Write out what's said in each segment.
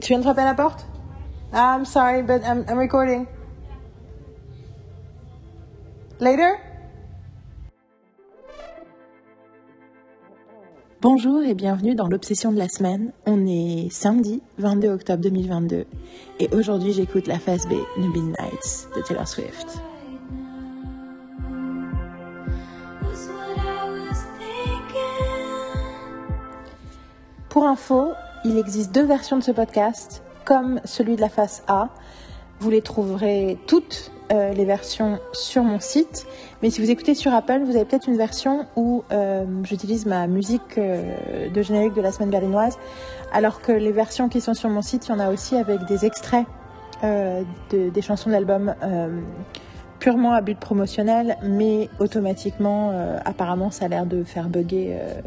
Tu viens de frapper à la porte? I'm sorry, but I'm, I'm recording. Later? Bonjour et bienvenue dans l'obsession de la semaine. On est samedi 22 octobre 2022 et aujourd'hui j'écoute la phase B de Midnights de Taylor Swift. Pour info, il existe deux versions de ce podcast, comme celui de la face A. Vous les trouverez toutes euh, les versions sur mon site. Mais si vous écoutez sur Apple, vous avez peut-être une version où euh, j'utilise ma musique euh, de générique de la semaine berlinoise, alors que les versions qui sont sur mon site, il y en a aussi avec des extraits de, des chansons d'albums purement à but promotionnel, mais automatiquement, euh, apparemment, ça a l'air de faire bugger euh,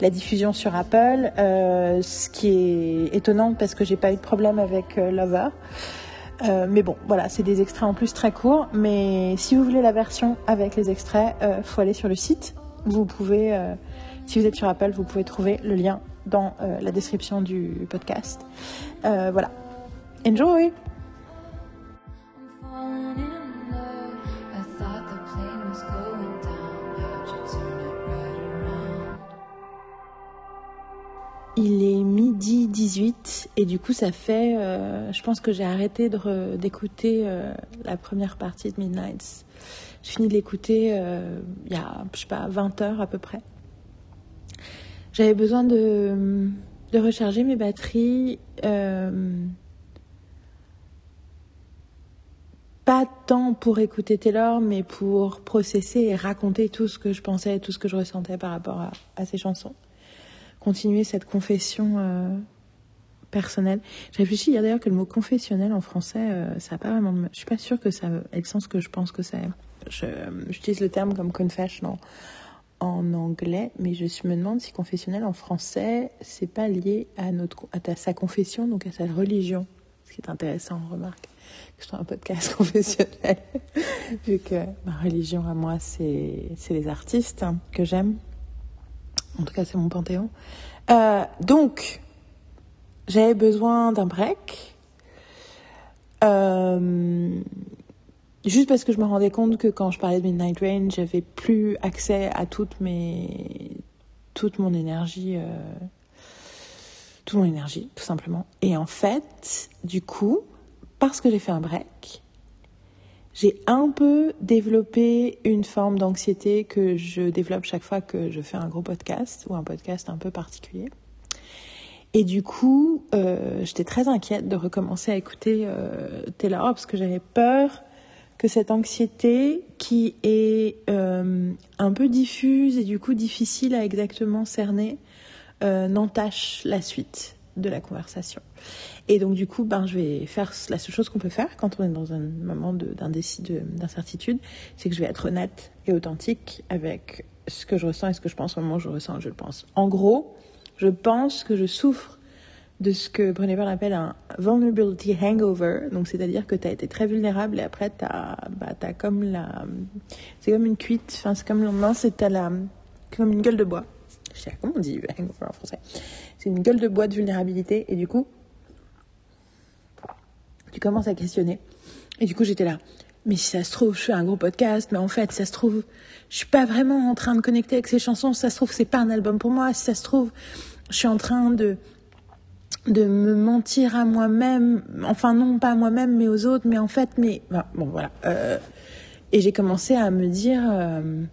la diffusion sur Apple, euh, ce qui est étonnant parce que j'ai pas eu de problème avec Lover. mais bon, voilà, c'est des extraits en plus très courts. Mais si vous voulez la version avec les extraits, faut aller sur le site. Vous pouvez, si vous êtes sur Apple, vous pouvez trouver le lien dans la description du podcast. voilà. Enjoy! Il est midi 18 et du coup ça fait, euh, je pense que j'ai arrêté d'écouter euh, la première partie de Midnights. J'ai fini de l'écouter euh, il y a, je sais pas, 20 heures à peu près. J'avais besoin de, de, recharger mes batteries. pas tant pour écouter Taylor, mais pour processer et raconter tout ce que je pensais, tout ce que je ressentais par rapport à, à ces chansons continuer cette confession euh, personnelle. J'ai réfléchi hier d'ailleurs que le mot confessionnel en français, euh, ça n'a pas vraiment. Je suis pas sûre que ça ait le sens que je pense que ça J'utilise le terme comme confession en, anglais, mais je me demande si confessionnel en français, c'est pas lié à notre à sa confession, donc à sa religion. Ce qui est intéressant, on remarque que je un podcast confessionnel, vu que ma religion à moi, c'est les artistes hein, que j'aime. En tout cas, c'est mon panthéon. Euh, donc, j'avais besoin d'un break. Euh, juste parce que je me rendais compte que quand je parlais de Midnight Rain, j'avais plus accès à toute mon énergie, euh, toute mon énergie, tout simplement. Et en fait, du coup, parce que j'ai fait un break, j'ai un peu développé une forme d'anxiété que je développe chaque fois que je fais un gros podcast ou un podcast un peu particulier. Et du coup, euh, j'étais très inquiète de recommencer à écouter euh, Taylor parce que j'avais peur que cette anxiété qui est euh, un peu diffuse et du coup difficile à exactement cerner euh, n'entache la suite de la conversation. Et donc du coup, ben, je vais faire la seule chose qu'on peut faire quand on est dans un moment d'incertitude, c'est que je vais être honnête et authentique avec ce que je ressens et ce que je pense au moment où je ressens, je le pense. En gros, je pense que je souffre de ce que Brené Brown appelle un vulnerability hangover. Donc, c'est-à-dire que tu as été très vulnérable et après, tu as, bah, comme la. C'est comme une cuite, c'est comme le lendemain, c'est comme une gueule de bois. Je sais comment on dit hangover en français. C'est une gueule de bois de vulnérabilité et du coup, tu commences à questionner. Et du coup, j'étais là. Mais si ça se trouve, je fais un gros podcast, mais en fait, si ça se trouve, je suis pas vraiment en train de connecter avec ces chansons. Si ça se trouve, c'est pas un album pour moi. Si ça se trouve, je suis en train de de me mentir à moi-même. Enfin, non, pas à moi-même, mais aux autres. Mais en fait, mais bon, voilà. Euh, et j'ai commencé à me dire. Euh,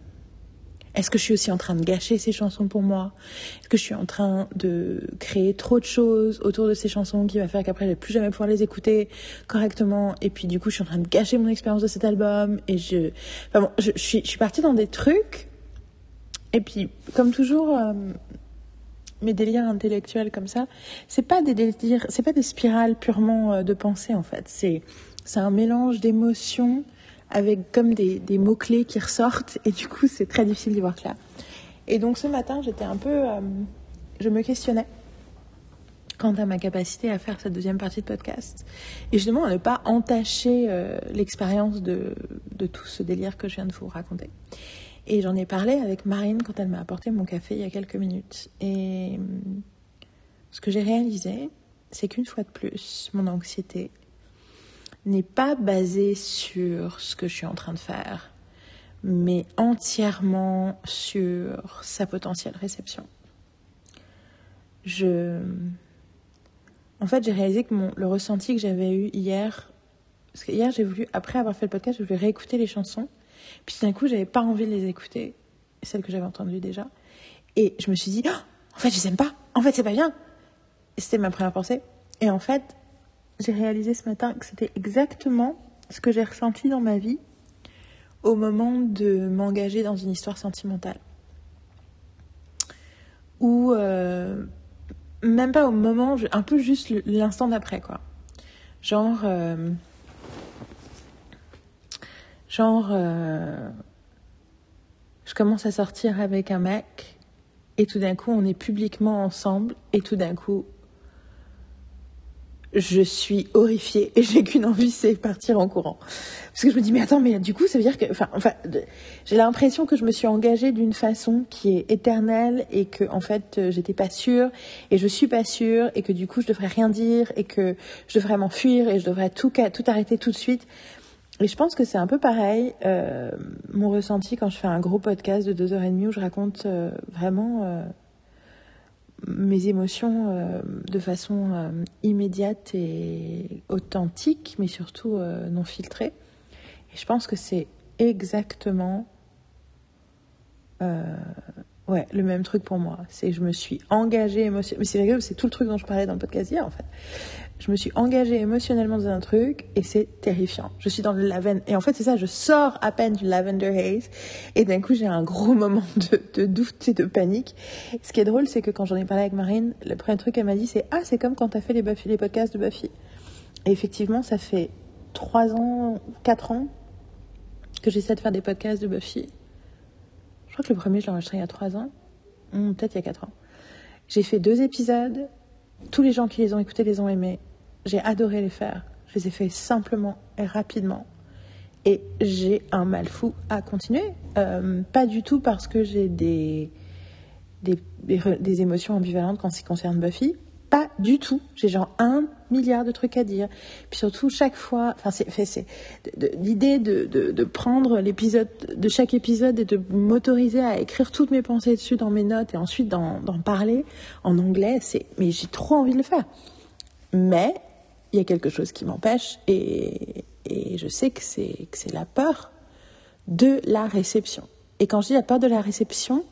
est-ce que je suis aussi en train de gâcher ces chansons pour moi? Est-ce que je suis en train de créer trop de choses autour de ces chansons qui va faire qu'après je vais plus jamais pouvoir les écouter correctement? Et puis du coup, je suis en train de gâcher mon expérience de cet album et je, enfin bon, je, suis, je suis partie dans des trucs. Et puis, comme toujours, euh, mes délires intellectuels comme ça, c'est pas des délires, c'est pas des spirales purement euh, de pensée en fait. C'est c'est un mélange d'émotions avec comme des, mots-clés qui ressortent et du coup c'est très difficile d'y voir clair. Et donc ce matin j'étais un peu... Euh, je me questionnais quant à ma capacité à faire cette deuxième partie de podcast. Et justement à ne pas entacher euh, l'expérience de, de tout ce délire que je viens de vous raconter. Et j'en ai parlé avec Marine quand elle m'a apporté mon café il y a quelques minutes. Et ce que j'ai réalisé, c'est qu'une fois de plus, mon anxiété n'est pas basée sur ce que je suis en train de faire, mais entièrement sur sa potentielle réception. Je... En fait, j'ai réalisé que mon, le ressenti que j'avais eu hier, parce que hier j'ai voulu, après avoir fait le podcast, je voulais réécouter les chansons, puis d'un coup, j'avais pas envie de les écouter, celles que j'avais entendues déjà, et je me suis dit, oh, en fait, je les aime pas, en fait, c'est pas bien. C'était ma première pensée. Et en fait, j'ai réalisé ce matin que c'était exactement ce que j'ai ressenti dans ma vie au moment de m'engager dans une histoire sentimentale. Ou euh, même pas au moment, un peu juste l'instant d'après, quoi. Genre, euh, genre, euh, je commence à sortir avec un mec et tout d'un coup on est publiquement ensemble et tout d'un coup je suis horrifiée et j'ai qu'une envie, c'est partir en courant. Parce que je me dis, mais attends, mais du coup, ça veut dire que, enfin, enfin, j'ai l'impression que je me suis engagée d'une façon qui est éternelle et que, en fait, euh, j'étais pas sûre et je suis pas sûre et que du coup, je devrais rien dire et que je devrais m'enfuir et je devrais tout, arrêter tout de suite. Et je pense que c'est un peu pareil, euh, mon ressenti quand je fais un gros podcast de deux heures et demie où je raconte euh, vraiment euh, mes émotions euh, de façon euh, immédiate et authentique, mais surtout euh, non filtrée. Et je pense que c'est exactement ouais, le même truc pour moi. C'est je me suis engagée émotionnellement. Mais c'est c'est tout le truc dont je parlais dans le podcast hier en fait je me suis engagée émotionnellement dans un truc et c'est terrifiant. Je suis dans le lavender et en fait c'est ça, je sors à peine du lavender haze et d'un coup j'ai un gros moment de, doute et de panique. ce qui est drôle c'est que quand j'en ai parlé avec Marine, le premier truc qu'elle m'a dit c'est ah c'est comme quand t'as fait les podcasts de Buffy. Et effectivement ça fait trois ans, quatre ans que j'essaie de faire des podcasts de Buffy. Je crois que le premier je l'ai enregistré il y a trois ans, hmm, peut-être il y a quatre ans. J'ai fait deux épisodes tous les gens qui les ont écoutés les ont aimés. J'ai adoré les faire. Je les ai fait simplement et rapidement. Et j'ai un mal fou à continuer. Euh, pas du tout parce que j'ai des, des, des, émotions ambivalentes quand ça concerne Buffy. Pas du tout. J'ai genre un milliard de trucs à dire. Puis surtout, chaque fois, enfin, c'est l'idée de, de, de, prendre l'épisode, de chaque épisode et de m'autoriser à écrire toutes mes pensées dessus dans mes notes et ensuite d'en parler en anglais, c'est, mais j'ai trop envie de le faire. Mais il y a quelque chose qui m'empêche et, et je sais que c'est, que c'est la peur de la réception. Et quand je dis la peur de la réception,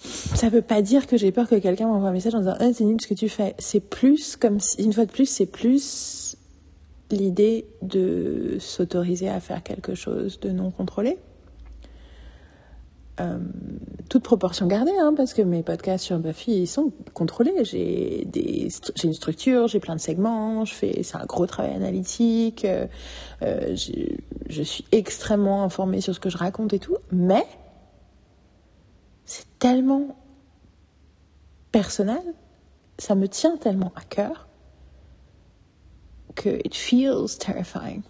ça veut pas dire que j'ai peur que quelqu'un m'envoie un message en disant ah, c'est nul ce que tu fais. C'est plus comme une fois de plus, c'est plus l'idée de s'autoriser à faire quelque chose de non contrôlé. Euh, toute proportion gardée, hein, parce que mes podcasts sur Buffy, ils sont contrôlés. J'ai des, une structure, j'ai plein de segments, c'est un gros travail analytique, euh, euh je suis extrêmement informée sur ce que je raconte et tout, mais tellement personnel, ça me tient tellement à cœur que it feels terrifying.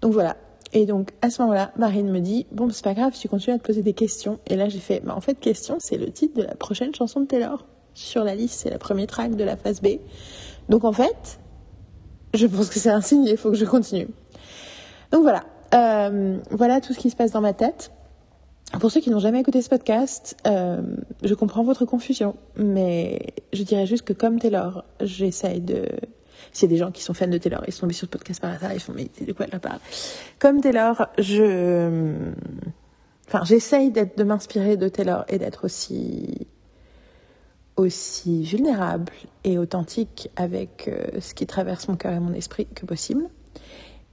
Donc voilà. Et donc à ce moment-là, Marine me dit bon c'est pas grave, tu continues à te poser des questions. Et là j'ai fait bah, en fait question c'est le titre de la prochaine chanson de Taylor sur la liste, c'est la première track de la phase B. Donc en fait, je pense que c'est un signe, il faut que je continue. Donc voilà, euh, voilà tout ce qui se passe dans ma tête. Pour ceux qui n'ont jamais écouté ce podcast, euh, je comprends votre confusion, mais je dirais juste que comme Taylor, j'essaye de... S'il y des gens qui sont fans de Taylor, ils sont tombés sur ce podcast par hasard, ils font mais de quoi elle parle Comme Taylor, je... Enfin, j'essaye d'être, de m'inspirer de Taylor et d'être aussi aussi vulnérable et authentique avec euh, ce qui traverse mon cœur et mon esprit que possible.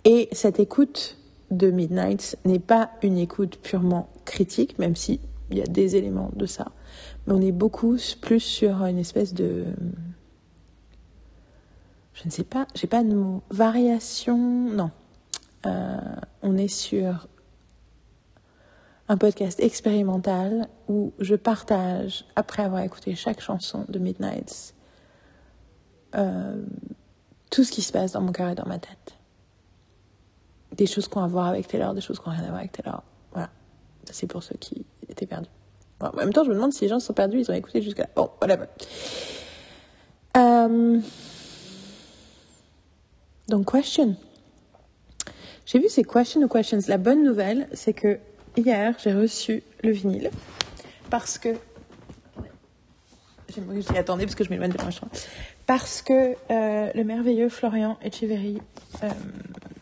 Et cette écoute de Midnight n'est pas une écoute purement critique, même si il y a des éléments de ça. Mais on est beaucoup plus sur une espèce de. Je ne sais pas, j'ai pas de mot. Variation, non. Euh, on est sur un podcast expérimental où je partage, après avoir écouté chaque chanson de Midnight, euh, tout ce qui se passe dans mon cœur et dans ma tête des choses qui ont à voir avec Taylor, des choses qui n'ont rien à voir avec Taylor. Voilà. C'est pour ceux qui étaient perdus. en même temps, je me demande si les gens sont perdus, ils ont écouté jusqu'à là. Bon, voilà. Euh, donc, question. J'ai vu ces questions ou questions. La bonne nouvelle, c'est que hier, j'ai reçu le vinyle parce que. J'aimerais que attendez parce que je m'éloigne de l'enregistrement. Parce que euh, le merveilleux Florian Echeverry euh,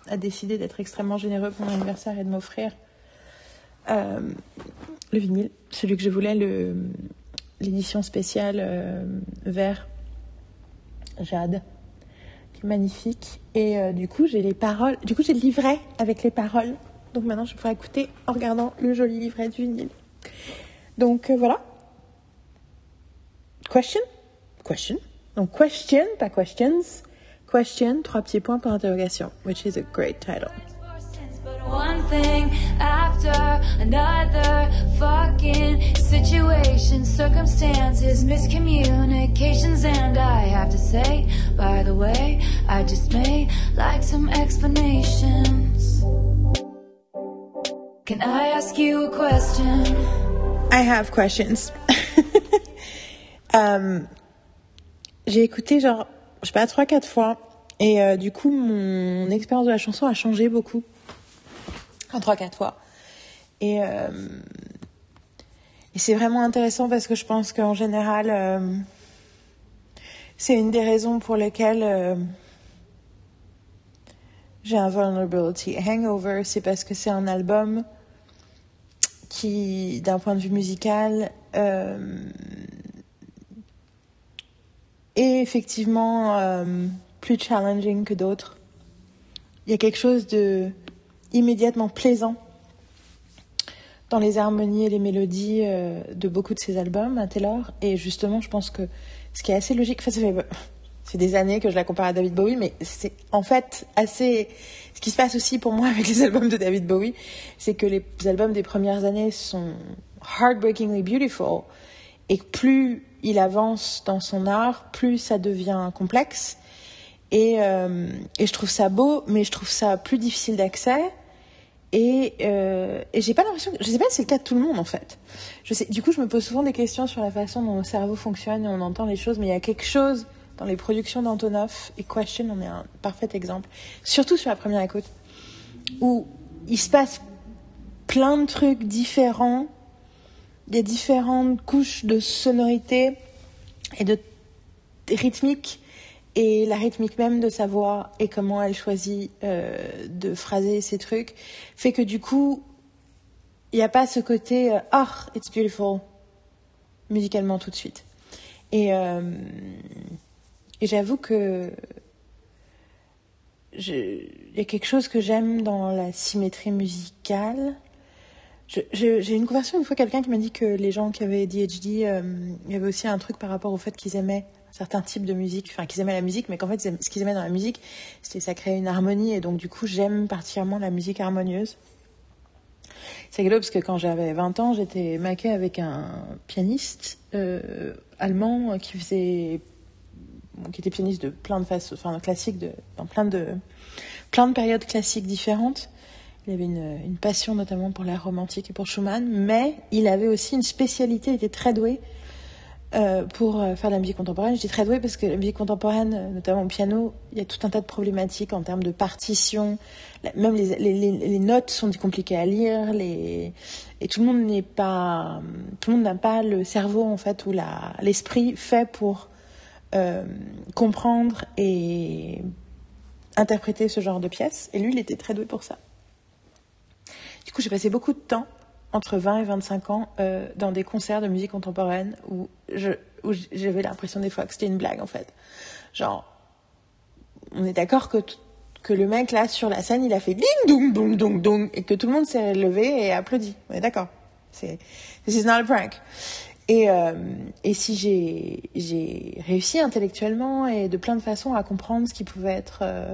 a décidé d'être extrêmement généreux pour mon anniversaire et de m'offrir euh, le vinyle, celui que je voulais, l'édition spéciale euh, vert jade, qui est magnifique. Et euh, du coup, j'ai les paroles, du coup, j'ai le livret avec les paroles. Donc maintenant, je pourrais écouter en regardant le joli livret du vinyle. Donc voilà. Question? Question? Donc question, pas questions. Question, trois petits points pour interrogation, which is a great title. one thing after another fucking situations, circumstances, miscommunications, and I have to say, by the way, I just may like some explanations. Can I ask you a question? I have questions. um, j'ai écouté genre, je sais pas, trois, quatre fois. Et euh, du coup, mon expérience de la chanson a changé beaucoup en trois, quatre fois. Et, euh, c'est vraiment intéressant parce que je pense qu'en général, euh, c'est une des raisons pour lesquelles j'ai un vulnerability hangover. C'est parce que c'est un album qui, d'un point de vue musical, est effectivement euh, plus challenging que d'autres. Il y a quelque chose de immédiatement plaisant dans les harmonies et les mélodies euh, de beaucoup de ses albums à Taylor. Et justement, je pense que ce qui est assez logique, enfin, ça fait, c'est des années que je la compare à David Bowie, mais c'est en fait assez. Ce qui se passe aussi pour moi avec les albums de David Bowie, c'est que les albums des premières années sont heartbreakingly beautiful, et plus il avance dans son art, plus ça devient complexe. Et, euh, et je trouve ça beau, mais je trouve ça plus difficile d'accès et, euh, et j'ai pas l'impression, que, je sais pas si c'est le cas de tout le monde en fait. Je sais, du coup, je me pose souvent des questions sur la façon dont le cerveau fonctionne et on entend les choses, mais il y a quelque chose dans les productions d'Antonov et Question en est un parfait exemple, surtout sur la première écoute, où il se passe plein de trucs différents, a différentes couches de sonorité et de rythmique et la rythmique même de sa voix et comment elle choisit euh, de phraser ses trucs fait que du coup, il n'y a pas ce côté euh, ah, it's beautiful musicalement tout de suite. Et, euh, et j'avoue que il y a quelque chose que j'aime dans la symétrie musicale. J'ai une conversation une fois quelqu'un qui m'a dit que les gens qui avaient DHD, euh, il y avait aussi un truc par rapport au fait qu'ils aimaient certains types de musique, enfin qu'ils aimaient la musique, mais qu'en fait ce qu'ils aimaient dans la musique, c'était ça créait une harmonie et donc du coup j'aime particulièrement la musique harmonieuse. C'est rigolo parce que quand j'avais 20 ans, j'étais maquée avec un pianiste euh, allemand qui faisait, qui était pianiste de plein de façons, enfin classique de, dans plein de, plein de périodes classiques différentes. Il avait une, passion notamment pour l'art romantique et pour Schumann, mais il avait aussi une spécialité, il était très doué euh, pour euh, faire de la musique contemporaine. Je dis très douée parce que la musique contemporaine, euh, notamment au piano, il y a tout un tas de problématiques en termes de partition. Même les, les, notes sont compliquées à lire. Et tout le monde n'est pas, tout le monde n'a pas le cerveau en fait ou l'esprit fait pour comprendre et interpréter ce genre de pièces. Et lui, il était très doué pour ça. Du coup, j'ai passé beaucoup de temps entre 20 et 25 ans euh, dans des concerts de musique contemporaine où j'avais l'impression des fois que c'était une blague en fait. Genre, on est d'accord que que le mec là sur la scène il a fait ding dong dong dong dong et que tout le monde s'est levé et applaudi. On est d'accord. C'est this is not a prank. Et euh, et si j'ai j'ai réussi intellectuellement et de plein de façons à comprendre ce qui pouvait être euh,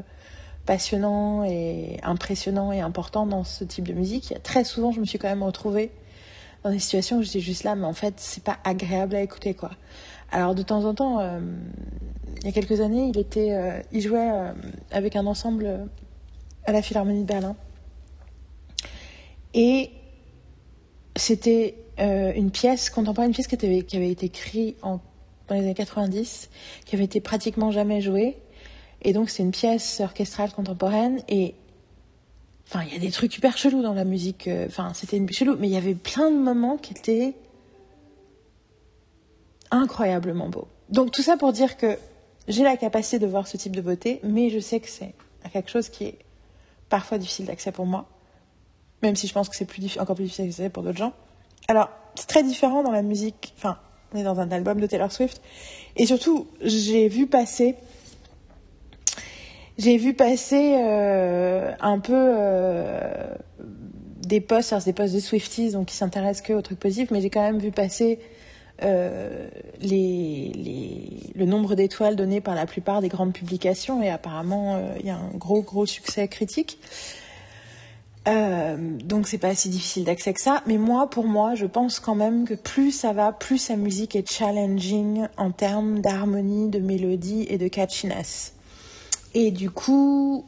passionnant et impressionnant et important dans ce type de musique. Très souvent, je me suis quand même retrouvée dans des situations où j'étais juste là, mais en fait, c'est pas agréable à écouter, quoi. Alors, de temps en temps, euh, il y a quelques années, il était, euh, il jouait euh, avec un ensemble à la Philharmonie de Berlin. Et c'était une pièce contemporaine, une pièce qui, avait, qui avait été écrite en dans les années 90 qui avait été pratiquement jamais jouée. Et donc c'est une pièce orchestrale contemporaine et enfin il y a des trucs hyper chelous dans la musique. euh, Enfin c'était chelou, mais il y avait plein de moments qui étaient incroyablement beaux. Donc tout ça pour dire que j'ai la capacité de voir ce type de beauté, mais je sais que c'est quelque chose qui est parfois difficile d'accès pour moi, même si je pense que c'est encore plus difficile d'accès pour d'autres gens. Alors c'est très différent dans la musique. Enfin, on est dans un album de Taylor Swift, et surtout j'ai vu passer j'ai vu passer euh, un peu euh, des posts, alors c'est des posts de Swifties, donc qui s'intéressent que aux trucs positifs, mais j'ai quand même vu passer euh, le nombre d'étoiles données par la plupart des grandes publications, et apparemment il y a un gros gros succès critique. Euh, donc c'est pas si difficile d'accès que ça, mais moi, pour moi, je pense quand même que plus ça va, plus sa musique est challenging en termes d'harmonie, de mélodie et de catchiness. Et du coup,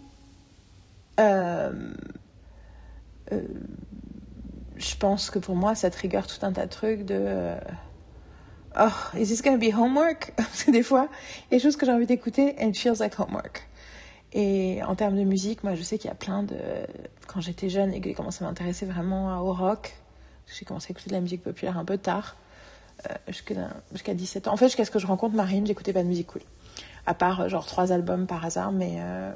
euh, euh, je pense que pour moi, ça trigger tout un tas de trucs de euh, Oh, is this gonna be homework? Que des fois, des choses que j'ai envie d'écouter and it feels like homework. Et en termes de musique, moi, je sais qu'il y a plein de. Quand j'étais jeune et que j'ai commencé à m'intéresser vraiment au rock, j'ai commencé à écouter de la musique populaire un peu tard, euh, jusqu'à 17 ans. En fait, jusqu'à ce que je rencontre Marine, j'écoutais pas de musique cool à part genre trois albums par hasard, mais euh,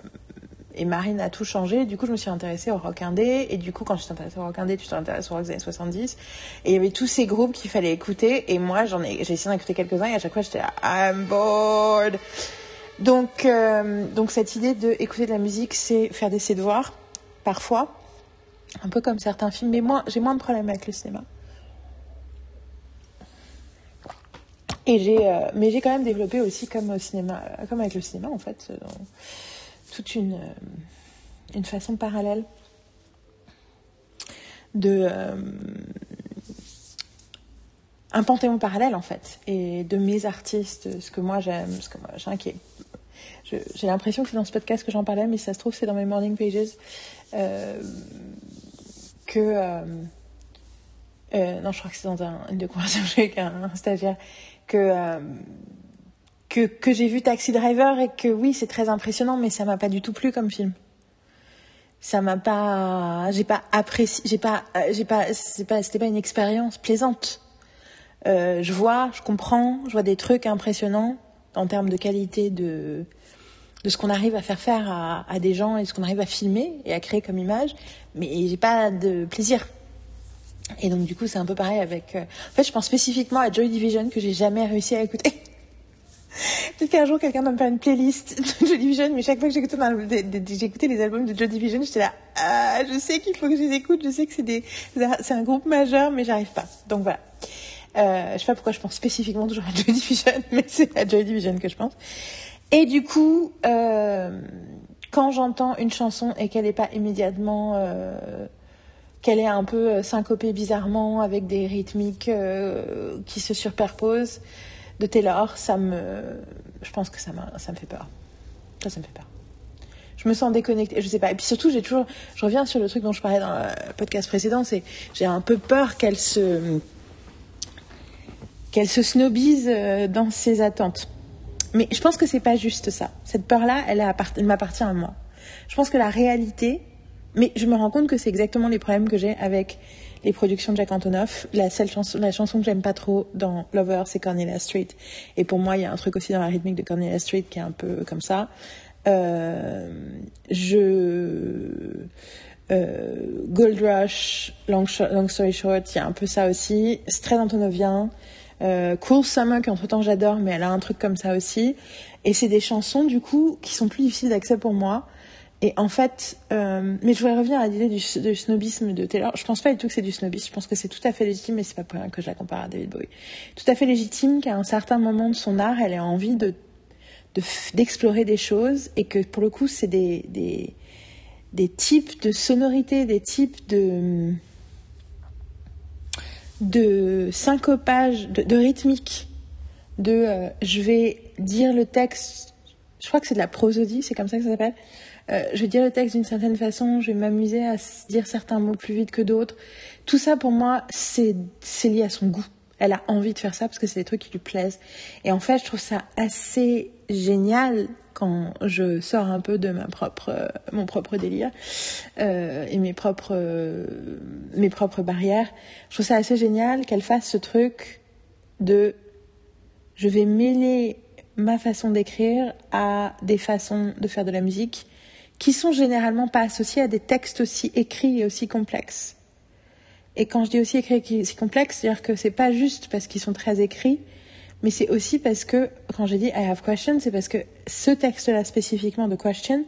et Marine a tout changé. Du coup, je me suis intéressée au rock indé, et du coup, quand je t'intéresse au rock indé, tu t'intéresses au rock des années 70. Et il y avait tous ces groupes qu'il fallait écouter, et moi, j'en ai, j'ai essayé d'en écouter quelques-uns, et à chaque fois, j'étais là, I'm bored. Donc, euh, donc cette idée de écouter de la musique, c'est faire des ses devoirs, parfois, un peu comme certains films, mais moi, j'ai moins de problèmes avec le cinéma. Et j'ai, euh, mais j'ai quand même développé aussi comme au cinéma, comme avec le cinéma en fait, euh, toute une euh, une façon parallèle de un panthéon parallèle en fait, et de mes artistes, ce que moi j'aime, ce que moi j'ai qui est je- j'ai l'impression que c'est dans ce podcast que j'en parlais, mais si ça se trouve c'est dans mes morning pages euh, que euh, non, je crois que c'est dans un, une de conversation avec un stagiaire que, euh, que, que j'ai vu Taxi Driver et que oui, c'est très impressionnant, mais ça m'a pas du tout plu comme film. Ça m'a pas, j'ai pas apprécié, j'ai pas, euh, j'ai pas, c'est pas, c'était pas une expérience plaisante. Euh, je vois, je comprends, je vois des trucs impressionnants en termes de qualité de, de ce qu'on arrive à faire faire à, à des gens et ce qu'on arrive à filmer et à créer comme image, mais j'ai pas de plaisir. Et donc du coup c'est un peu pareil avec. euh, En fait je pense spécifiquement à Joy Division que j'ai jamais réussi à écouter. Peut-être qu'un jour quelqu'un va me faire une playlist de Joy Division, mais chaque fois que j'écoutais les albums de Joy Division, j'étais là, ah, je sais qu'il faut que je les écoute, je sais que c'est des, c'est un groupe majeur, mais j'arrive pas. Donc voilà. Euh, je sais pas pourquoi je pense spécifiquement toujours à Joy Division, mais c'est à Joy Division que je pense. Et du coup, euh, quand j'entends une chanson et qu'elle n'est pas immédiatement euh, qu'elle est un peu euh, syncopée bizarrement avec des rythmiques euh, qui se superposent de Taylor, ça me, je pense que ça, m'a- ça me fait peur. Ça, ça me fait peur. Je me sens déconnectée, je sais pas. Et puis surtout, j'ai toujours, je reviens sur le truc dont je parlais dans le podcast précédent, c'est j'ai un peu peur qu'elle se, qu'elle se snobise euh, dans ses attentes. Mais je pense que c'est pas juste ça. Cette peur-là, elle, elle m'appartient à moi. Je pense que la réalité, mais je me rends compte que c'est exactement les problèmes que j'ai avec les productions de Jack Antonoff. La seule chanson, la chanson que j'aime pas trop dans Lover, c'est Cornelia Street. Et pour moi, il y a un truc aussi dans la rythmique de Cornelia Street qui est un peu comme ça. Euh, je euh, Gold Rush, long, long Story Short, il y a un peu ça aussi. C'est antonovien. Euh, cool Summer, qu'entre temps j'adore, mais elle a un truc comme ça aussi. Et c'est des chansons, du coup, qui sont plus difficiles d'accès pour moi. Et en fait, euh, mais je voudrais revenir à l'idée du, snobisme de Taylor. Je pense pas du tout que c'est du snobisme. Je pense que c'est tout à fait légitime, mais c'est pas pour rien que je la compare à David Bowie. Tout à fait légitime qu'à un certain moment de son art, elle ait envie de d'explorer des choses et que pour le coup, c'est des, des types de sonorités, des types de de syncopage, de, de rythmique, de euh, je vais dire le texte, je crois que c'est de la prosodie, c'est comme ça que ça s'appelle. Euh, je vais dire le texte d'une certaine façon, je vais m'amuser à dire certains mots plus vite que d'autres. Tout ça pour moi, c'est c'est lié à son goût. Elle a envie de faire ça parce que c'est des trucs qui lui plaisent. Et en fait, je trouve ça assez génial quand je sors un peu de ma propre, mon propre délire euh, et mes propres, euh, mes propres barrières. Je trouve ça assez génial qu'elle fasse ce truc de je vais mêler ma façon d'écrire à des façons de faire de la musique qui sont généralement pas associées à des textes aussi écrits et aussi complexes. Et quand je dis aussi écrits et aussi complexes, c'est-à-dire que c'est pas juste parce qu'ils sont très écrits, mais c'est aussi parce que, quand j'ai dit I have questions, c'est parce que ce texte-là spécifiquement de question,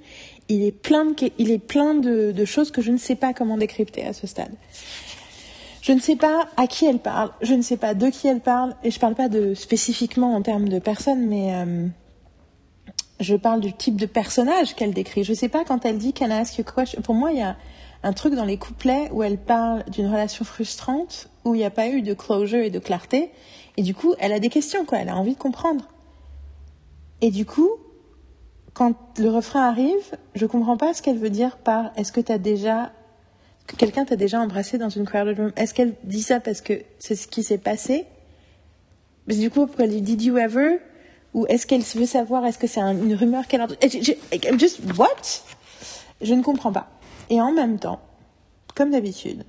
il est plein de, il est plein de, de choses que je ne sais pas comment décrypter à ce stade. Je ne sais pas à qui elle parle, je ne sais pas de qui elle parle, et je parle pas de spécifiquement en termes de personnes, mais euh, je parle du type de personnage qu'elle décrit. Je ne sais pas quand elle dit Can I ask you question. Pour moi, il y a un truc dans les couplets où elle parle d'une relation frustrante, où il n'y a pas eu de closure et de clarté, et du coup, elle a des questions, quoi. Elle a envie de comprendre. Et du coup, quand le refrain arrive, je comprends pas ce qu'elle veut dire par est-ce que tu as déjà que quelqu'un t'a déjà embrassé dans une crowded room? Est-ce qu'elle dit ça parce que c'est ce qui s'est passé? Mais du coup, pourquoi elle dit Did you ever Ou est-ce qu'elle veut savoir Est-ce que c'est une rumeur qu'elle a Just what? Je ne comprends pas. Et en même temps, comme d'habitude,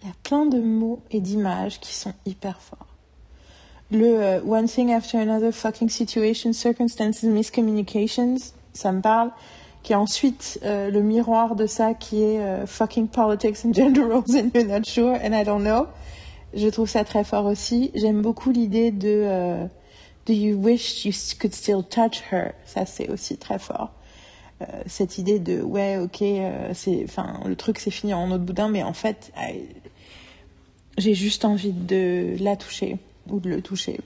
il y a plein de mots et d'images qui sont hyper forts. Le uh, one thing after another, fucking situation, circumstances, miscommunications, ça me parle qui est ensuite euh, le miroir de ça qui est euh, fucking politics and gender roles and you're not sure and I don't know. Je trouve ça très fort aussi. J'aime beaucoup l'idée de euh, do you wish you could still touch her? Ça c'est aussi très fort. Euh, cette idée de ouais ok euh, c'est enfin le truc c'est fini en autre boudin mais en fait j'ai juste envie de la toucher ou de le toucher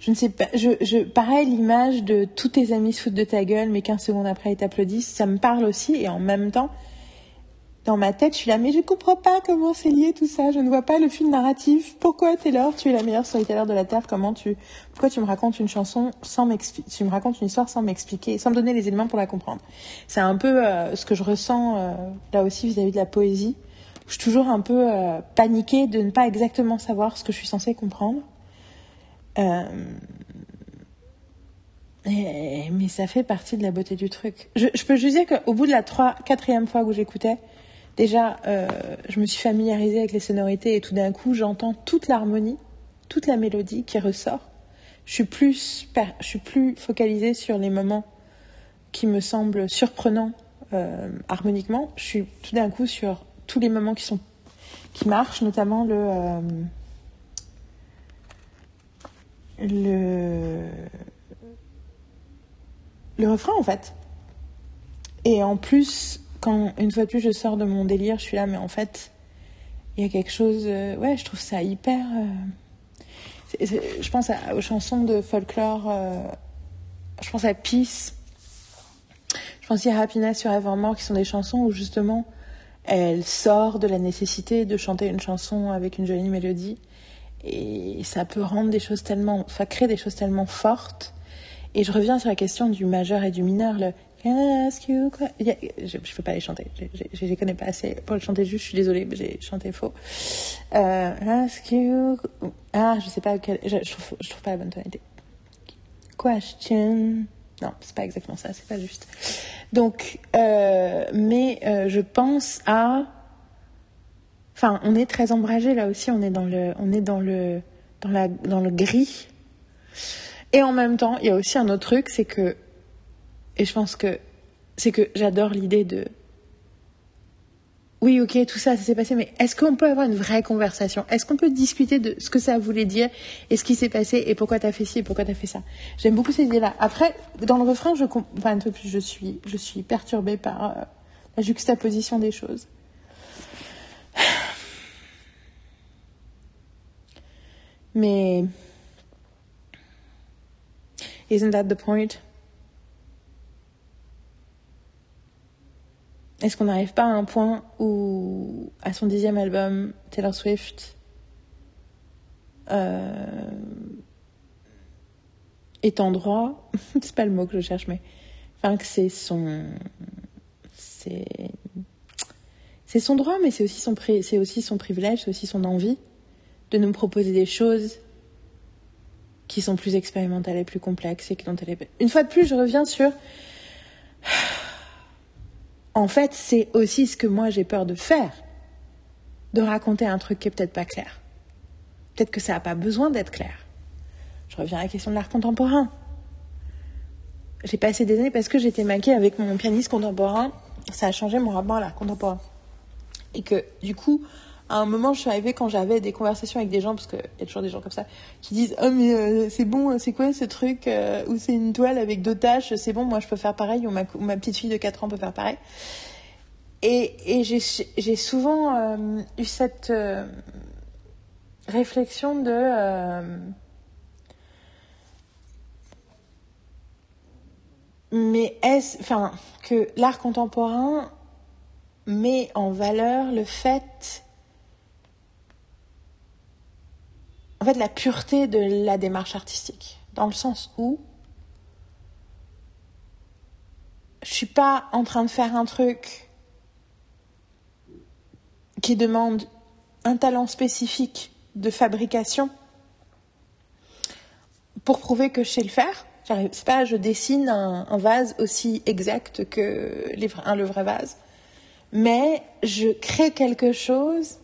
je ne sais pas, je, je, pareil, l'image de tous tes amis se foutent de ta gueule, mais 15 secondes après ils t'applaudissent, ça me parle aussi, et en même temps, dans ma tête, je suis là, mais je ne comprends pas comment c'est lié tout ça, je ne vois pas le fil narratif. Pourquoi Taylor, tu es la meilleure storyteller de la Terre, comment tu, pourquoi tu me racontes une chanson sans m'expliquer, tu me racontes une histoire sans m'expliquer, sans me donner les éléments pour la comprendre? C'est un peu euh, ce que je ressens euh, là aussi vis-à-vis de la poésie. Je suis toujours un peu euh, paniquée de ne pas exactement savoir ce que je suis censée comprendre. Euh, mais ça fait partie de la beauté du truc. Je, peux juste dire qu'au bout de la trois, quatrième fois où j'écoutais, déjà, euh, je me suis familiarisée avec les sonorités et tout d'un coup, j'entends toute l'harmonie, toute la mélodie qui ressort. Je suis plus, je suis plus focalisée sur les moments qui me semblent surprenants euh, harmoniquement. Je suis tout d'un coup sur tous les moments qui sont qui marchent, notamment le le, le refrain en fait. Et en plus, quand une fois de plus je sors de mon délire, je suis là, mais en fait, il y a quelque chose. Euh, ouais, je trouve ça hyper. Euh, je pense aux chansons de folklore. Euh, je pense à Peace. Je pense à Happiness sur Evermore, qui sont des chansons où justement elle sort de la nécessité de chanter une chanson avec une jolie mélodie et ça peut rendre des choses tellement, enfin créer des choses tellement fortes. Et je reviens sur la question du majeur et du mineur. Ask you je, ne peux pas les chanter. Je, les connais pas assez pour le chanter juste. Je suis désolée, j'ai chanté faux. Euh, ask you. Ah, je sais pas quel. Je, trouve, je trouve pas la bonne tonalité. Question. Non, c'est pas exactement ça. C'est pas juste. Donc, euh, mais euh, je pense à Enfin, on est très ombragé là aussi. On est dans le, on est dans le, dans la, dans le gris. Et en même temps, il y a aussi un autre truc, c'est que, et je pense que, c'est que j'adore l'idée de, oui, ok, tout ça, ça s'est passé, mais est-ce qu'on peut avoir une vraie conversation? Est-ce qu'on peut discuter de ce que ça voulait dire et ce qui s'est passé et pourquoi t'as fait ci et pourquoi t'as fait ça? J'aime beaucoup ces idées-là. Après, dans le refrain, je, enfin, un peu plus, je suis, je suis perturbée par euh, la juxtaposition des choses. Mais isn't that the point? Est-ce qu'on n'arrive pas à un point où, à son dixième album, Taylor Swift euh, est en droit C'est pas le mot que je cherche, mais enfin que c'est son, c'est, c'est son droit, mais c'est aussi son, c'est privilège, c'est aussi son envie de nous proposer des choses qui sont plus expérimentales et plus complexes et dont elle est... Une fois de plus, je reviens sur... En fait, c'est aussi ce que moi j'ai peur de faire. De raconter un truc qui est peut-être pas clair. Peut-être que ça n'a pas besoin d'être clair. Je reviens à la question de l'art contemporain. J'ai passé des années parce que j'étais maquée avec mon pianiste contemporain. Ça a changé mon rapport à l'art contemporain. Et que du coup, à un moment, je suis arrivée quand j'avais des conversations avec des gens, parce qu'il y a toujours des gens comme ça, qui disent Oh, mais euh, c'est bon, c'est quoi ce truc euh, où c'est une toile avec deux taches C'est bon, moi je peux faire pareil, ou ma, petite fille de 4 ans peut faire pareil. Et, j'ai souvent euh, eu cette euh, réflexion de. Euh, mais est-ce. Enfin, que l'art contemporain met en valeur le fait en fait la pureté de la démarche artistique, dans le sens où je suis pas en train de faire un truc qui demande un talent spécifique de fabrication pour prouver que je sais le faire. C'est pas je dessine un, un, vase aussi exact que un, le vrai vase, mais je crée quelque chose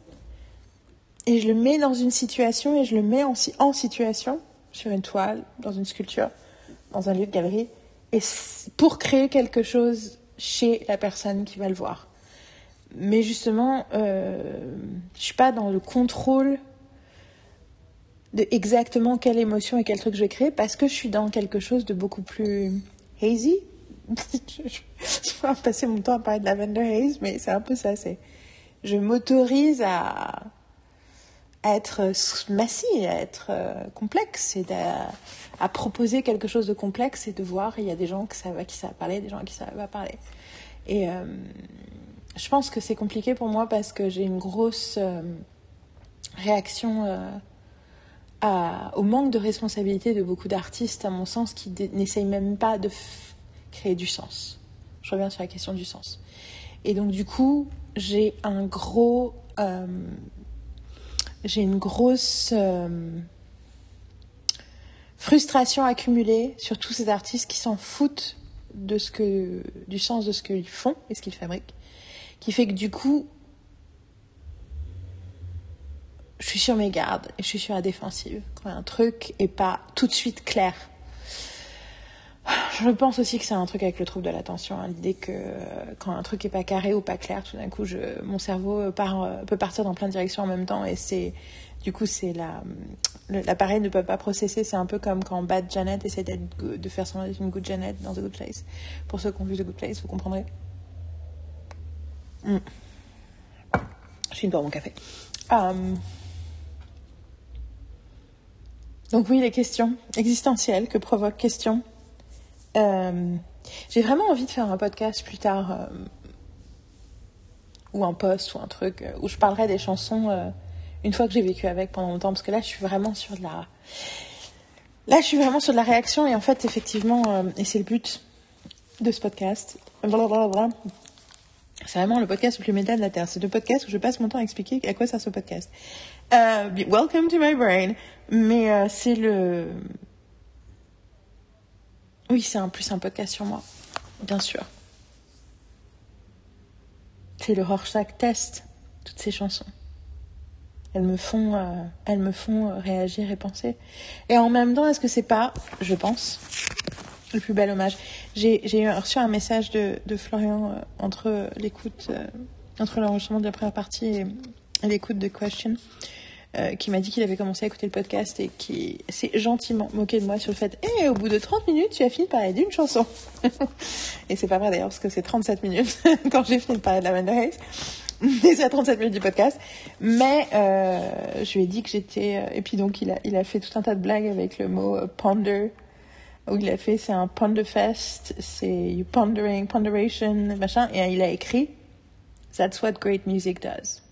et je le mets dans une situation et je le mets en, situation sur une toile, dans une sculpture, dans un lieu de galerie, et pour créer quelque chose chez la personne qui va le voir. Mais justement, euh, je suis pas dans le contrôle de exactement quelle émotion et quel truc je vais créer parce que je suis dans quelque chose de beaucoup plus hazy. je vais passer mon temps à parler de lavender haze, mais c'est un peu ça. C'est, je m'autorise à à être massif, à être euh, complexe et à, à, proposer quelque chose de complexe et de voir il y a des gens qui savent, qui savent parler, des gens qui savent pas parler. Et euh, je pense que c'est compliqué pour moi parce que j'ai une grosse euh, réaction euh, à, au manque de responsabilité de beaucoup d'artistes, à mon sens, qui n'essayent même pas de créer du sens. Je reviens sur la question du sens. Et donc du coup, j'ai un gros euh, j'ai une grosse euh, frustration accumulée sur tous ces artistes qui s'en foutent de ce que, du sens de ce qu'ils font et ce qu'ils fabriquent, qui fait que du coup, je suis sur mes gardes et je suis sur la défensive quand un truc est pas tout de suite clair. Je pense aussi que c'est un truc avec le trouble de l'attention, hein, l'idée que quand un truc est pas carré ou pas clair, tout d'un coup, mon cerveau part, peut partir dans plein de directions en même temps et c'est du coup c'est la l'appareil ne peut pas processer. C'est un peu comme quand Bad Janet essaie de faire son une Good Janet dans The Good Place. Pour ceux qui ont vu The Good Place, vous comprendrez. Mm. Je finis pour mon café. Um... Donc oui, les questions existentielles que provoquent questions euh, j'ai vraiment envie de faire un podcast plus tard, euh, ou un post, ou un truc, euh, où je parlerai des chansons une fois que j'ai vécu avec pendant longtemps, parce que là, je suis vraiment sur de la. Là, je suis vraiment sur de la réaction, et en fait, effectivement, et c'est le but de ce podcast. C'est vraiment le podcast le plus méta de la Terre. C'est le podcast où je passe mon temps à expliquer à quoi sert ce podcast. welcome to my brain. Mais c'est le oui, c'est un plus un podcast sur moi, bien sûr. C'est le Rorschach test, toutes ces chansons. Elles me font, euh, elles me font réagir et penser. Et en même temps, est-ce que c'est pas, je pense, le plus bel hommage? J'ai reçu un message de, de Florian euh, entre l'écoute, euh, entre l'enregistrement de la première partie et, et l'écoute de Question. Euh, qui m'a dit qu'il avait commencé à écouter le podcast et qui s'est gentiment moqué de moi sur le fait eh, au bout de 30 minutes, tu as fini de parler d'une chanson. et c'est pas vrai d'ailleurs, parce que c'est 37 minutes quand j'ai fini de parler de la Hayes. Et c'est à 37 minutes du podcast. Mais euh, je lui ai dit que j'étais... Euh, et puis donc, il a, il a fait tout un tas de blagues avec le mot ponder. Où il a fait, c'est un ponderfest, c'est you pondering, ponderation, machin. Et il a écrit That's what great music does.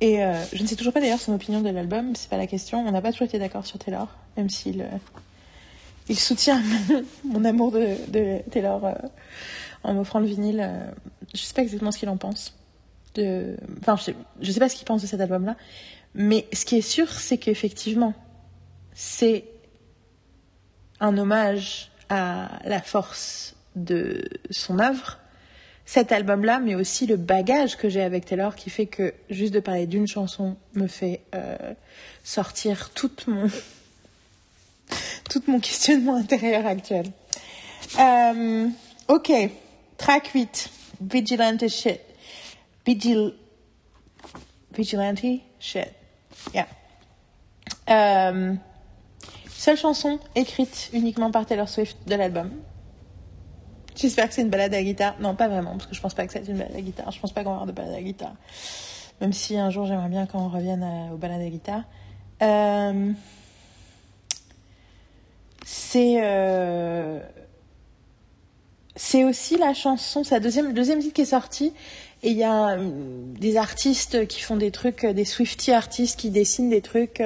Et euh, je ne sais toujours pas d'ailleurs son opinion de l'album, c'est pas la question. On n'a pas toujours été d'accord sur Taylor, même s'il euh, soutient mon, amour de, Taylor euh, en m'offrant le vinyle. Euh, je sais pas exactement ce qu'il en pense. Enfin, je sais, je sais pas ce qu'il pense de cet album-là, mais ce qui est sûr, c'est qu'effectivement, c'est un hommage à la force de son œuvre, cet album-là, mais aussi le bagage que j'ai avec Taylor qui fait que juste de parler d'une chanson me fait euh, sortir toute mon, tout mon questionnement intérieur actuel. Euh, ok, track 8, Vigilante Shit. Vigil... Vigilante Shit. Yeah. Euh, seule chanson écrite uniquement par Taylor Swift de l'album. J'espère que c'est une balade à guitare. Non, pas vraiment, parce que je pense pas que c'est une balade à guitare. Je pense pas qu'on va avoir de balade à guitare. Même si un jour j'aimerais bien qu'on revienne aux balades à guitare. Euh, c'est euh, c'est aussi la chanson, la deuxième, deuxième titre qui est sorti. Et il y a euh, des artistes qui font des trucs, des Swifty artistes qui dessinent des trucs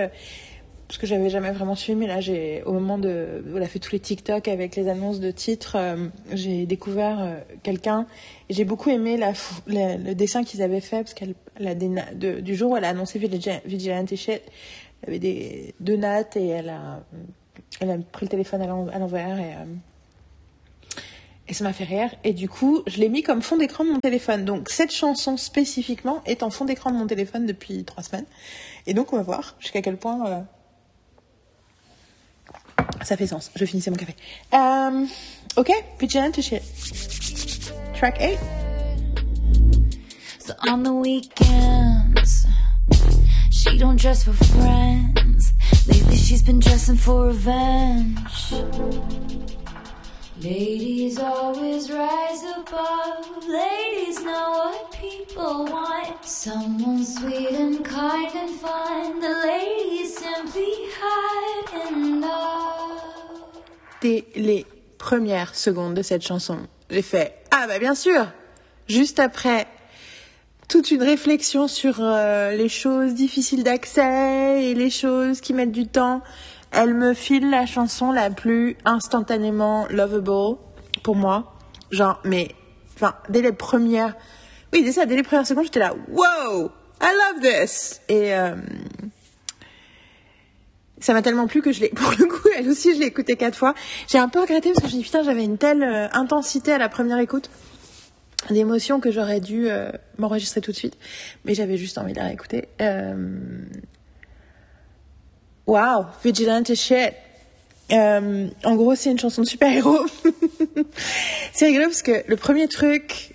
parce que j'avais jamais vraiment suivi, mais là, au moment de, elle a fait tous les TikTok avec les annonces de titres, euh, j'ai découvert euh, quelqu'un et j'ai beaucoup aimé la, le dessin qu'ils avaient fait parce qu'elle, du jour où elle a annoncé Vigilante Shit, elle avait des, deux nattes et elle a, pris le téléphone à l'envers euh, et ça m'a fait rire. Et du coup, je l'ai mis comme fond d'écran de mon téléphone. Donc, cette chanson spécifiquement est en fond d'écran de mon téléphone depuis trois semaines. Et donc, on va voir jusqu'à quel point Ça fait sens. Je finissais mon café. Um, ok, Vigilante shit. Track 8. So on the weekends, she don't dress for friends. Lately she's been dressing for revenge. Ladies always rise above. Ladies know what people want. Someone sweet and kind and fun. The ladies simply hide in love. Dès les premières secondes de cette chanson, j'ai fait Ah bah bien sûr Juste après toute une réflexion sur euh, les choses difficiles d'accès et les choses qui mettent du temps elle me file la chanson la plus instantanément lovable pour moi. Genre, mais, enfin, dès les premières, oui, c'est ça, dès les premières secondes, j'étais là, wow, I love this! Et, euh, ça m'a tellement plu que je l'ai, pour le coup, elle aussi, je l'ai écoutée quatre fois. J'ai un peu regretté parce que je me suis dit, putain, j'avais une telle euh, intensité à la première écoute d'émotion que j'aurais dû euh, m'enregistrer tout de suite. Mais j'avais juste envie de la réécouter. Euh, Wow, Vigilante shit. Euh, en gros, c'est une chanson de super-héros. c'est rigolo parce que le premier truc.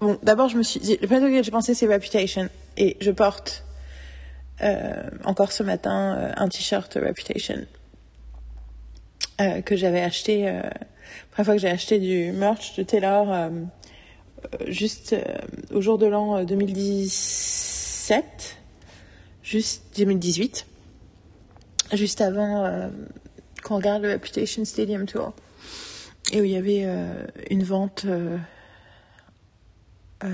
Bon, d'abord, je me suis dit. Le premier truc que j'ai pensé, c'est Reputation. Et je porte euh, encore ce matin euh, un t-shirt Reputation euh, que j'avais acheté. Euh, la première fois que j'ai acheté du merch de Taylor, juste au jour de l'an 2017, juste 2018 juste avant euh, qu'on regarde le Reputation Stadium Tour, et où il y avait euh, une vente, euh, euh,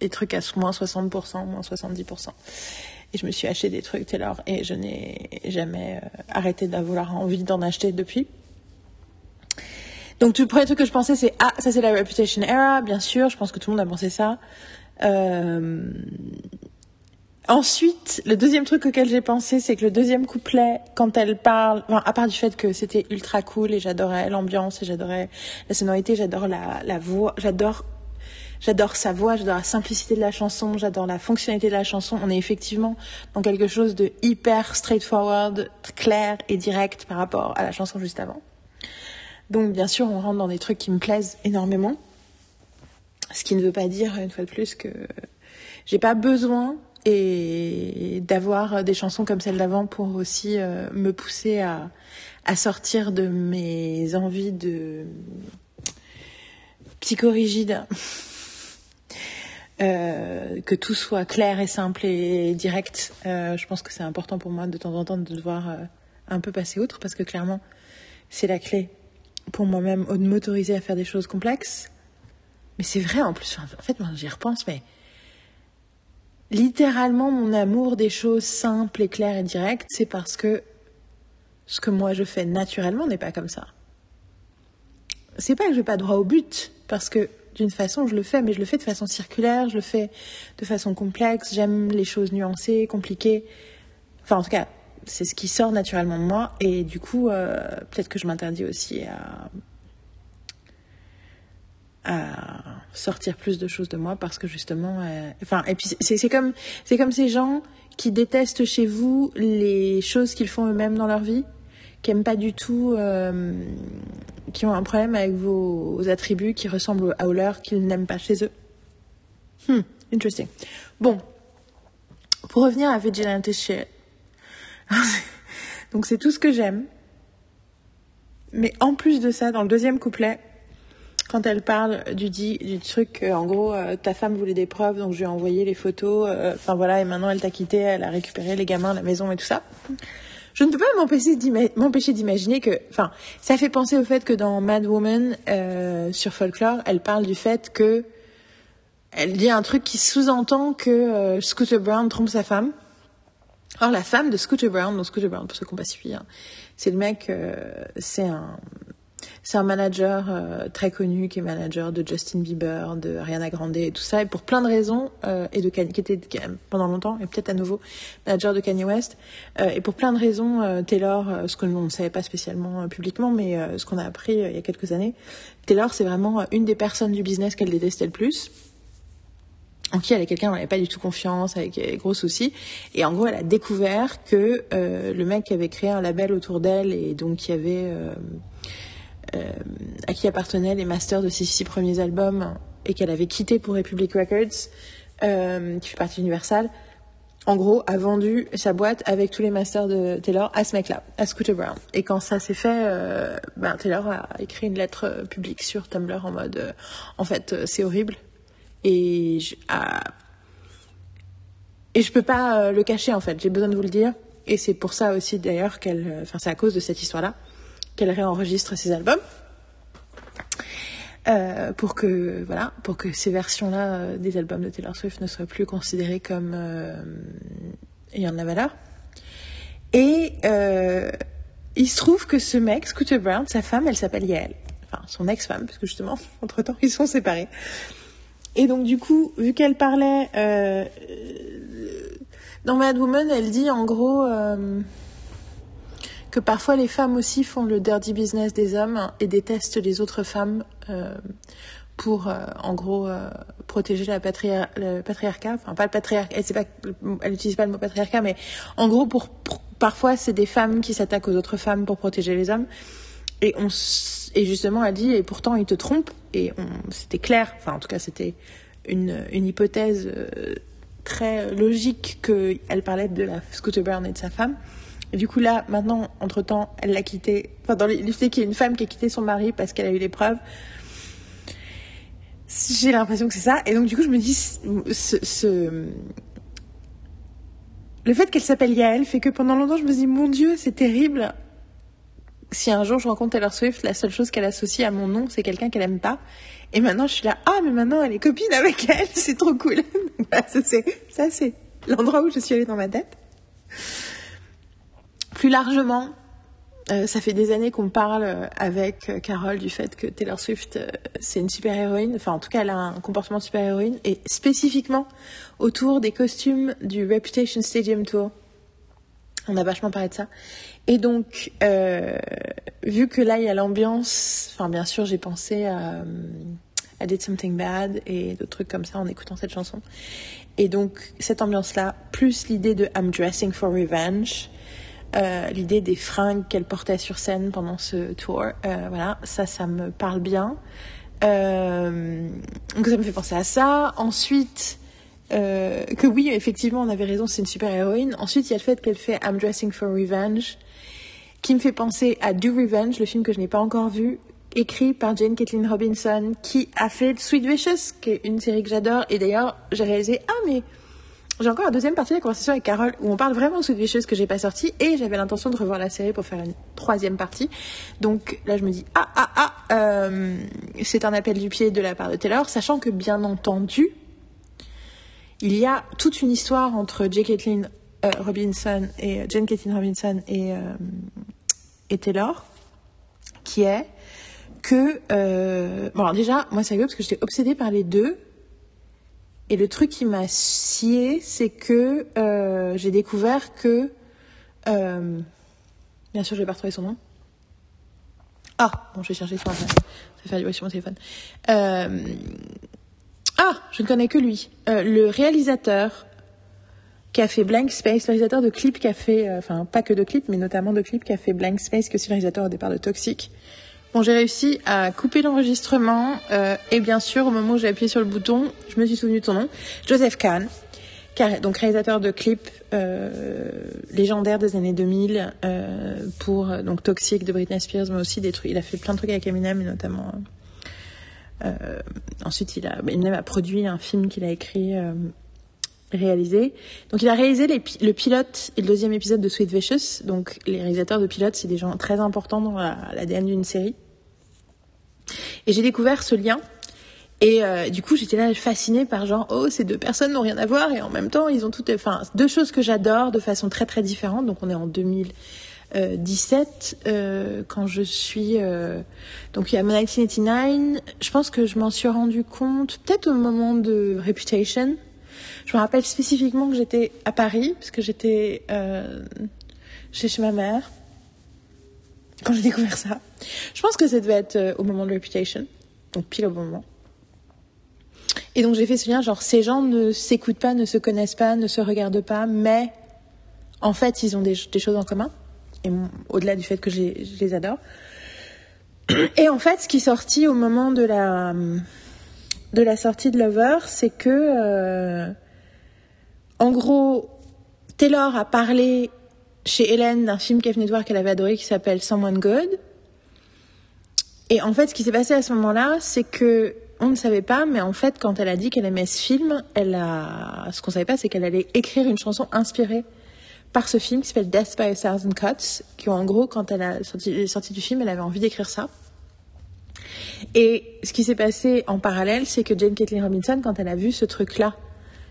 des trucs à moins 60%, moins 70%. Et je me suis acheté des trucs Taylor et je n'ai jamais arrêté d'avoir envie d'en acheter depuis. Donc, tout le premier truc que je pensais, c'est Ah, ça c'est la Reputation Era, bien sûr, je pense que tout le monde a pensé ça. Ensuite, le deuxième truc auquel j'ai pensé, c'est que le deuxième couplet, quand elle parle, enfin, à part du fait que c'était ultra cool et j'adorais l'ambiance et j'adorais la sonorité, j'adore la, la voix, j'adore, j'adore sa voix, j'adore la simplicité de la chanson, j'adore la fonctionnalité de la chanson. On est effectivement dans quelque chose de hyper straightforward, clair et direct par rapport à la chanson juste avant. Donc, bien sûr, on rentre dans des trucs qui me plaisent énormément. Ce qui ne veut pas dire, une fois de plus, que j'ai pas besoin et d'avoir des chansons comme celle d'avant pour aussi euh, me pousser à, sortir de mes envies de psychorigide. Euh, que tout soit clair et simple et direct. Euh, je pense que c'est important pour moi de temps en temps de devoir euh, un peu passer outre parce que clairement, c'est la clé pour moi-même de m'autoriser à faire des choses complexes. Mais c'est vrai en plus, en fait, moi j'y repense, mais littéralement mon amour des choses simples et claires et directes, c'est parce que ce que moi je fais naturellement n'est pas comme ça. C'est pas que je n'ai pas droit au but, parce que d'une façon, je le fais, mais je le fais de façon circulaire, je le fais de façon complexe, j'aime les choses nuancées, compliquées. Enfin, en tout cas, c'est ce qui sort naturellement de moi, et du coup, euh, peut-être que je m'interdis aussi à, à sortir plus de choses de moi parce que justement, euh, enfin, et puis c'est comme, c'est comme ces gens qui détestent chez vous les choses qu'ils font eux-mêmes dans leur vie qui aiment pas du tout, euh, qui ont un problème avec vos, attributs qui ressemblent à leurs qu'ils n'aiment pas chez eux. Hmm, interesting. Bon, pour revenir à Vigilante. Donc c'est tout ce que j'aime. Mais en plus de ça, dans le deuxième couplet, quand elle parle du dit du truc, en gros, euh, ta femme voulait des preuves, donc je lui ai envoyé les photos. Euh, enfin voilà, et maintenant elle t'a quitté, elle a récupéré les gamins, la maison et tout ça je ne peux pas m'empêcher d'imaginer que, enfin, ça fait penser au fait que dans Mad Woman euh, sur Folklore, elle parle du fait que elle dit un truc qui sous-entend que euh, Scooter Brown trompe sa femme. Or la femme de Scooter Brown, donc Scooter Brown pour ceux qui n'ont pas suivi, hein, c'est le mec, euh, c'est un c'est un manager euh, très connu qui est manager de Justin Bieber, de Ariana Grande et tout ça, et pour plein de raisons, euh, et de qui était pendant longtemps, et peut-être à nouveau manager de Kanye West, euh, et pour plein de raisons, Taylor, ce que l'on ne savait pas spécialement publiquement, mais ce qu'on a appris il y a quelques années, Taylor c'est vraiment une des personnes du business qu'elle détestait le plus en qui elle est quelqu'un elle n'avait pas du tout confiance, avec gros soucis. Et en gros, elle a découvert que le mec qui avait créé un label autour d'elle et donc qui avait à qui appartenaient les masters de ses six premiers albums et qu'elle avait quitté pour Republic Records, euh, qui fait partie d'Universal, en gros, a vendu sa boîte avec tous les masters de Taylor à ce mec-là, à Scooter Brown. Et quand ça s'est fait, euh, ben, Taylor a écrit une lettre publique sur Tumblr en mode, en fait, c'est horrible. Et je, ah, et je peux pas le cacher, en fait. J'ai besoin de vous le dire. Et c'est pour ça aussi, d'ailleurs, qu'elle, enfin, c'est à cause de cette histoire-là qu'elle réenregistre ses albums. Euh, pour que voilà, pour que ces versions-là euh, des albums de Taylor Swift ne soient plus considérées comme euh, ayant de la valeur. Et il se trouve que ce mec, Scooter Brown, sa femme, elle s'appelle Yael. Enfin, son ex-femme, parce que justement, entre-temps, ils sont séparés. Et donc, du coup, vu qu'elle parlait... dans Mad Woman, elle dit, en gros que parfois les femmes aussi font le dirty business des hommes et détestent les autres femmes euh, pour, euh, en gros, euh, protéger le patriarcat. Enfin, pas le patriarcat, elle n'utilise pas le mot patriarcat, mais en gros, parfois, c'est des femmes qui s'attaquent aux autres femmes pour protéger les hommes. Et, justement, elle dit, et pourtant, ils te trompent. Et c'était clair, enfin, en tout cas, c'était une, une hypothèse très logique qu'elle parlait de la Scooter Brown et de sa femme. Et du coup, là, maintenant, entre-temps, elle l'a quitté. Enfin, dans l'idée qu'il y a une femme qui a quitté son mari parce qu'elle a eu des preuves. J'ai l'impression que c'est ça. Et donc, du coup, je me dis, ce, le fait qu'elle s'appelle Yael fait que pendant longtemps, je me dis, mon Dieu, c'est terrible. Si un jour je rencontre Taylor Swift, la seule chose qu'elle associe à mon nom, c'est quelqu'un qu'elle aime pas. Et maintenant, je suis là, ah, mais maintenant, elle est copine avec elle, c'est trop cool. ça, c'est l'endroit où je suis allée dans ma tête. Plus largement, euh, ça fait des années qu'on parle euh, avec euh, Carole du fait que Taylor Swift, c'est une super-héroïne. Enfin, en tout cas, elle a un comportement de super-héroïne. Et spécifiquement autour des costumes du Reputation Stadium Tour. On a vachement parlé de ça. Et donc, vu que là, il y a l'ambiance, enfin, bien sûr, j'ai pensé à, I Did Something Bad et d'autres trucs comme ça en écoutant cette chanson. Et donc, cette ambiance-là, plus l'idée de I'm Dressing for Revenge, euh, l'idée des fringues qu'elle portait sur scène pendant ce tour. Euh, voilà, ça, ça me parle bien. Euh, donc ça me fait penser à ça. Ensuite, que oui, effectivement, on avait raison, c'est une super héroïne. Ensuite, il y a le fait qu'elle fait I'm Dressing for Revenge, qui me fait penser à Do Revenge, le film que je n'ai pas encore vu, écrit par Jane Kathleen Robinson, qui a fait Sweet Vicious, qui est une série que j'adore. Et d'ailleurs, j'ai réalisé, ah mais j'ai encore la deuxième partie de la conversation avec Carole où on parle vraiment de Sweet Vicious que j'ai pas sorti et j'avais l'intention de revoir la série pour faire une troisième partie. Donc là, je me dis ah ah ah, euh, c'est un appel du pied de la part de Taylor, sachant que bien entendu, il y a toute une histoire entre J. Caitlin euh, Robinson et Jane Caitlin Robinson et, euh, et Taylor, qui est que euh, bon alors déjà moi c'est rigolo parce que j'étais obsédée par les deux et le truc qui m'a scié c'est que euh, j'ai découvert que euh, bien sûr je vais pas retrouver son nom. Ah bon je vais chercher sur internet. Ça va faire du bruit sur mon téléphone. Euh, ah je ne connais que lui. Le réalisateur qui a fait Blank Space, le réalisateur de clips qui a fait, enfin pas que de clips, mais notamment de clips qui a fait Blank Space, qui est aussi le réalisateur au départ de Toxic. Bon, j'ai réussi à couper l'enregistrement euh, et bien sûr, au moment où j'ai appuyé sur le bouton, je me suis souvenu de son nom, Joseph Kahn, donc réalisateur de clips euh, légendaires des années 2000 euh, pour donc Toxic de Britney Spears, mais aussi des trucs. Il a fait plein de trucs avec Eminem, notamment. Euh, ensuite, il a Eminem a produit un film qu'il a écrit réalisé. Donc il a réalisé le pilote et le deuxième épisode de Sweet Vicious. Donc les réalisateurs de pilotes, c'est des gens très importants dans l'ADN d'une série. Et j'ai découvert ce lien. Et euh, du coup, j'étais là fascinée par genre, oh, ces deux personnes n'ont rien à voir et en même temps, ils ont toutes, enfin, deux choses que j'adore de façon très très différente. Donc on est en 2017 euh, quand je suis, euh, donc il y a 1989. Je pense que je m'en suis rendu compte peut-être au moment de Reputation je me rappelle spécifiquement que j'étais à Paris, parce que j'étais euh, chez, chez ma mère, quand j'ai découvert ça. Je pense que ça devait être euh, au moment de Reputation, donc pile au bon moment. Et donc j'ai fait ce lien, genre ces gens ne s'écoutent pas, ne se connaissent pas, ne se regardent pas, mais en fait ils ont des, choses en commun, et au-delà du fait que je les adore. Et en fait, ce qui est sorti au moment de la de la sortie de Lover, c'est que euh, en gros, Taylor a parlé chez Hélène d'un film qu'elle venait de voir qu'elle avait adoré qui s'appelle Someone Good. Et en fait, ce qui s'est passé à ce moment-là, c'est que on ne savait pas, mais en fait, quand elle a dit qu'elle aimait ce film, elle a, ce qu'on savait pas, c'est qu'elle allait écrire une chanson inspirée par ce film qui s'appelle Death by a Thousand Cuts, qui en gros, quand elle a sorti, sorti du film, elle avait envie d'écrire ça. Et ce qui s'est passé en parallèle, c'est que Jane Caitlin Robinson, quand elle a vu ce truc-là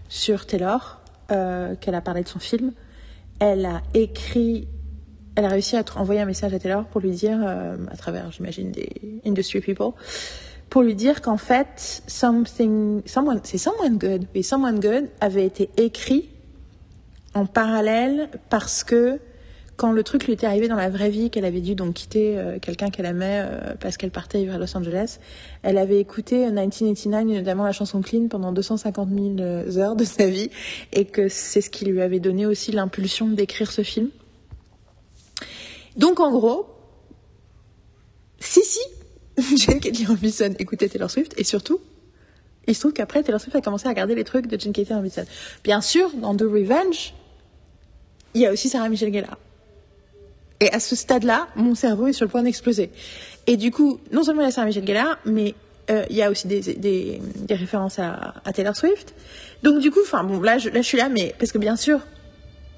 sur Taylor, euh, qu'elle a parlé de son film, elle a écrit, elle a réussi à envoyer un message à Taylor pour lui dire, euh, à travers, j'imagine, des industry people, pour lui dire qu'en fait, something, someone, c'est someone good, oui, someone good avait été écrit en parallèle parce que quand le truc lui était arrivé dans la vraie vie, qu'elle avait dû donc quitter euh, quelqu'un qu'elle aimait euh, parce qu'elle partait vivre à Los Angeles, elle avait écouté 1989, notamment la chanson Clean, pendant 250 000 euh, heures de sa vie, et que c'est ce qui lui avait donné aussi l'impulsion d'écrire ce film. Donc en gros, si si, Jane Katie Robinson écoutait Taylor Swift, et surtout, il se trouve qu'après Taylor Swift a commencé à regarder les trucs de Jane Katie Robinson. Bien sûr, dans The Revenge, il y a aussi Sarah Michelle Gellar. Et à ce stade-là, mon cerveau est sur le point d'exploser. Et du coup, non seulement il y a Sarah Michel Gellar, mais euh, il y a aussi des, références à, Taylor Swift. Donc du coup, enfin bon, là je, là je suis là, mais parce que bien sûr,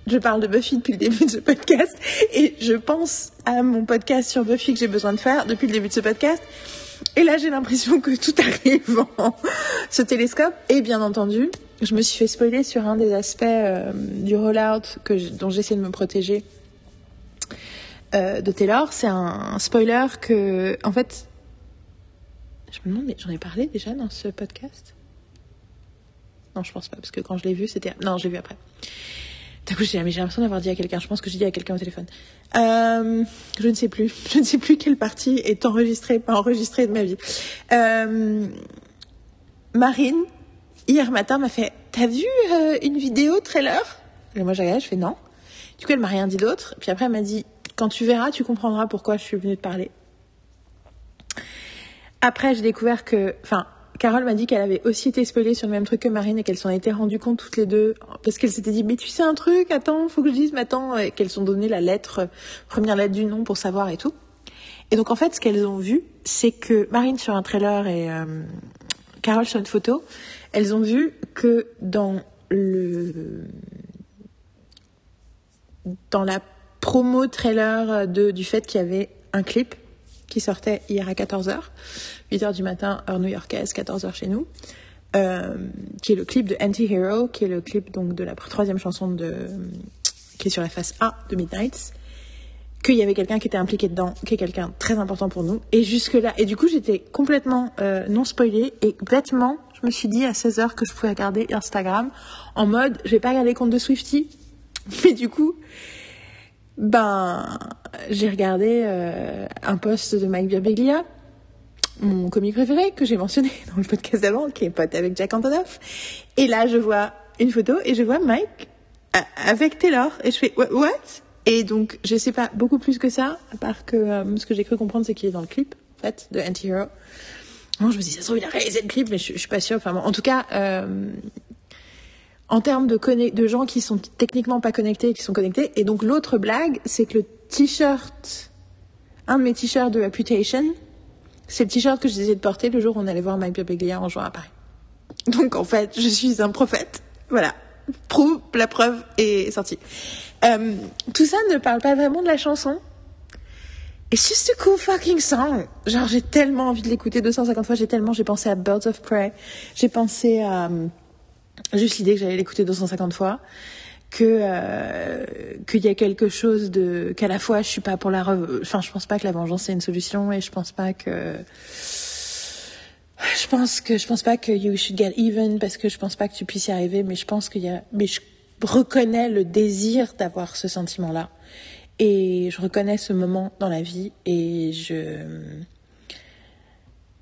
je parle de Buffy depuis le début de ce podcast, et je pense à mon podcast sur Buffy que j'ai besoin de faire depuis le début de ce podcast. Et là, j'ai l'impression que tout arrive en ce télescope. Et bien entendu, je me suis fait spoiler sur un des aspects euh, du rollout que dont j'essaie de me protéger euh, de Taylor, c'est un, spoiler que, en fait, je me demande, mais j'en ai parlé déjà dans ce podcast? Non, je pense pas, parce que quand je l'ai vu, c'était. Non, je l'ai vu après. D'un coup, j'ai l'impression d'avoir dit à quelqu'un. Je pense que j'ai dit à quelqu'un au téléphone. Euh, je ne sais plus. Je ne sais plus quelle partie est enregistrée, pas enregistrée de ma vie. Euh, Marine, hier matin, m'a fait T'as vu une vidéo trailer? Et moi, j'ai regardé, je fais non. Du coup, elle m'a rien dit d'autre. Puis après, elle m'a dit quand tu verras, tu comprendras pourquoi je suis venue te parler. Après, j'ai découvert que, enfin, Carole m'a dit qu'elle avait aussi été spoilée sur le même truc que Marine et qu'elles s'en étaient rendues compte toutes les deux parce qu'elles s'étaient dit mais tu sais un truc, attends, faut que je dise, mais attends, et qu'elles sont donné la lettre, première lettre du nom pour savoir et tout. Et donc en fait, ce qu'elles ont vu, c'est que Marine sur un trailer et euh, Carole sur une photo, elles ont vu que dans le dans la promo trailer de, du fait qu'il y avait un clip qui sortait hier à 14h, 8h du matin, heure new-yorkaise, 14h chez nous, euh, qui est le clip de Anti-Hero, qui est le clip donc de la troisième chanson de, qui est sur la face A de Midnights. qu'il y avait quelqu'un qui était impliqué dedans, qui est quelqu'un très important pour nous. Et jusque-là, et du coup, j'étais complètement euh, non spoilée et bêtement, je me suis dit à 16h que je pouvais regarder Instagram en mode, je vais pas regarder les comptes de Swifty. Mais du coup, ben, j'ai regardé euh, un post de Mike Birbiglia, mon comique préféré que j'ai mentionné dans le podcast d'avant, qui est pote avec Jack Antonoff. Et là, je vois une photo et je vois Mike euh, avec Taylor. Et je fais, what? Et donc, je sais pas beaucoup plus que ça, à part que euh, ce que j'ai cru comprendre, c'est qu'il est dans le clip, en fait, de Anti-Hero. Bon, je me dis, ça se trouve, il a réalisé le clip, mais je, je suis pas sûre. Enfin, en tout cas, en termes de, de gens qui sont techniquement pas connectés et qui sont connectés. Et donc, l'autre blague, c'est que le t-shirt, un de mes t-shirts de Reputation, c'est le t-shirt que je disais de porter le jour où on allait voir Mike Birbiglia en juin à Paris. Donc, en fait, je suis un prophète. Voilà. Prouve, la preuve est sortie. Euh, tout ça ne parle pas vraiment de la chanson. It's just a cool fucking song. Genre, j'ai tellement envie de l'écouter 250 fois. J'ai tellement, j'ai pensé à Birds of Prey. J'ai pensé à, euh, juste l'idée que j'allais l'écouter 250 fois. Que, euh, qu'il y a quelque chose de, qu'à la fois je suis pas pour la, enfin, je pense pas que la vengeance c'est une solution et je pense pas que, je pense que, je pense pas que you should get even parce que je pense pas que tu puisses y arriver, mais je pense qu'il y a, mais je, reconnais le désir d'avoir ce sentiment-là. Et je reconnais ce moment dans la vie et je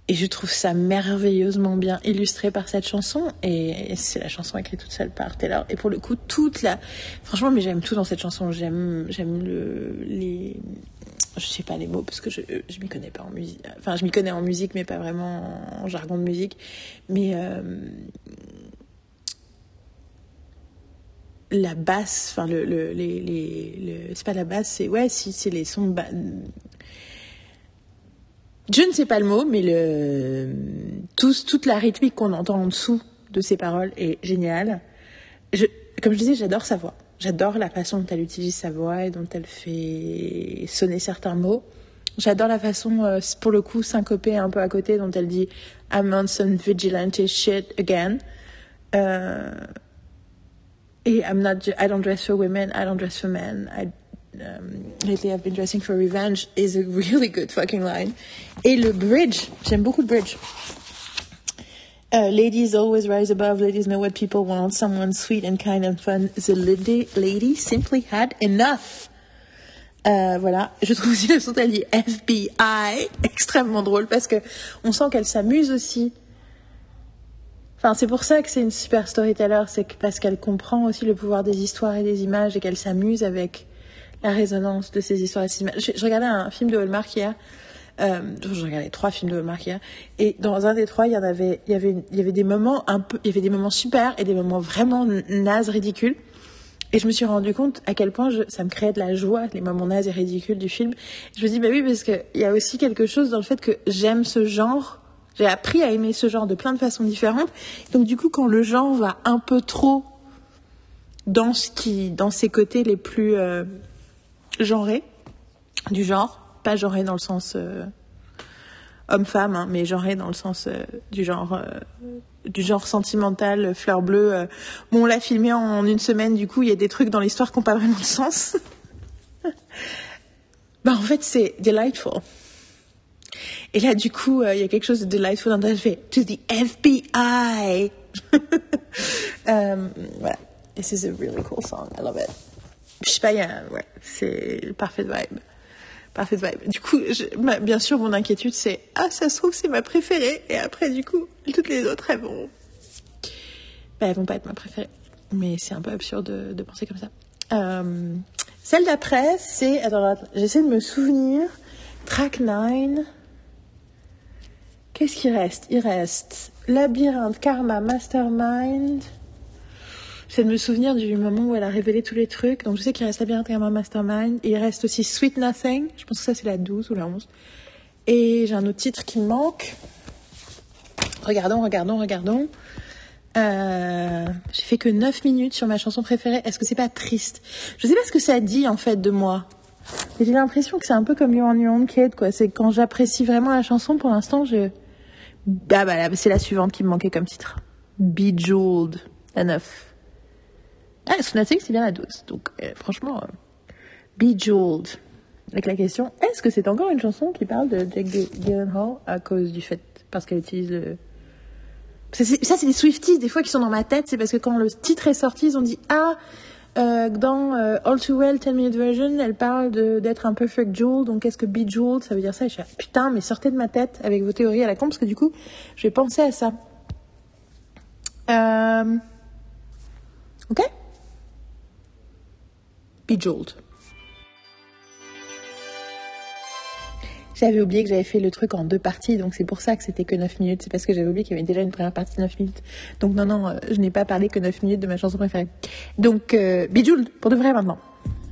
et je trouve ça merveilleusement bien illustré par cette chanson. Et c'est la chanson écrite toute seule par Taylor. Et pour le coup toute la franchement mais j'aime tout dans cette chanson. J'aime j'aime le les je sais pas les mots parce que je je m'y connais pas en musique. Enfin je m'y connais en musique mais pas vraiment en jargon de musique. Mais euh, la basse, enfin le, le, les, c'est pas la basse, c'est ouais, si c'est les sons. Je ne sais pas le mot, mais le tous, toute la rythmique qu'on entend en dessous de ces paroles est géniale. Je, comme je disais, j'adore sa voix. J'adore la façon dont elle utilise sa voix et dont elle fait sonner certains mots. J'adore la façon, euh, pour le coup, syncopée un peu à côté, dont elle dit I'm on some vigilante shit again. Euh, et I'm not, I don't dress for women, I don't dress for men. Um, lately I've been dressing for revenge is a really good fucking line. Et le bridge, j'aime beaucoup le bridge. Uh, ladies always rise above. Ladies know what people want. Someone sweet and kind and fun. The lady, lady simply had enough. Euh, voilà. Je trouve aussi le son dit FBI extrêmement drôle parce que on sent qu'elle s'amuse aussi Enfin, c'est pour ça que c'est une super storyteller, c'est parce qu'elle comprend aussi le pouvoir des histoires et des images et qu'elle s'amuse avec la résonance de ces histoires. Je, je regardais un film de Hallmark hier. Euh, je regardais trois films de Hallmark hier, et dans un des trois, il y en avait, il y avait, il y avait des moments un peu, il y avait des moments super et des moments vraiment nazes, ridicules. Et je me suis rendu compte à quel point ça me créait de la joie, les moments nazes et ridicules du film. Je me dis, bah oui, parce qu'il y a aussi quelque chose dans le fait que j'aime ce genre j'ai appris à aimer ce genre de plein de façons différentes. Donc du coup, quand le genre va un peu trop dans ce qui, dans ses côtés les plus euh, genrés du genre, pas genré dans le sens euh, homme-femme, hein, mais genré dans le sens euh, du genre euh, du genre sentimental, fleur bleue. Bon, on l'a filmé en une semaine, du coup, il y a des trucs dans l'histoire qui n'ont pas vraiment de sens. bah en fait, c'est delightful. Et là, du coup, il y a quelque chose de delightful dans je fais To the FBI! um. This is a really cool song. I love it. Je sais pas, y a, ouais, c'est parfait vibe. Parfait vibe. Du coup, bien sûr, mon inquiétude, c'est Ah, ça se trouve, c'est ma préférée. Et après, du coup, toutes les autres, elles vont. Ben, elles vont pas être ma préférée. Mais c'est un peu absurde de, penser comme ça. Euh, celle d'après, c'est. Attends, attends j'essaie de me souvenir. Track 9. Qu'est-ce qui reste? Il reste Labyrinthe, Karma, Mastermind. J'essaie de me souvenir du moment où elle a révélé tous les trucs. Donc je sais qu'il reste Labyrinthe, Karma, Mastermind. Il reste aussi Sweet Nothing. Je pense que ça c'est la 12 ou la 11. Et j'ai un autre titre qui me manque. Regardons, regardons, regardons. Euh, j'ai fait que 9 minutes sur ma chanson préférée. Est-ce que c'est pas triste? Je sais pas ce que ça dit en fait de moi. J'ai l'impression que c'est un peu comme You on Your Own Kid. C'est quand j'apprécie vraiment la chanson, pour l'instant, je, ah bah c'est la suivante qui me manquait comme titre. Bejeweled, la 9. Ah, Sonatic, c'est bien la 12. Donc, euh, franchement, euh, Bejeweled. avec la question est-ce que c'est encore une chanson qui parle de Jake Gyllenhaal à cause du fait parce qu'elle utilise le ça c'est des Swifties des fois qui sont dans ma tête. C'est parce que quand le titre est sorti ils ont dit ah euh, dans euh, All Too Well 10 Minute Version elle parle d'être un perfect jewel. Donc qu'est-ce que bejeweled ça veut dire ça je suis putain mais sortez de ma tête avec vos théories à la con parce que du coup je vais penser à ça. Euh... ok bejeweled J'avais oublié que j'avais fait le truc en deux parties, donc c'est pour ça que c'était que 9 minutes. C'est parce que j'avais oublié qu'il y avait déjà une première partie de 9 minutes. Donc non, non, euh, je n'ai pas parlé que 9 minutes de ma chanson préférée. Donc, euh, Bejeweled, pour de vrai maintenant.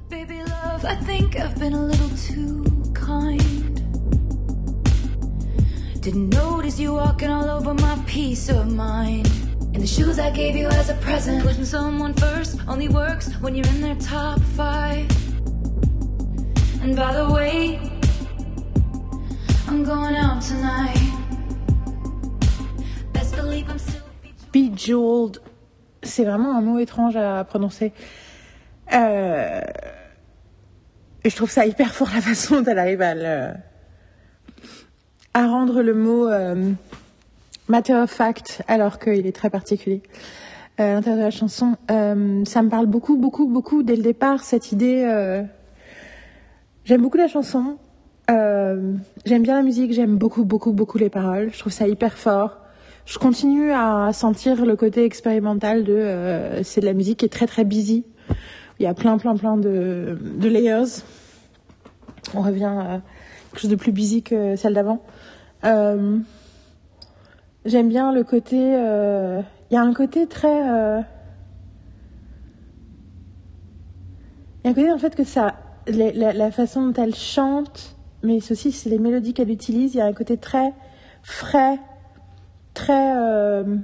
Baby love, I think I've been a little too kind. Didn't notice you walking all over my peace of mind. In the shoes I gave you as a present. Pushing someone first only works when you're in their top five. And by the way, I'm going out tonight. Best believe I'm still Bejeweled. C'est vraiment un mot étrange à prononcer. Euh... Et je trouve ça hyper fort la façon dont elle arrive à le... à rendre le mot euh, matter of fact alors qu'il est très particulier. Euh, à l'intérieur de la chanson, euh, ça me parle beaucoup, beaucoup, beaucoup dès le départ cette idée. Euh... J'aime beaucoup la chanson. Euh, j'aime bien la musique, j'aime beaucoup, beaucoup, beaucoup les paroles. Je trouve ça hyper fort. Je continue à sentir le côté expérimental de euh, c'est de la musique qui est très très busy. Il y a plein plein plein de, de layers. On revient à quelque chose de plus busy que celle d'avant. Euh, j'aime bien le côté. Euh, il y a un côté très. Euh, il y a un côté en fait que ça, la, la, façon dont elle chante mais ceci, c'est les mélodies qu'elle utilise. Il y a un côté très frais, très euh,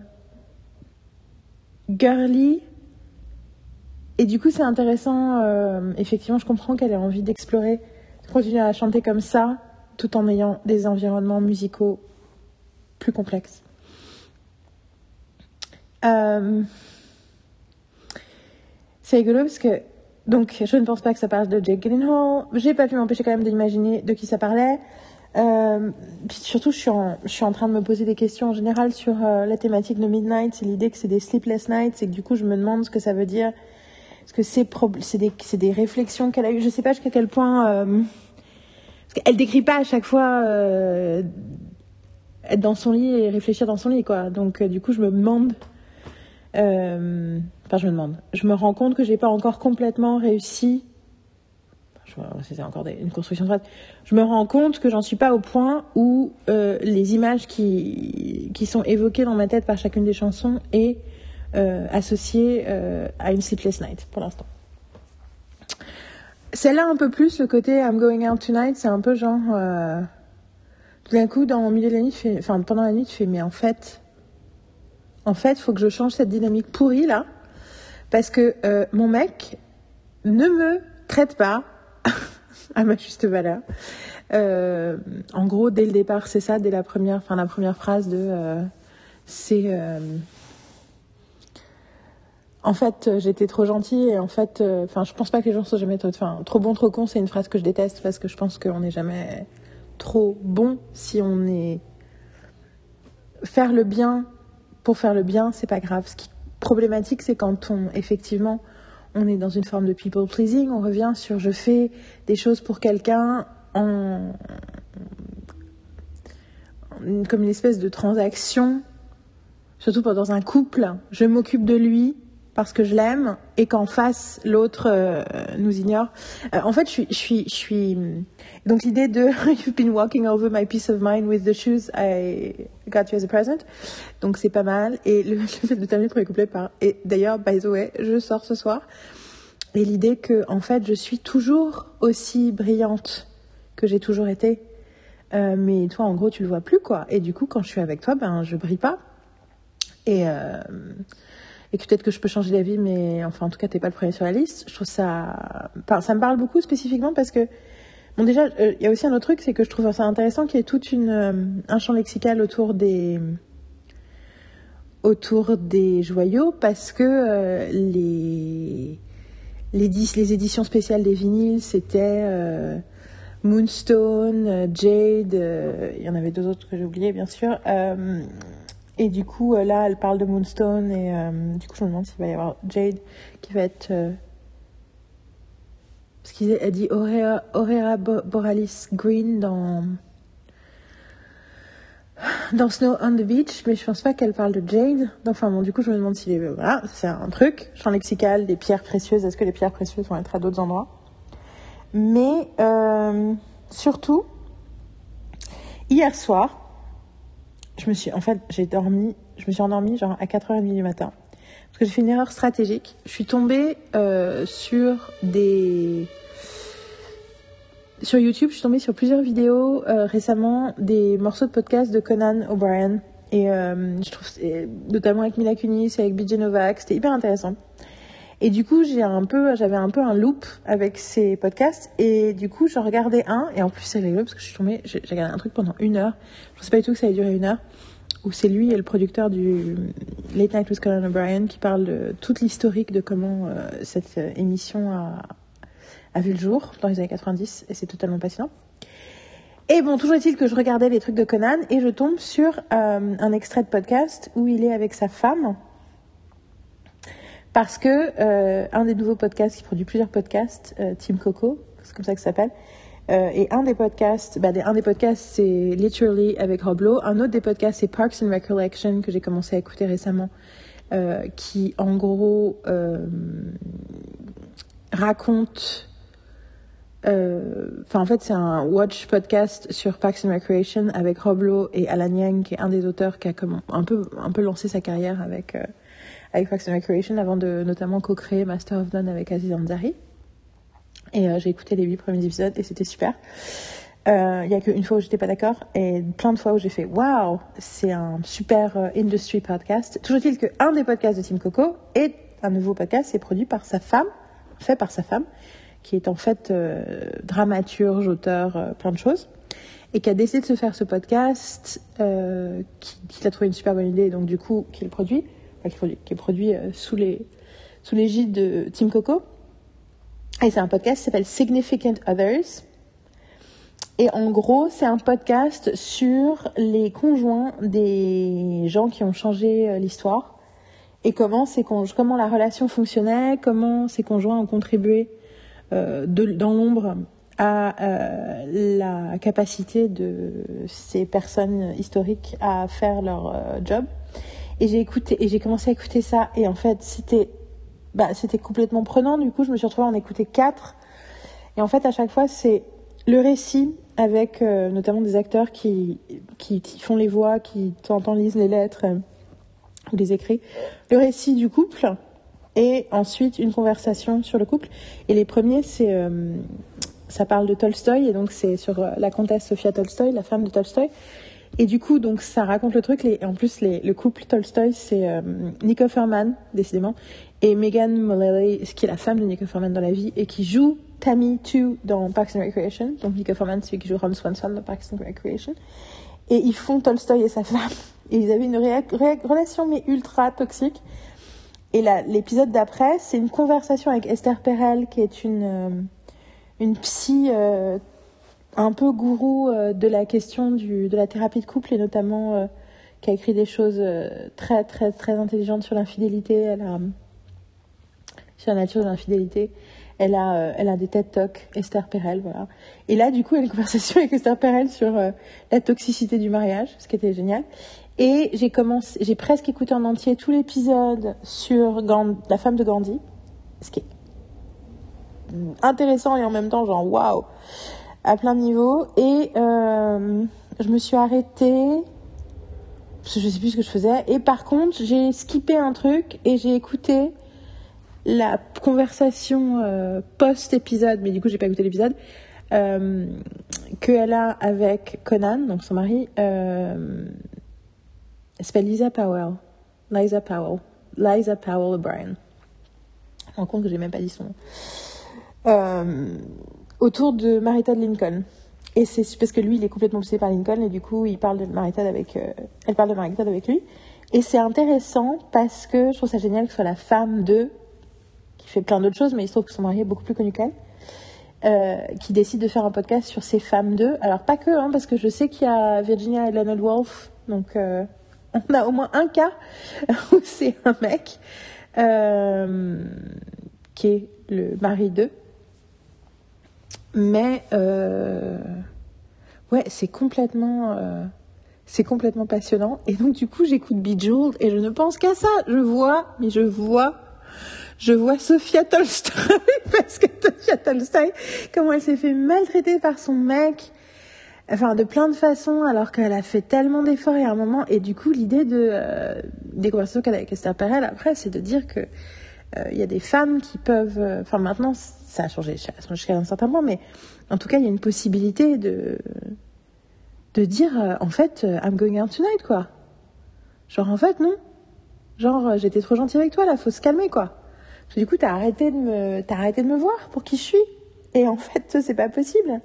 girly. Et du coup, c'est intéressant. Euh, effectivement, je comprends qu'elle ait envie d'explorer, de continuer à chanter comme ça, tout en ayant des environnements musicaux plus complexes. Euh, c'est rigolo parce que donc, je ne pense pas que ça parle de Jake Gyllenhaal. J'ai pas pu m'empêcher quand même d'imaginer de qui ça parlait. Euh, puis surtout, je suis, en, je suis en train de me poser des questions en général sur euh, la thématique de Midnight. C'est l'idée que c'est des sleepless nights et que du coup, je me demande ce que ça veut dire. Est-ce que c'est c'est des, des réflexions qu'elle a eues? Je sais pas jusqu'à quel point. Euh, parce qu'elle décrit pas à chaque fois être dans son lit et réfléchir dans son lit, quoi. Donc, du coup, je me demande. Euh, Enfin, je me demande. Je me rends compte que j'ai pas encore complètement réussi. C'était encore une construction de phrase. Je me rends compte que j'en suis pas au point où euh, les images qui, qui sont évoquées dans ma tête par chacune des chansons est euh, associée euh, à une Sleepless Night pour l'instant. Celle-là un peu plus, le côté I'm going out tonight, c'est un peu genre... Euh, tout d'un coup, dans le milieu de la nuit, fais, enfin pendant la nuit, tu fais mais en fait, en fait, faut que je change cette dynamique pourrie là parce que euh, mon mec ne me traite pas à ma juste valeur. Euh, en gros, dès le départ, c'est ça, dès la première, enfin la première phrase de, euh, c'est, en fait, j'étais trop gentille et en fait, enfin, je pense pas que les gens soient jamais trop, enfin, trop bon, trop con. C'est une phrase que je déteste parce que je pense qu'on n'est jamais trop bon si on est faire le bien pour faire le bien, c'est pas grave. Ce qui problématique, c'est quand on, effectivement, on est dans une forme de people pleasing, on revient sur je fais des choses pour quelqu'un en, comme une espèce de transaction, surtout dans un couple, je m'occupe de lui parce que je l'aime et qu'en face l'autre euh, nous ignore. Euh, en fait, je suis, suis donc l'idée de You've been walking over my peace of mind with the shoes I got you as a present. Donc c'est pas mal et le, fait de terminer le premier couplet par et d'ailleurs by the way, je sors ce soir. Et l'idée que en fait, je suis toujours aussi brillante que j'ai toujours été. Euh, mais toi, en gros, tu le vois plus, quoi. Et du coup, quand je suis avec toi, ben, je brille pas. Et, et que peut-être que je peux changer d'avis, mais enfin, en tout cas, t'es pas le premier sur la liste. Je trouve ça, ça me parle beaucoup spécifiquement parce que, bon, déjà, il euh, y a aussi un autre truc, c'est que je trouve ça intéressant qu'il y ait toute une, euh, un champ lexical autour des, autour des joyaux parce que euh, les, les, éditions spéciales des vinyles, c'était, Moonstone, Jade, il y en avait deux autres que j'ai oubliés bien sûr. Et du coup, là, elle parle de Moonstone et du coup, je me demande s'il va y avoir Jade qui va être parce qu'elle dit Aurora, Aurora Borealis Green dans dans Snow on the Beach, mais je pense pas qu'elle parle de Jade. Enfin bon, du coup, je me demande si voilà, c'est un truc, champ lexical, des pierres précieuses. Est-ce que les pierres précieuses vont être à d'autres endroits? Mais euh, surtout, hier soir, je me suis, en fait, j'ai dormi, je me suis endormie genre à 4h30 du matin parce que j'ai fait une erreur stratégique. Je suis tombée euh, sur des sur YouTube, je suis tombée sur plusieurs vidéos euh, récemment des morceaux de podcast de Conan O'Brien. Et euh, je trouve, notamment avec Mila Kunis, avec BJ Novak, c'était hyper intéressant. Et du coup, j'avais un peu un loop avec ces podcasts. Et du coup, j'en regardais un. Et en plus, c'est rigolo parce que je suis tombée, j'ai regardé un truc pendant une heure. Je sais pas du tout que ça allait durer une heure. Où c'est lui et le producteur du Late Night with Conan O'Brien qui parle de toute l'historique de comment euh, cette émission a, a vu le jour dans les années 90 et c'est totalement passionnant. Et bon, toujours est-il que je regardais les trucs de Conan et je tombe sur euh, un extrait de podcast où il est avec sa femme parce que euh, un des nouveaux podcasts qui produit plusieurs podcasts, euh, Team Coco, c'est comme ça que ça s'appelle, et un des podcasts, bah, un des podcasts c'est Literally avec Roblo, un autre des podcasts c'est Parks and Recollection que j'ai commencé à écouter récemment, qui en gros raconte euh, enfin, en fait, c'est un watch podcast sur Parks and Recreation avec Rob Lowe et Alan Yang, qui est un des auteurs qui a comme un peu, un peu lancé sa carrière avec, euh, avec Parks and Recreation avant de notamment co-créer Master of None avec Aziz Ansari. Et euh, j'ai écouté les huit premiers épisodes et c'était super. Il y a qu'une fois où j'étais pas d'accord et plein de fois où j'ai fait waouh, c'est un super industry podcast. Toujours est-il qu'un des podcasts de Team Coco est un nouveau podcast, c'est produit par sa femme, fait par sa femme qui est en fait euh, dramaturge, auteur, euh, plein de choses, et qui a décidé de se faire ce podcast, euh, qui, a trouvé une super bonne idée, donc du coup, qui le produit, qui, est produit sous les sous l'égide de Team Coco. Et c'est un podcast qui s'appelle Significant Others. Et en gros, c'est un podcast sur les conjoints des gens qui ont changé l'histoire et comment, comment la relation fonctionnait, comment ces conjoints ont contribué euh, dans l'ombre à euh, la capacité de ces personnes historiques à faire leur euh, job. Et j'ai commencé à écouter ça et en fait c'était bah, c'était complètement prenant. Du coup, je me suis retrouvée à en écouter quatre. Et en fait, à chaque fois, c'est le récit avec notamment des acteurs qui, font les voix, qui temps lisent les lettres ou les écrits. Le récit du couple et ensuite une conversation sur le couple. Et les premiers, euh, ça parle de Tolstoï et donc c'est sur euh, la comtesse Sofia Tolstoï, la femme de Tolstoï. Et du coup, donc ça raconte le truc. Les, en plus, le couple Tolstoï, c'est euh, Nico Ferman, décidément, et Megan Mullally, qui est la femme de Nico Ferman dans la vie et qui joue Tammy 2 dans Parks and Recreation. Donc Nico Ferman, c'est celui qui joue Ron Swanson dans Parks and Recreation. Et ils font Tolstoï et sa femme. Et ils avaient une relation mais ultra toxique. Et l'épisode d'après, c'est une conversation avec Esther Perel, qui est une, euh, une psy euh, un peu gourou euh, de la question du, de la thérapie de couple et notamment qui a écrit des choses très très très intelligentes sur l'infidélité. Elle a sur la nature de l'infidélité. Elle a, elle a des TED Talks, Esther Perel, voilà. Et là, du coup, elle a une conversation avec Esther Perel sur la toxicité du mariage, ce qui était génial. Et j'ai commencé, j'ai presque écouté en entier tout l'épisode sur la femme de Gandhi, ce qui est intéressant et en même temps genre waouh à plein niveau. Et euh, je me suis arrêtée parce que je sais plus ce que je faisais. Et par contre, j'ai skippé un truc et j'ai écouté la conversation euh, post-épisode, mais du coup j'ai pas écouté l'épisode, euh, qu'elle a avec Conan, donc son mari, euh, elle s'appelle Lisa Powell. Liza Powell. Liza Powell O'Brien. Je me rends compte que j'ai même pas dit son nom. Autour de Marietta de Lincoln. Et c'est parce que lui, il est complètement obsédé par Lincoln et du coup, il parle de Marietta avec, euh, elle parle de Marietta avec lui. Et c'est intéressant parce que je trouve ça génial que ce soit la femme de, qui fait plein d'autres choses, mais il se trouve que son mari est beaucoup plus connu qu'elle. euh, qui décide de faire un podcast sur ces femmes d'eux. Alors pas que, hein, parce que je sais qu'il y a Virginia et Leonard Wolf, donc euh, on a au moins un cas où c'est un mec qui est le mari d'eux. Mais euh, ouais, c'est complètement, euh, c'est complètement passionnant. Et donc du coup, j'écoute Bejeweled et je ne pense qu'à ça. Je vois, mais je vois, je vois Sophia Tolstoy parce que Sophia Tolstoy, comment elle s'est fait maltraiter par son mec. Enfin, de plein de façons, alors qu'elle a fait tellement d'efforts et à un moment. Et du coup, l'idée de euh, des conversations qu'elle a avec Esther Perel après, c'est de dire que il y a des femmes qui peuvent. euh, Enfin, maintenant, ça a changé changé jusqu'à un certain point, mais en tout cas, il y a une possibilité de de dire, euh, en fait, euh, I'm going out tonight, quoi. Genre, en fait, non. Genre, euh, j'étais trop gentille avec toi, là, faut se calmer, quoi. Du coup, t'as arrêté de me, t'as arrêté de me voir pour qui je suis. Et en fait, c'est pas possible.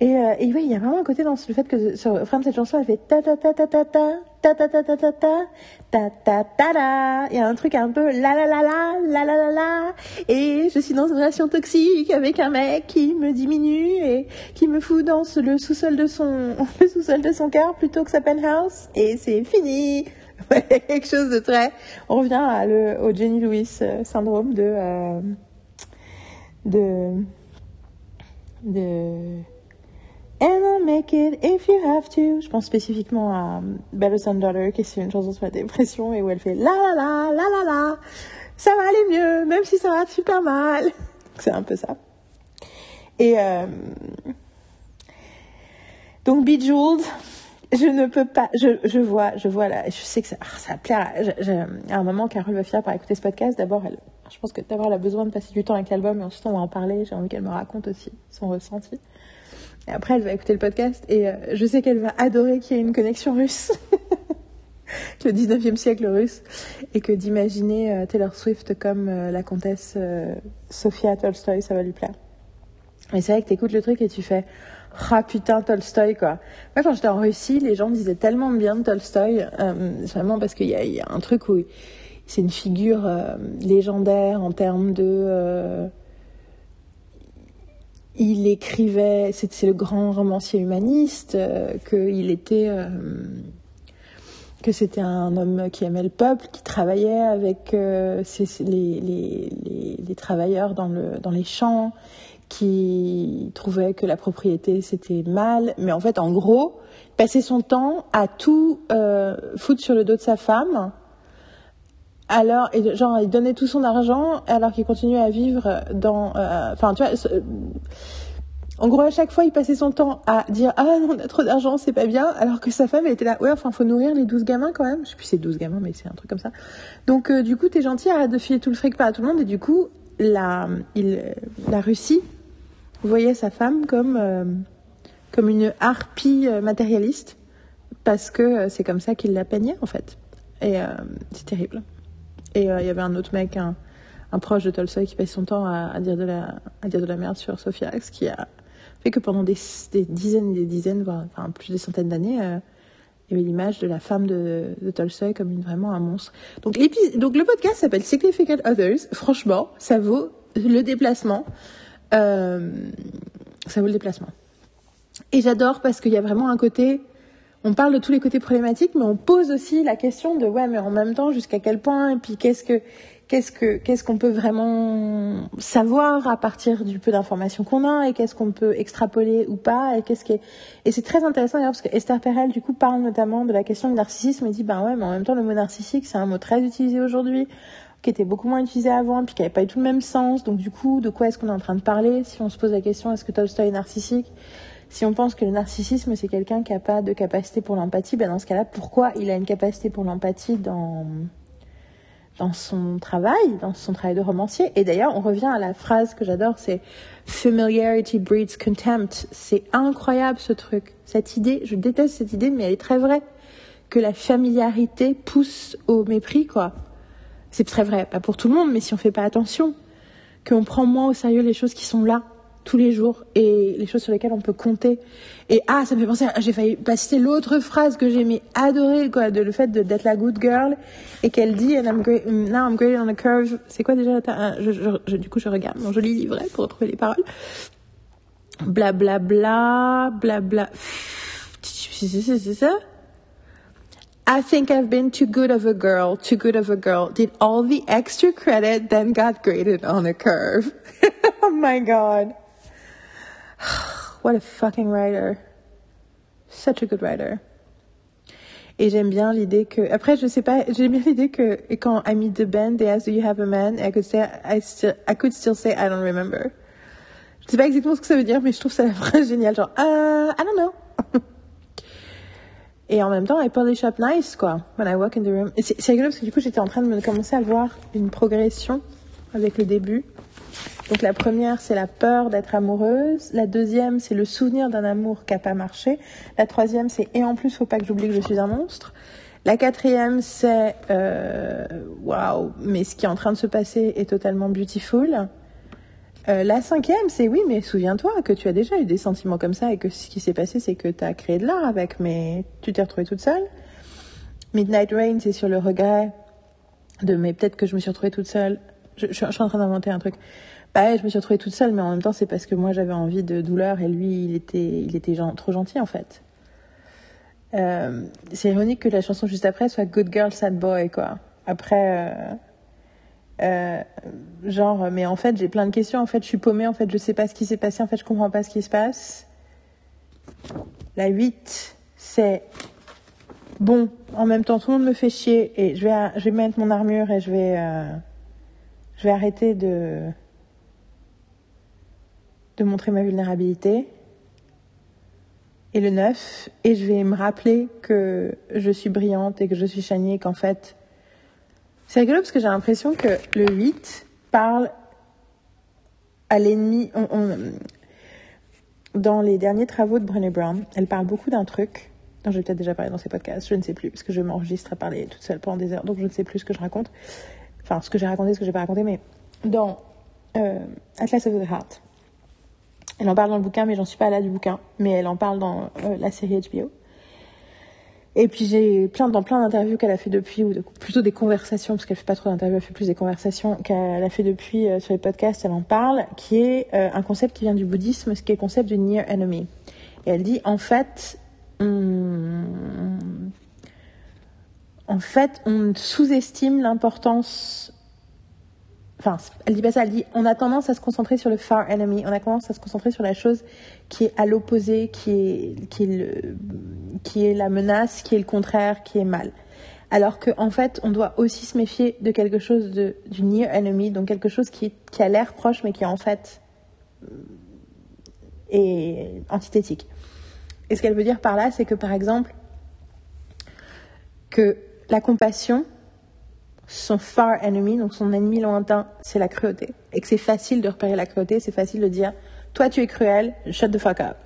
Et, euh, oui, il y a vraiment un côté dans le fait que sur cette chanson, elle fait ta ta ta ta ta ta ta ta ta ta ta ta ta ta ta la. Il y a un truc un peu la la la la la la la la. Et je suis dans une relation toxique avec un mec qui me diminue et qui me fout dans le sous-sol de son le sous-sol de son cœur plutôt que sa penthouse. Et c'est fini. Quelque chose de très. On revient au Jenny Lewis euh, syndrome de euh, de de And I'll make it if you have to. Je pense spécifiquement à um, Battlesome Daughter, qui est une chanson sur la dépression et où elle fait la la la la la la. Ça va aller mieux, même si ça va super mal. C'est un peu ça. Et euh, donc Bejeweled, je ne peux pas, je, je vois, je vois là, je sais que ça, ah, ça va plaire. à- un moment, Carole va finir par écouter ce podcast. D'abord, je pense que d'abord, elle a besoin de passer du temps avec l'album et ensuite on va en parler. J'ai envie qu'elle me raconte aussi son ressenti. Et après, elle va écouter le podcast et euh, je sais qu'elle va adorer qu'il y ait une connexion russe. le 19e siècle russe. Et que d'imaginer euh, Taylor Swift comme euh, la comtesse Sophia Tolstoy, ça va lui plaire. Et c'est vrai que t'écoutes le truc et tu fais ah putain Tolstoy quoi. Moi quand j'étais en Russie, les gens disaient tellement bien de Tolstoy, euh, vraiment parce qu'il y y a un truc où c'est une figure euh, légendaire en termes de euh, il écrivait, c'est le grand romancier humaniste, euh, qu'il était, euh, que c'était un homme qui aimait le peuple, qui travaillait avec euh, ses- les, les, les, les travailleurs dans, le, dans les champs, qui trouvait que la propriété c'était mal, mais en fait, en gros, passait son temps à tout euh, foutre sur le dos de sa femme. Alors, genre, il donnait tout son argent alors qu'il continuait à vivre dans. euh, Enfin, tu vois. en gros, à chaque fois, il passait son temps à dire Ah, on a trop d'argent, c'est pas bien. Alors que sa femme, elle était là Ouais, enfin, faut nourrir les 12 gamins quand même. Je sais plus c'est 12 gamins, mais c'est un truc comme ça. Donc, euh, du coup, t'es gentil, arrête de filer tout le fric pas à tout le monde. Et du coup, la, il, la Russie voyait sa femme comme, euh, comme une harpie matérialiste. Parce que c'est comme ça qu'il la peignait, en fait. Et c'est terrible. Et euh, il y avait un autre mec, un, proche de Tolstoy, qui passait son temps à, dire de la, à dire de la merde sur Sophia, ce qui a fait que pendant des, dizaines et des dizaines, voire enfin, plus des centaines d'années, euh, il y avait l'image de la femme de, Tolstoy comme vraiment un monstre. Donc, donc le podcast s'appelle Significant Others. Franchement, ça vaut le déplacement. Euh, ça vaut le déplacement. Et j'adore parce qu'il y a vraiment un côté, on parle de tous les côtés problématiques, mais on pose aussi la question de ouais, mais en même temps, jusqu'à quel point, et puis qu'est-ce que, qu'est-ce que, qu'est-ce qu'on peut vraiment savoir à partir du peu d'informations qu'on a, et qu'est-ce qu'on peut extrapoler ou pas, et qu'est-ce qui et c'est très intéressant d'ailleurs parce que Esther Perel du coup parle notamment de la question du narcissisme et dit ben ouais, mais en même temps le mot narcissique c'est un mot très utilisé aujourd'hui qui était beaucoup moins utilisé avant, puis qui n'avait pas eu tout le même sens. Donc du coup, de quoi est-ce qu'on est en train de parler? Si on se pose la question, est-ce que Tolstoy est narcissique? Si on pense que le narcissisme, c'est quelqu'un qui n'a pas de capacité pour l'empathie, ben dans ce cas-là, pourquoi il a une capacité pour l'empathie dans dans son travail, dans son travail de romancier? Et d'ailleurs, on revient à la phrase que j'adore, c'est familiarity breeds contempt. C'est incroyable ce truc, cette idée. Je déteste cette idée, mais elle est très vraie. Que la familiarité pousse au mépris, quoi. C'est très vrai, pas pour tout le monde, mais si on fait pas attention, qu'on prend moins au sérieux les choses qui sont là tous les jours et les choses sur lesquelles on peut compter. Et ah, ça me fait penser, j'ai failli passer l'autre phrase que j'ai aimé adorer, quoi, de le fait d'être la good girl et qu'elle dit, and I'm great, now I'm great on a curve. C'est quoi déjà ta- je, je- je- Du coup, je regarde mon joli livret pour retrouver les paroles. bla bla bla bla bla. C'est ça? I think I've been too good of a girl, too good of a girl. Did all the extra credit, then got graded on a curve. oh my god. What a fucking writer. Such a good writer. Et j'aime bien l'idée que, après, je sais pas, j'aime bien l'idée que quand I meet the band, they ask, do you have a man? I could say, I still, I could still say, I don't remember. Je sais pas exactement ce que ça veut dire, mais je trouve ça phrase géniale, genre, uh, I don't know. Et en même temps, I polish up nice, quoi, when I walk in the room. C'est rigolo parce que du coup, j'étais en train de me commencer à voir une progression avec le début. Donc la première, c'est la peur d'être amoureuse. La deuxième, c'est le souvenir d'un amour qui n'a pas marché. La troisième, c'est et en plus, faut pas que j'oublie que je suis un monstre. La quatrième, c'est euh, waouh, mais ce qui est en train de se passer est totalement beautiful. Euh, la cinquième, c'est oui, mais souviens-toi que tu as déjà eu des sentiments comme ça et que ce qui s'est passé, c'est que tu as créé de l'art avec, mais tu t'es retrouvée toute seule. Midnight Rain, c'est sur le regret de mais peut-être que je me suis retrouvée toute seule. Je suis en train d'inventer un truc. Bah, je me suis retrouvée toute seule, mais en même temps, c'est parce que moi, j'avais envie de douleur et lui, il était, il était trop gentil, en fait. Euh, c'est ironique que la chanson juste après soit Good Girl, Sad Boy, quoi. Après, euh, euh, genre, mais en fait, j'ai plein de questions. En fait, je suis paumée. En fait, je sais pas ce qui s'est passé. En fait, je comprends pas ce qui se passe. La 8, c'est bon. En même temps, tout le monde me fait chier et je vais, je vais mettre mon armure et je vais, je vais arrêter de, de montrer ma vulnérabilité. Et le 9, et je vais me rappeler que je suis brillante et que je suis shiny et qu'en fait, c'est rigolo parce que j'ai l'impression que le 8 parle à l'ennemi. Dans les derniers travaux de Brené Brown, elle parle beaucoup d'un truc dont j'ai peut-être déjà parlé dans ses podcasts, je ne sais plus, parce que je m'enregistre à parler toute seule pendant des heures, donc je ne sais plus ce que je raconte. Enfin, ce que j'ai raconté, ce que j'ai pas raconté, mais dans euh, Atlas of the Heart, elle en parle dans le bouquin, mais j'en suis pas là du bouquin, mais elle en parle dans euh, la série HBO. Et puis j'ai plein dans plein d'interviews qu'elle a fait depuis, ou plutôt des conversations, parce qu'elle fait pas trop d'interviews, elle fait plus des conversations qu'elle a fait depuis euh, sur les podcasts, elle en parle, qui est euh, un concept qui vient du bouddhisme, ce qui est le concept du near enemy. Et elle dit en fait, en fait, on sous-estime l'importance enfin, elle dit pas ça, elle dit on a tendance à se concentrer sur le far enemy, on a tendance à se concentrer sur la chose qui est à l'opposé, qui est, qui est la menace, qui est le contraire, qui est mal. Alors qu'en en fait, on doit aussi se méfier de quelque chose de, du near enemy, donc quelque chose qui, qui a l'air proche, mais qui en fait est antithétique. Et ce qu'elle veut dire par là, c'est que par exemple, que la compassion, son far enemy, donc son ennemi lointain, c'est la cruauté. Et que c'est facile de repérer la cruauté, c'est facile de dire, toi tu es cruel, shut the fuck up.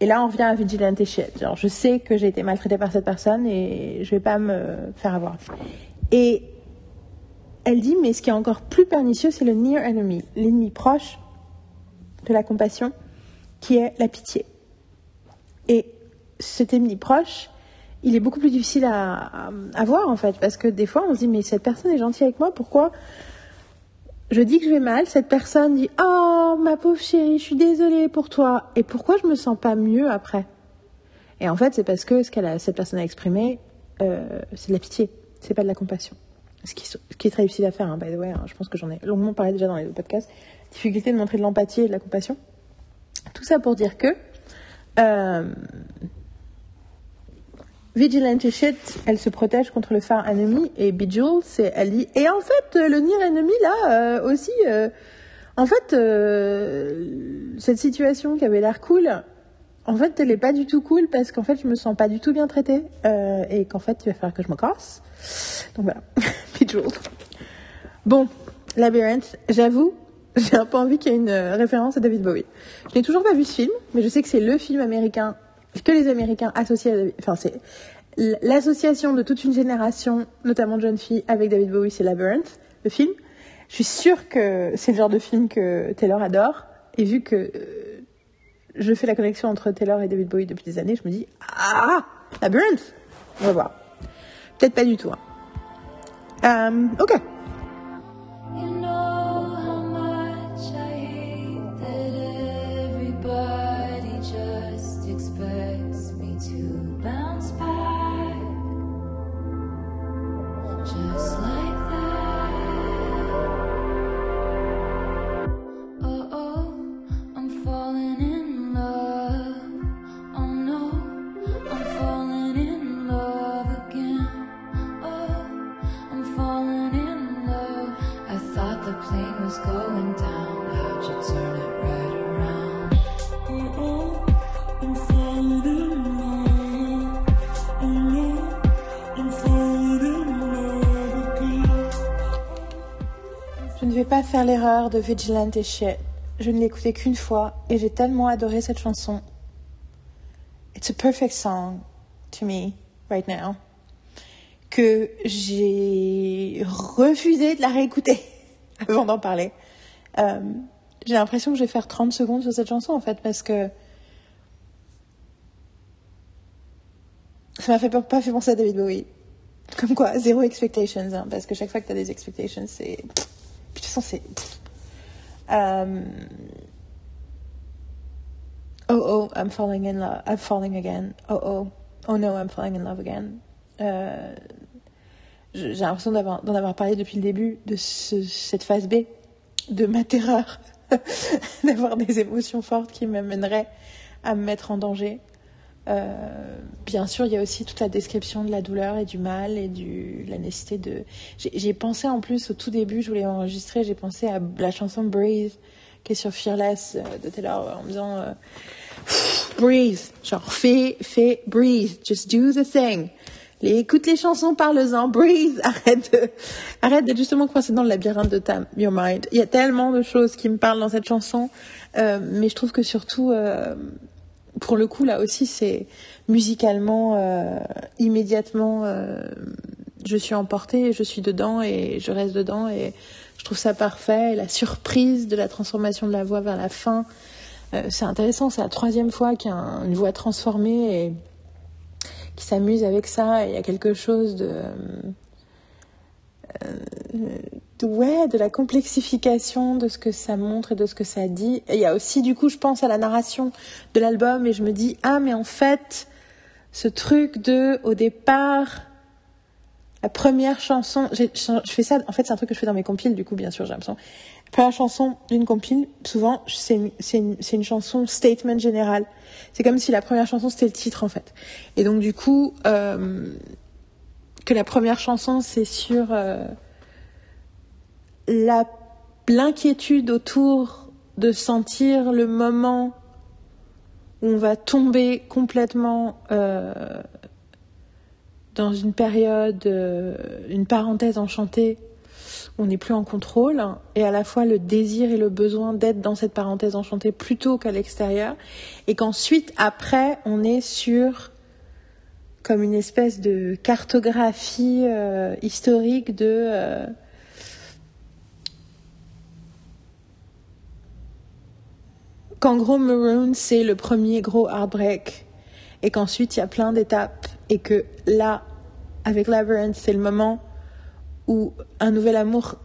Et là, on revient à vigilante shit. Genre, je sais que j'ai été maltraitée par cette personne et je vais pas me faire avoir. Et elle dit, mais ce qui est encore plus pernicieux, c'est le near enemy, l'ennemi proche de la compassion, qui est la pitié. Et cet ennemi proche, il est beaucoup plus difficile à, voir en fait, parce que des fois on se dit mais cette personne est gentille avec moi, pourquoi je dis que je vais mal, cette personne dit oh ma pauvre chérie, je suis désolée pour toi, et pourquoi je me sens pas mieux après? Et en fait c'est parce que ce qu'elle cette personne a exprimé, euh, c'est de la pitié, c'est pas de la compassion. Ce qui, ce qui est très difficile à faire, hein, by the way. Hein, je pense que j'en ai longuement parlé déjà dans les podcasts. Difficulté de montrer de l'empathie et de la compassion. Tout ça pour dire que euh, Vigilante shit, elle se protège contre le phare ennemi et Bejewel, c'est dit et en fait le Nier ennemi là euh, aussi euh, en fait euh, cette situation qui avait l'air cool en fait elle est pas du tout cool parce qu'en fait je me sens pas du tout bien traitée euh, et qu'en fait il va falloir que je me casse. Donc voilà. Bejewel bon Labyrinth j'avoue j'ai un peu envie qu'il y ait une référence à David Bowie. Je n'ai toujours pas vu ce film mais je sais que c'est le film américain que les Américains associés enfin c'est l'association de toute une génération, notamment de jeunes filles, avec David Bowie, c'est Labyrinth, le film. Je suis sûre que c'est le genre de film que Taylor adore. Et vu que euh, je fais la connexion entre Taylor et David Bowie depuis des années, je me dis ah Labyrinth, on va voir. Peut-être pas du tout. Hein. Um, ok. Pas faire l'erreur de Vigilante shit. Je ne l'ai écoutée qu'une fois et j'ai tellement adoré cette chanson. It's a perfect song to me right now que j'ai refusé de la réécouter avant d'en parler. Euh, j'ai l'impression que je vais faire 30 secondes sur cette chanson en fait parce que ça m'a fait pas fait penser à David Bowie. Comme quoi, zéro expectations, hein, parce que chaque fois que tu as des expectations, c'est. Puis de toute façon, c'est. Um... Oh oh, I'm falling in love. I'm falling again. Oh oh. Oh no, I'm falling in love again. Euh... J'ai l'impression d'en avoir, avoir, parlé depuis le début de ce, cette phase B, de ma terreur, d'avoir des émotions fortes qui m'amèneraient à me mettre en danger. Euh, bien sûr, il y a aussi toute la description de la douleur et du mal et du, la nécessité de. J'ai pensé en plus au tout début, je voulais enregistrer, j'ai pensé à la chanson Breathe qui est sur Fearless euh, de Taylor en me disant euh, Breathe, genre fais, fais, breathe, just do the thing. Écoute les chansons, parle-en, breathe, arrête de, arrête d'être justement coincé dans le labyrinthe de ta, your mind. Il y a tellement de choses qui me parlent dans cette chanson, mais je trouve que surtout, pour le coup, là aussi, c'est musicalement, euh, immédiatement, euh, je suis emportée, je suis dedans et je reste dedans et je trouve ça parfait. La surprise de la transformation de la voix vers la fin, euh, c'est intéressant. C'est la troisième fois qu'il y a une voix transformée et qui s'amuse avec ça. Il y a quelque chose de, ouais, de la complexification de ce que ça montre et de ce que ça dit. Et il y a aussi, du coup, je pense à la narration de l'album et je me dis, ah, mais en fait, ce truc de, au départ, la première chanson, je fais ça, en fait, c'est un truc que je fais dans mes compiles, du coup, bien sûr, j'ai l'impression. La première chanson d'une compile, souvent, c'est une, une, chanson statement général. C'est comme si la première chanson, c'était le titre, en fait. Et donc, du coup, euh, que la première chanson, c'est sur euh, l'inquiétude autour de sentir le moment où on va tomber complètement euh, dans une période, euh, une parenthèse enchantée, où on n'est plus en contrôle, et à la fois le désir et le besoin d'être dans cette parenthèse enchantée plutôt qu'à l'extérieur, et qu'ensuite, après, on est sur comme une espèce de cartographie euh, historique de qu'en gros Maroon c'est le premier gros heartbreak et qu'ensuite il y a plein d'étapes et que là avec Labyrinth c'est le moment où un nouvel amour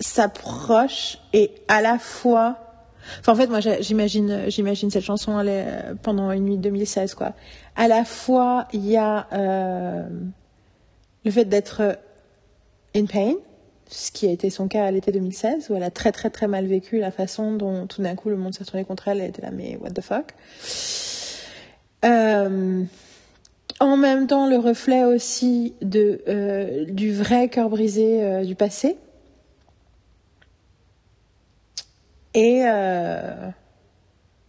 s'approche et à la fois Enfin, en fait, moi, j'imagine, j'imagine cette chanson est, pendant une nuit 2016, quoi. À la fois, il y a euh, le fait d'être in pain, ce qui a été son cas à l'été 2016, où elle a très très très mal vécu la façon dont tout d'un coup le monde s'est retourné contre elle. Elle était là, mais what the fuck. Euh, en même temps, le reflet aussi euh, du vrai cœur brisé euh, du passé Et,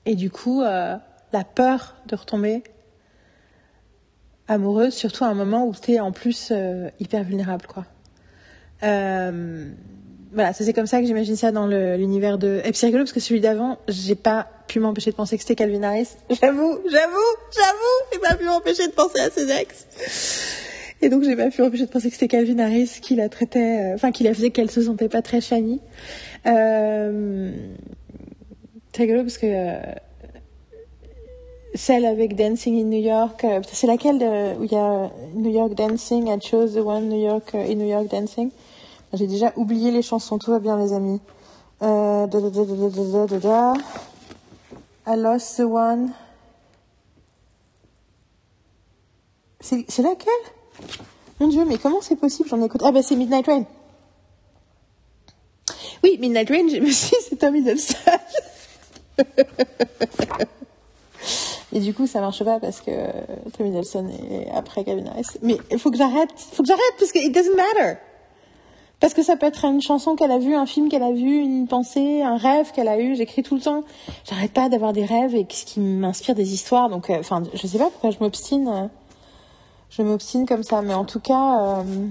et du coup, la peur de retomber amoureuse, surtout à un moment où tu es en plus hyper vulnérable, quoi. Euh, voilà, c'est comme ça que j'imagine ça dans l'univers de. Et c'est rigolo parce que celui d'avant, j'ai pas pu m'empêcher de penser que c'était Calvin Harris. J'avoue, j'avoue, j'avoue, j'ai pas pu m'empêcher de penser à ses ex. Et donc j'ai pas pu m'empêcher de penser que c'était Calvin Harris qui la traitait, euh, enfin qui la faisait qu'elle se sentait pas très shiny. Euh, c'est rigolo parce que euh, celle avec Dancing in New York, euh, c'est laquelle où il y a New York Dancing, I chose the one New York in New York Dancing? J'ai déjà oublié les chansons, tout va bien les amis. Euh, da, da, da, I lost the one. C'est laquelle? Mon Dieu, mais comment c'est possible? J'en écoute. Ah bah c'est Midnight Rain. Oui, Midnight Rain, je me suis c'est Tom Hiddleston. Et du coup, ça marche pas parce que Tom Hiddleston est après Kevin Harris. Mais il faut que j'arrête. Il faut que j'arrête parce que it doesn't matter. Parce que ça peut être une chanson qu'elle a vue, un film qu'elle a vu, une pensée, un rêve qu'elle a eu. J'écris tout le temps. J'arrête pas d'avoir des rêves et ce qui m'inspire des histoires. Donc, euh, enfin, je sais pas pourquoi je m'obstine. je m'obstine comme ça. Mais en tout cas, euh,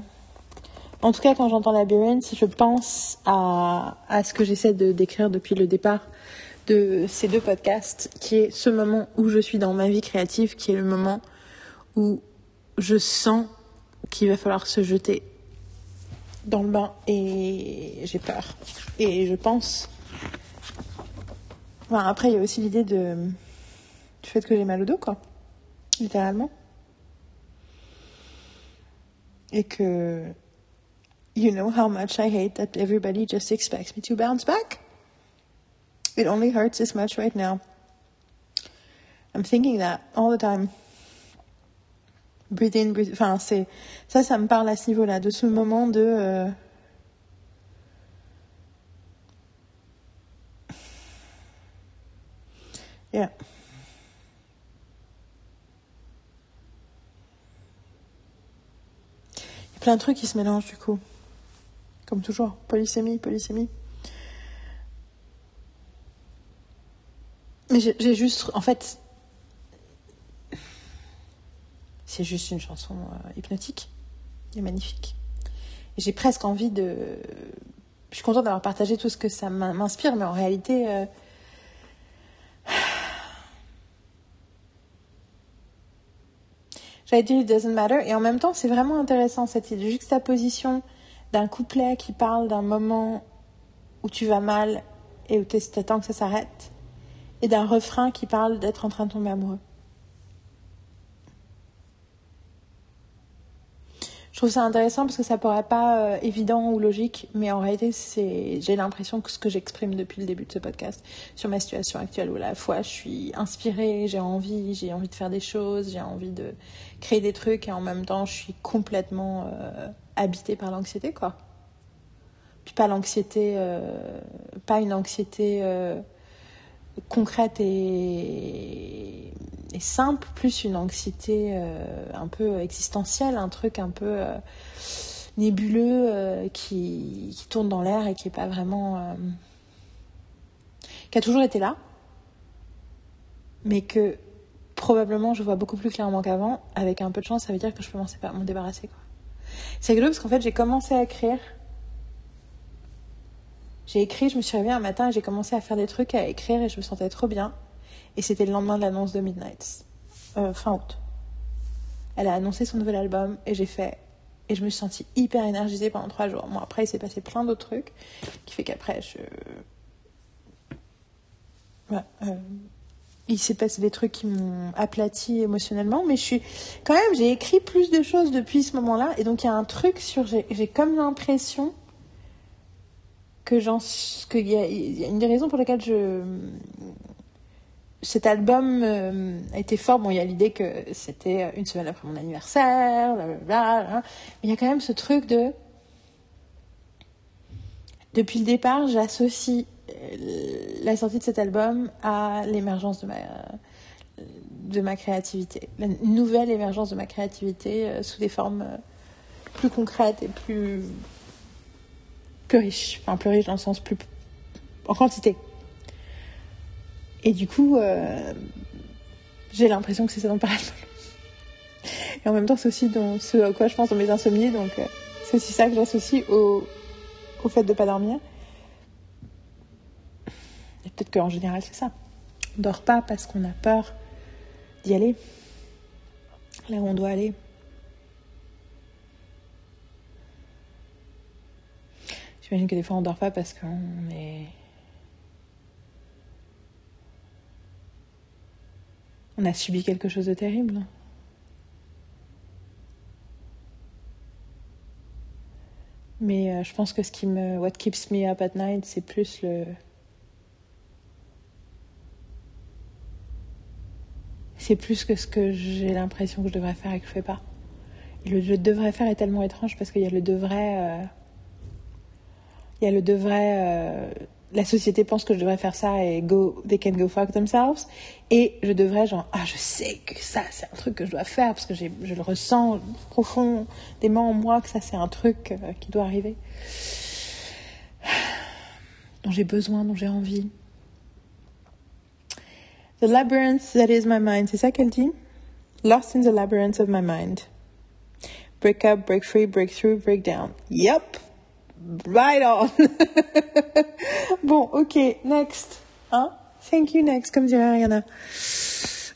En tout cas, quand j'entends labyrinthe, je pense à ce que j'essaie de décrire depuis le départ de ces deux podcasts, qui est ce moment où je suis dans ma vie créative, qui est le moment où je sens qu'il va falloir se jeter dans le bain et j'ai peur. Et je pense. Enfin, après, il y a aussi l'idée de du fait que j'ai mal au dos, quoi. Littéralement. Et que you know how much I hate that everybody just expects me to bounce back? It only hurts this much right now. I'm thinking that all the time. Breathe in. Enfin, c'est ça, ça me parle à ce niveau-là, de ce moment de. Euh... Yeah. Il y a plein de trucs qui se mélangent du coup. Comme toujours, polysémie, polysémie. Mais j'ai juste, en fait, c'est juste une chanson euh, hypnotique et magnifique. Et j'ai presque envie de. Je suis contente d'avoir partagé tout ce que ça m'inspire, mais en réalité. Euh... J'allais dire It Doesn't Matter, et en même temps, c'est vraiment intéressant cette juxtaposition d'un couplet qui parle d'un moment où tu vas mal et où tu attends que ça s'arrête, et d'un refrain qui parle d'être en train de tomber amoureux. Je trouve ça intéressant parce que ça paraît pas euh, évident ou logique, mais en réalité, c'est, j'ai l'impression que ce que j'exprime depuis le début de ce podcast sur ma situation actuelle, où à la fois je suis inspirée, j'ai envie, j'ai envie de faire des choses, j'ai envie de créer des trucs, et en même temps, je suis complètement euh, habitée par l'anxiété, quoi. Puis pas l'anxiété, euh, pas une anxiété concrète et, simple, plus une anxiété euh, un peu existentielle, un truc un peu euh, nébuleux euh, qui, qui, tourne dans l'air et qui est pas vraiment. qui a toujours été là, mais que probablement je vois beaucoup plus clairement qu'avant. Avec un peu de chance, ça veut dire que je peux m'en débarrasser. C'est rigolo parce qu'en fait, j'ai commencé à écrire j'ai écrit, je me suis réveillée un matin et j'ai commencé à faire des trucs, à écrire et je me sentais trop bien. Et c'était le lendemain de l'annonce de Midnight, euh, fin août. Elle a annoncé son nouvel album et j'ai fait. Et je me suis sentie hyper énergisée pendant trois jours. Bon, après, il s'est passé plein d'autres trucs qui fait qu'après, je. Euh, il s'est passé des trucs qui m'ont aplati émotionnellement, mais je suis quand même, j'ai écrit plus de choses depuis ce moment-là, et donc il y a un truc sur, j'ai comme l'impression que j'en qu'il y, y, a une des raisons pour lesquelles je cet album euh, a été fort. Bon il y a l'idée que c'était une semaine après mon anniversaire mais il y a quand même ce truc de depuis le départ j'associe euh, la sortie de cet album à l'émergence de ma de ma créativité. La nouvelle émergence de ma créativité euh, sous des formes plus concrètes et plus plus riche, enfin plus riche dans le sens plus en quantité. Et du coup, euh, j'ai l'impression que c'est ça dont parle. Et en même temps, c'est aussi dans ce à quoi je pense dans mes insomnies, donc euh, c'est aussi ça que j'associe au, au fait de pas dormir. Et peut-être qu'en général, c'est ça. On dort pas parce qu'on a peur d'y aller, là où on doit aller. J'imagine que des fois on dort pas parce qu'on est. On a subi quelque chose de terrible. Mais euh, je pense que ce qui me. What keeps me up at night, c'est plus le. C'est plus que ce que j'ai l'impression que je devrais faire et que je fais pas. Le je devrais faire est tellement étrange parce qu'il y a le devrait. Euh, il y a le devrait. Euh, la société pense que je devrais faire ça et go, they can go fuck themselves. Et je devrais, genre, ah, je sais que ça, c'est un truc que je dois faire parce que je le ressens profondément en moi que ça, c'est un truc euh, qui doit arriver. Dont j'ai besoin, dont j'ai envie. The labyrinth that is my mind, c'est ça qu'elle dit? Lost in the labyrinth of my mind. Break up, break free, break through, break down. Yep. Right on. bon, ok, next. Hein? Thank you, next, comme dirait Ariana.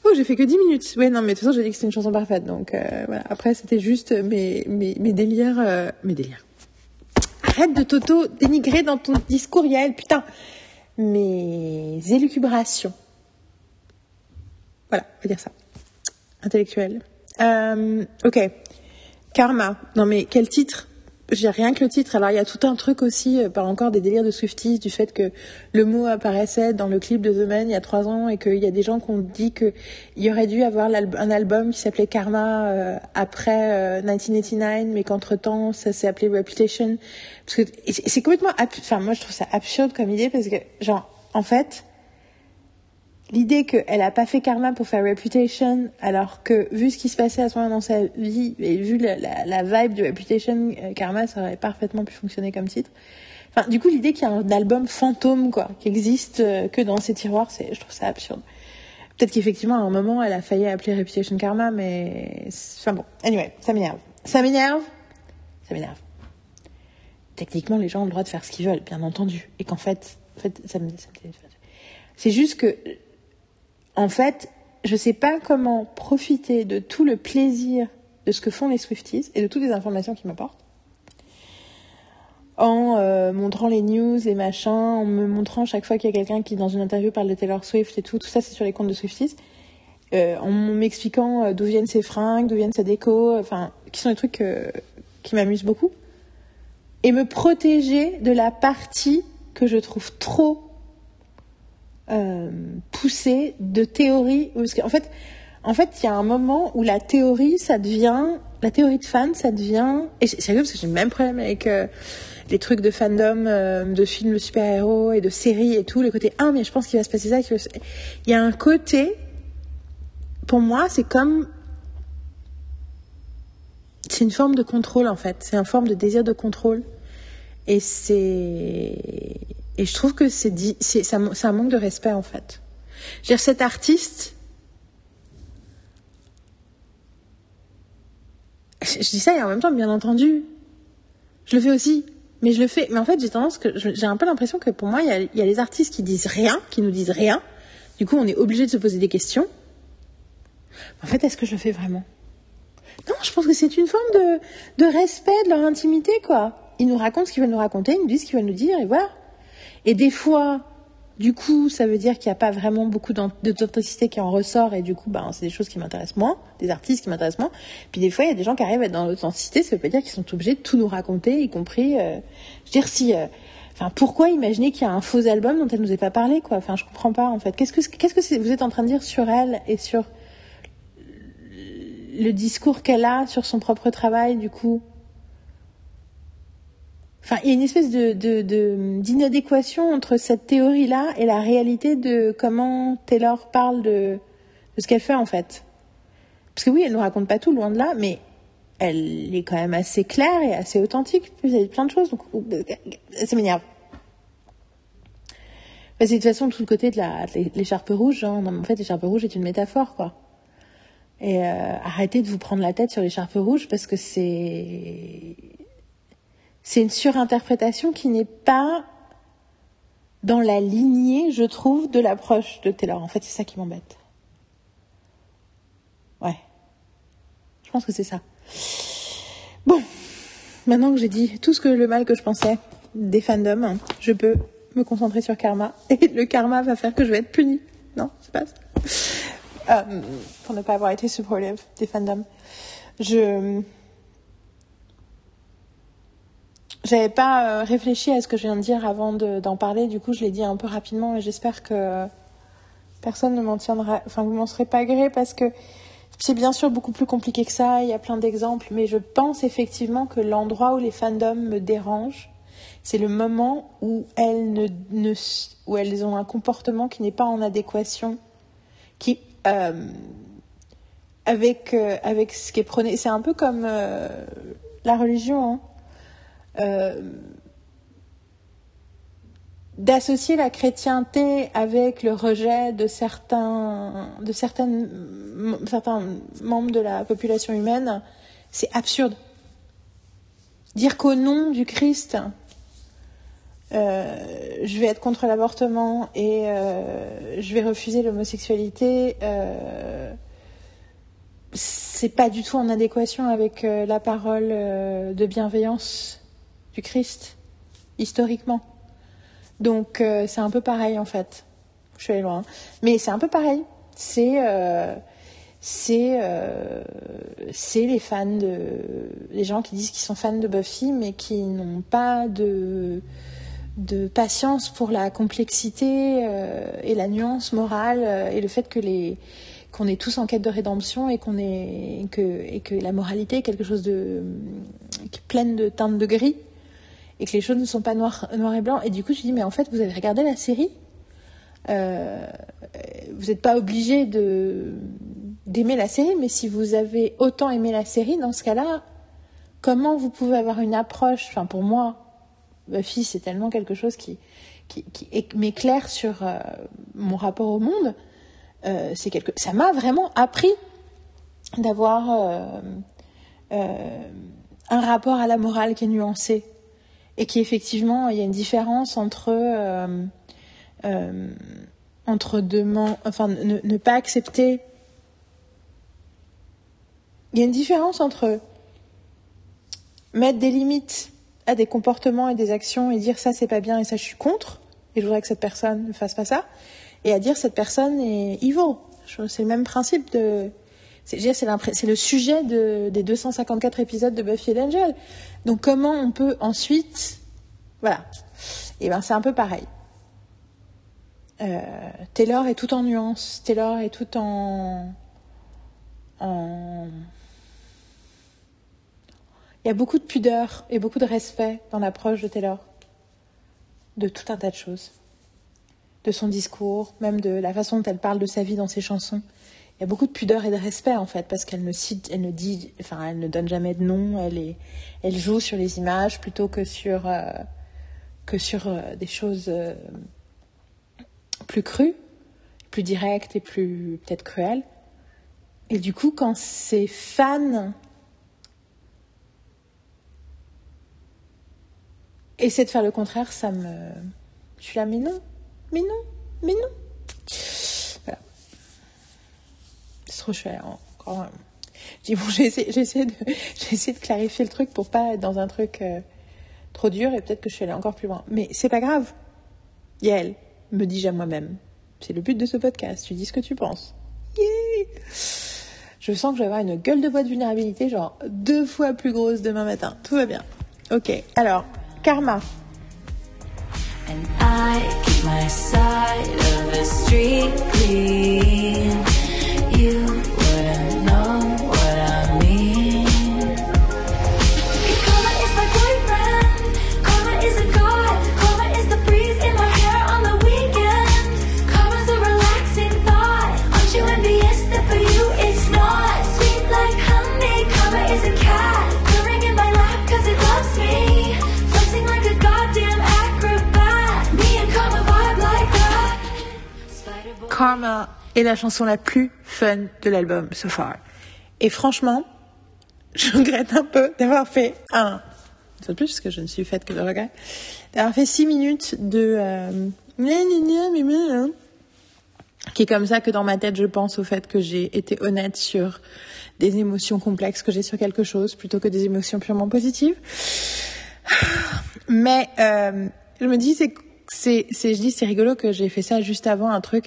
Oh, j'ai fait que 10 minutes. Ouais, non, mais de toute façon, j'ai dit que c'était une chanson parfaite. Donc, euh, voilà. Après, c'était juste mes, mes, mes délires. Euh, mes délires. Arrête de t'auto-dénigrer dans ton discours, Yael, putain. Mes élucubrations. Voilà, on va dire ça. Intellectuel. Euh, ok. Karma. Non, mais quel titre? J'ai rien que le titre. Alors il y a tout un truc aussi, euh, par encore des délires de Swifties, du fait que le mot apparaissait dans le clip de The Man il y a trois ans et qu'il y a des gens qui ont dit qu'il y aurait dû avoir un album qui s'appelait Karma euh, après 1989, euh, mais qu'entre temps ça s'est appelé Reputation. Parce que c'est complètement, enfin moi je trouve ça absurde comme idée parce que genre en fait l'idée qu'elle n'a pas fait Karma pour faire Reputation, alors que vu ce qui se passait à ce moment dans sa vie, et vu la, vibe de Reputation, euh, Karma, ça aurait parfaitement pu fonctionner comme titre. Enfin, du coup, l'idée qu'il y a un album fantôme, quoi, qui existe euh, que dans ses tiroirs, c'est, je trouve ça absurde. Peut-être qu'effectivement, à un moment, elle a failli appeler Reputation Karma, mais, enfin bon. Anyway, ça m'énerve. Ça m'énerve. Ça m'énerve. Techniquement, les gens ont le droit de faire ce qu'ils veulent, bien entendu. Et qu'en fait, en fait, ça me, ça me c'est juste que en fait, je ne sais pas comment profiter de tout le plaisir de ce que font les Swifties et de toutes les informations qu'ils m'apportent en euh, montrant les news, les machins, en me montrant chaque fois qu'il y a quelqu'un qui dans une interview parle de Taylor Swift et tout, tout ça c'est sur les comptes de Swifties, euh, en m'expliquant euh, d'où viennent ses fringues, d'où viennent sa déco, enfin, qui sont des trucs qui m'amusent beaucoup, et me protéger de la partie que je trouve trop euh, poussée de théorie. Parce qu'en fait, en fait, il y a un moment où la théorie, ça devient, la théorie de fan, ça devient, et c'est sérieux parce que j'ai le même problème avec euh, les trucs de fandom, euh, de films de super-héros et de séries et tout, le côté, ah, mais je pense qu'il va se passer ça. Il y a un côté, pour moi, c'est comme, c'est une forme de contrôle en fait, c'est une forme de désir de contrôle. Et c'est, et je trouve que c'est c'est un manque de respect en fait. Je dire, cet artiste, je, dis ça et en même temps, bien entendu, je le fais aussi. Mais je le fais. Mais en fait, j'ai tendance que j'ai un peu l'impression que pour moi, il y, a, il y a les artistes qui disent rien, qui nous disent rien. Du coup, on est obligé de se poser des questions. En fait, est-ce que je le fais vraiment? Non, je pense que c'est une forme de, de respect de leur intimité, quoi. Ils nous racontent ce qu'ils veulent nous raconter, ils nous disent ce qu'ils veulent nous dire, et voilà. Et des fois, du coup, ça veut dire qu'il n'y a pas vraiment beaucoup d'authenticité qui en ressort et du coup, ben, c'est des choses qui m'intéressent moins, des artistes qui m'intéressent moins. Puis des fois, il y a des gens qui arrivent à être dans l'authenticité, ça veut pas dire qu'ils sont obligés de tout nous raconter, y compris, euh, je veux dire, si, euh, enfin, pourquoi imaginer qu'il y a un faux album dont elle nous ait pas parlé, quoi? Enfin, je comprends pas, en fait. Qu'est-ce que, qu'est-ce que vous êtes en train de dire sur elle et sur le discours qu'elle a sur son propre travail, du coup? Enfin, il y a une espèce de, de, d'inadéquation entre cette théorie-là et la réalité de comment Taylor parle de, de ce qu'elle fait en fait. Parce que oui, elle ne raconte pas tout, loin de là, mais elle est quand même assez claire et assez authentique vis à plein de choses. Donc, ça m'énerve. c'est de toute façon tout le côté de l'écharpe rouge. Hein. en fait, l'écharpe rouge est une métaphore, quoi. Et euh, arrêtez de vous prendre la tête sur l'écharpe rouge parce que c'est c'est une surinterprétation qui n'est pas dans la lignée, je trouve, de l'approche de Taylor. En fait, c'est ça qui m'embête. Ouais. Je pense que c'est ça. Bon, maintenant que j'ai dit tout ce que le mal que je pensais des fandoms, je peux me concentrer sur karma. Et le karma va faire que je vais être punie. Non, c'est pas ça. Euh, pour ne pas avoir été supportive des fandoms. Je j'avais pas euh, réfléchi à ce que je viens de dire avant d'en parler, du coup je l'ai dit un peu rapidement et j'espère que personne ne m'en tiendra, enfin vous m'en serez pas gré parce que c'est bien sûr beaucoup plus compliqué que ça, il y a plein d'exemples, mais je pense effectivement que l'endroit où les fandoms me dérangent, c'est le moment où elles, ne, où elles ont un comportement qui n'est pas en adéquation, qui euh, avec, euh, avec ce qui est prôné. C'est un peu comme la religion. Hein. Euh, d'associer la chrétienté avec le rejet de certains, de certaines, membres de la population humaine, c'est absurde. dire qu'au nom du Christ, euh, je vais être contre l'avortement et euh, je vais refuser l'homosexualité, c'est pas du tout en adéquation avec la parole de bienveillance du Christ, historiquement. Donc euh, c'est un peu pareil en fait. Je suis allée loin. Mais c'est un peu pareil. C'est c'est c'est les fans de les gens qui disent qu'ils sont fans de Buffy mais qui n'ont pas de de patience pour la complexité euh, et la nuance morale euh, et le fait que les qu'on est tous en quête de rédemption et qu'on est que et que la moralité est quelque chose de qui est pleine de teintes de gris et que les choses ne sont pas noires noir et blanc. Et du coup je dis mais en fait vous avez regardé la série? Euh, vous n'êtes pas obligé d'aimer la série mais si vous avez autant aimé la série dans ce cas-là comment vous pouvez avoir une approche? Enfin pour moi Buffy, c'est tellement quelque chose qui, m'éclaire sur euh, mon rapport au monde. Euh, quelque... Ça m'a vraiment appris d'avoir un rapport à la morale qui est nuancé et qui effectivement, il y a une différence entre euh, euh, entre demain, enfin ne, ne pas accepter. Il y a une différence entre mettre des limites à des comportements et des actions et dire ça c'est pas bien et ça je suis contre et je voudrais que cette personne ne fasse pas ça et à dire cette personne est evil. C'est le même principe de c'est le sujet de, des 254 épisodes de Buffy et Angel. Donc comment on peut ensuite voilà. Et ben c'est un peu pareil. Euh, Taylor est tout en nuance, Taylor est tout en en il y a beaucoup de pudeur et beaucoup de respect dans l'approche de Taylor, de tout un tas de choses, de son discours, même de la façon dont elle parle de sa vie dans ses chansons. Y a beaucoup de pudeur et de respect en fait, parce qu'elle ne cite, elle ne dit, enfin, elle ne donne jamais de nom. Elle est, elle joue sur les images plutôt que sur euh, que sur euh, des choses euh, plus crues, plus directes et plus peut-être cruelles. Et du coup, quand ses fans essaie de faire le contraire, ça me. Je suis là, mais non, mais non, mais non. Trop cher. Encore. J'ai bon, j'ai essayé, essayé, de, de clarifier le truc pour pas être dans un truc euh, trop dur et peut-être que je suis allée encore plus loin. Mais c'est pas grave. Yael, me dis-je à moi-même. C'est le but de ce podcast. Tu dis ce que tu penses. Je sens que je vais avoir une gueule de bois de vulnérabilité, genre deux fois plus grosse demain matin. Tout va bien. Ok, alors, Karma. And I my side of street. La chanson la plus fun de l'album so far. Et franchement, je regrette un peu d'avoir fait un, de plus parce que je ne suis faite que de regrets, d'avoir fait six minutes de euh, qui est comme ça que dans ma tête je pense au fait que j'ai été honnête sur des émotions complexes que j'ai sur quelque chose plutôt que des émotions purement positives. Mais euh, je me dis c'est c'est c'est je dis c'est rigolo que j'ai fait ça juste avant un truc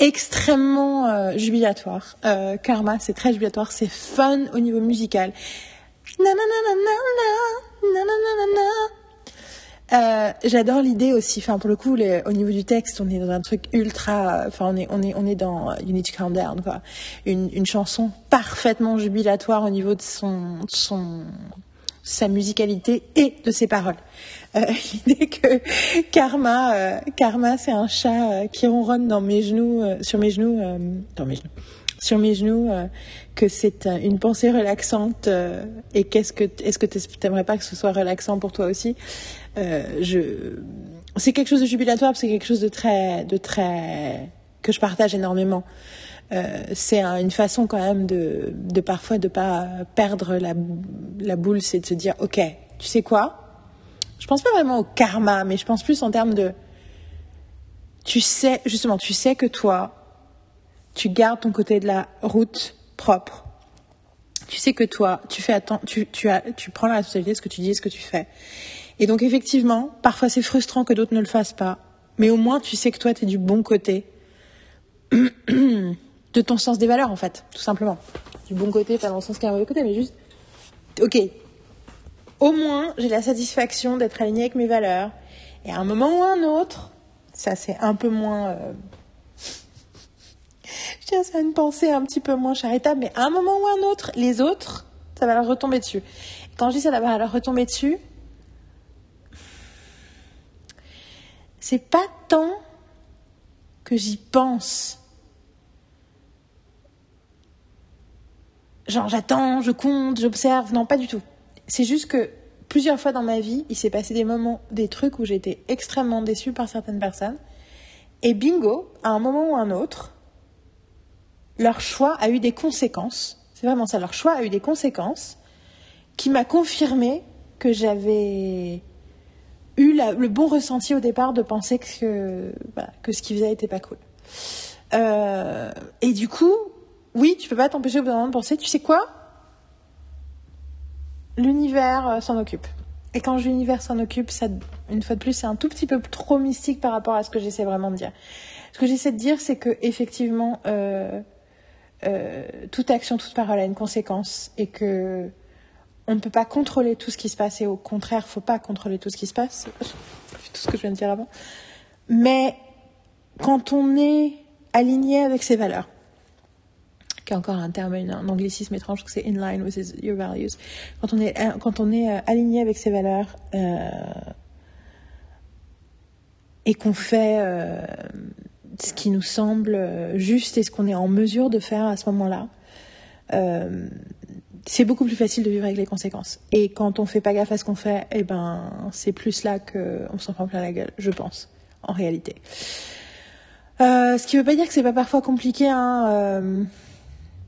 extrêmement euh, jubilatoire. Euh, Karma, c'est très jubilatoire, c'est fun au niveau musical. Euh, J'adore l'idée aussi. Enfin, pour le coup, au niveau du texte, on est dans un truc ultra. Enfin, on est, on est, on est dans You Need Down, quoi. Une, une chanson parfaitement jubilatoire au niveau de son, son, sa musicalité et de ses paroles. Euh, l'idée que Karma, euh, Karma, c'est un chat euh, qui ronronne dans mes genoux, euh, sur mes genoux, euh, dans mes genoux, sur mes genoux, euh, que c'est une pensée relaxante. et qu'est-ce que, est-ce que t'aimerais pas que ce soit relaxant pour toi aussi? Je, c'est quelque chose de jubilatoire, c'est quelque chose de très, de très que je partage énormément. Euh, c'est un, une façon quand même de, de parfois de pas perdre la, la boule, c'est de se dire ok, tu sais quoi? Je pense pas vraiment au karma, mais je pense plus en termes de. Tu sais, justement, tu sais que toi, tu gardes ton côté de la route propre. Tu sais que toi, tu fais tu, tu, as, tu prends la responsabilité de ce que tu dis ce que tu fais. Et donc, effectivement, parfois c'est frustrant que d'autres ne le fassent pas. Mais au moins, tu sais que toi, tu es du bon côté de ton sens des valeurs, en fait, tout simplement. Du bon côté, pas dans le sens qu'il y a un mauvais côté, mais juste, ok, au moins, j'ai la satisfaction d'être alignée avec mes valeurs. Et à un moment ou un autre, ça c'est un peu moins... Euh... Je tiens, à une pensée un petit peu moins charitable, mais à un moment ou un autre, les autres, ça va leur retomber dessus. quand je dis ça va leur retomber dessus, c'est pas tant que j'y pense. Genre j'attends, je compte, j'observe, non pas du tout. C'est juste que plusieurs fois dans ma vie, il s'est passé des moments, des trucs où été extrêmement déçue par certaines personnes. Et bingo, à un moment ou un autre, leur choix a eu des conséquences. C'est vraiment ça, leur choix a eu des conséquences qui m'a confirmé que j'avais eu le bon ressenti au départ de penser que, que ce qu'ils faisaient n'était pas cool. Euh, et du coup, oui, tu peux pas t'empêcher au bout d'un moment de penser, tu sais quoi? L'univers euh, s'en occupe. Et quand l'univers s'en occupe, ça, une fois de plus, c'est un tout petit peu trop mystique par rapport à ce que j'essaie vraiment de dire. Ce que j'essaie de dire, c'est que effectivement, euh, toute action, toute parole a une conséquence et que on ne peut pas contrôler tout ce qui se passe et au contraire, faut pas contrôler tout ce qui se passe. tout ce que je viens de dire avant. Mais quand on est aligné avec ses valeurs, qui est encore un terme, un anglicisme étrange, que c'est in line with your values. Quand on est, quand on est euh, aligné avec ses valeurs euh, et qu'on fait euh, ce qui nous semble juste et ce qu'on est en mesure de faire à ce moment-là, euh, c'est beaucoup plus facile de vivre avec les conséquences. Et quand on fait pas gaffe à ce qu'on fait, eh ben, c'est plus là qu'on s'en prend plein la gueule, je pense, en réalité. Euh, ce qui veut pas dire que c'est pas parfois compliqué, hein, euh,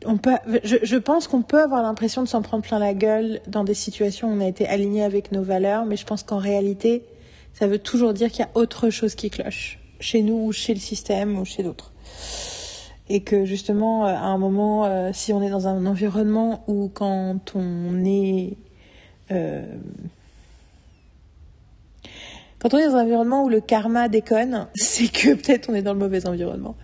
on peut, je, pense qu'on peut avoir l'impression de s'en prendre plein la gueule dans des situations où on a été aligné avec nos valeurs, mais je pense qu'en réalité, ça veut toujours dire qu'il y a autre chose qui cloche, chez nous ou chez le système ou chez d'autres et que justement euh, à un moment euh, si on est dans un environnement où quand on est euh, quand on est dans un environnement où le karma déconne, c'est que peut-être on est dans le mauvais environnement.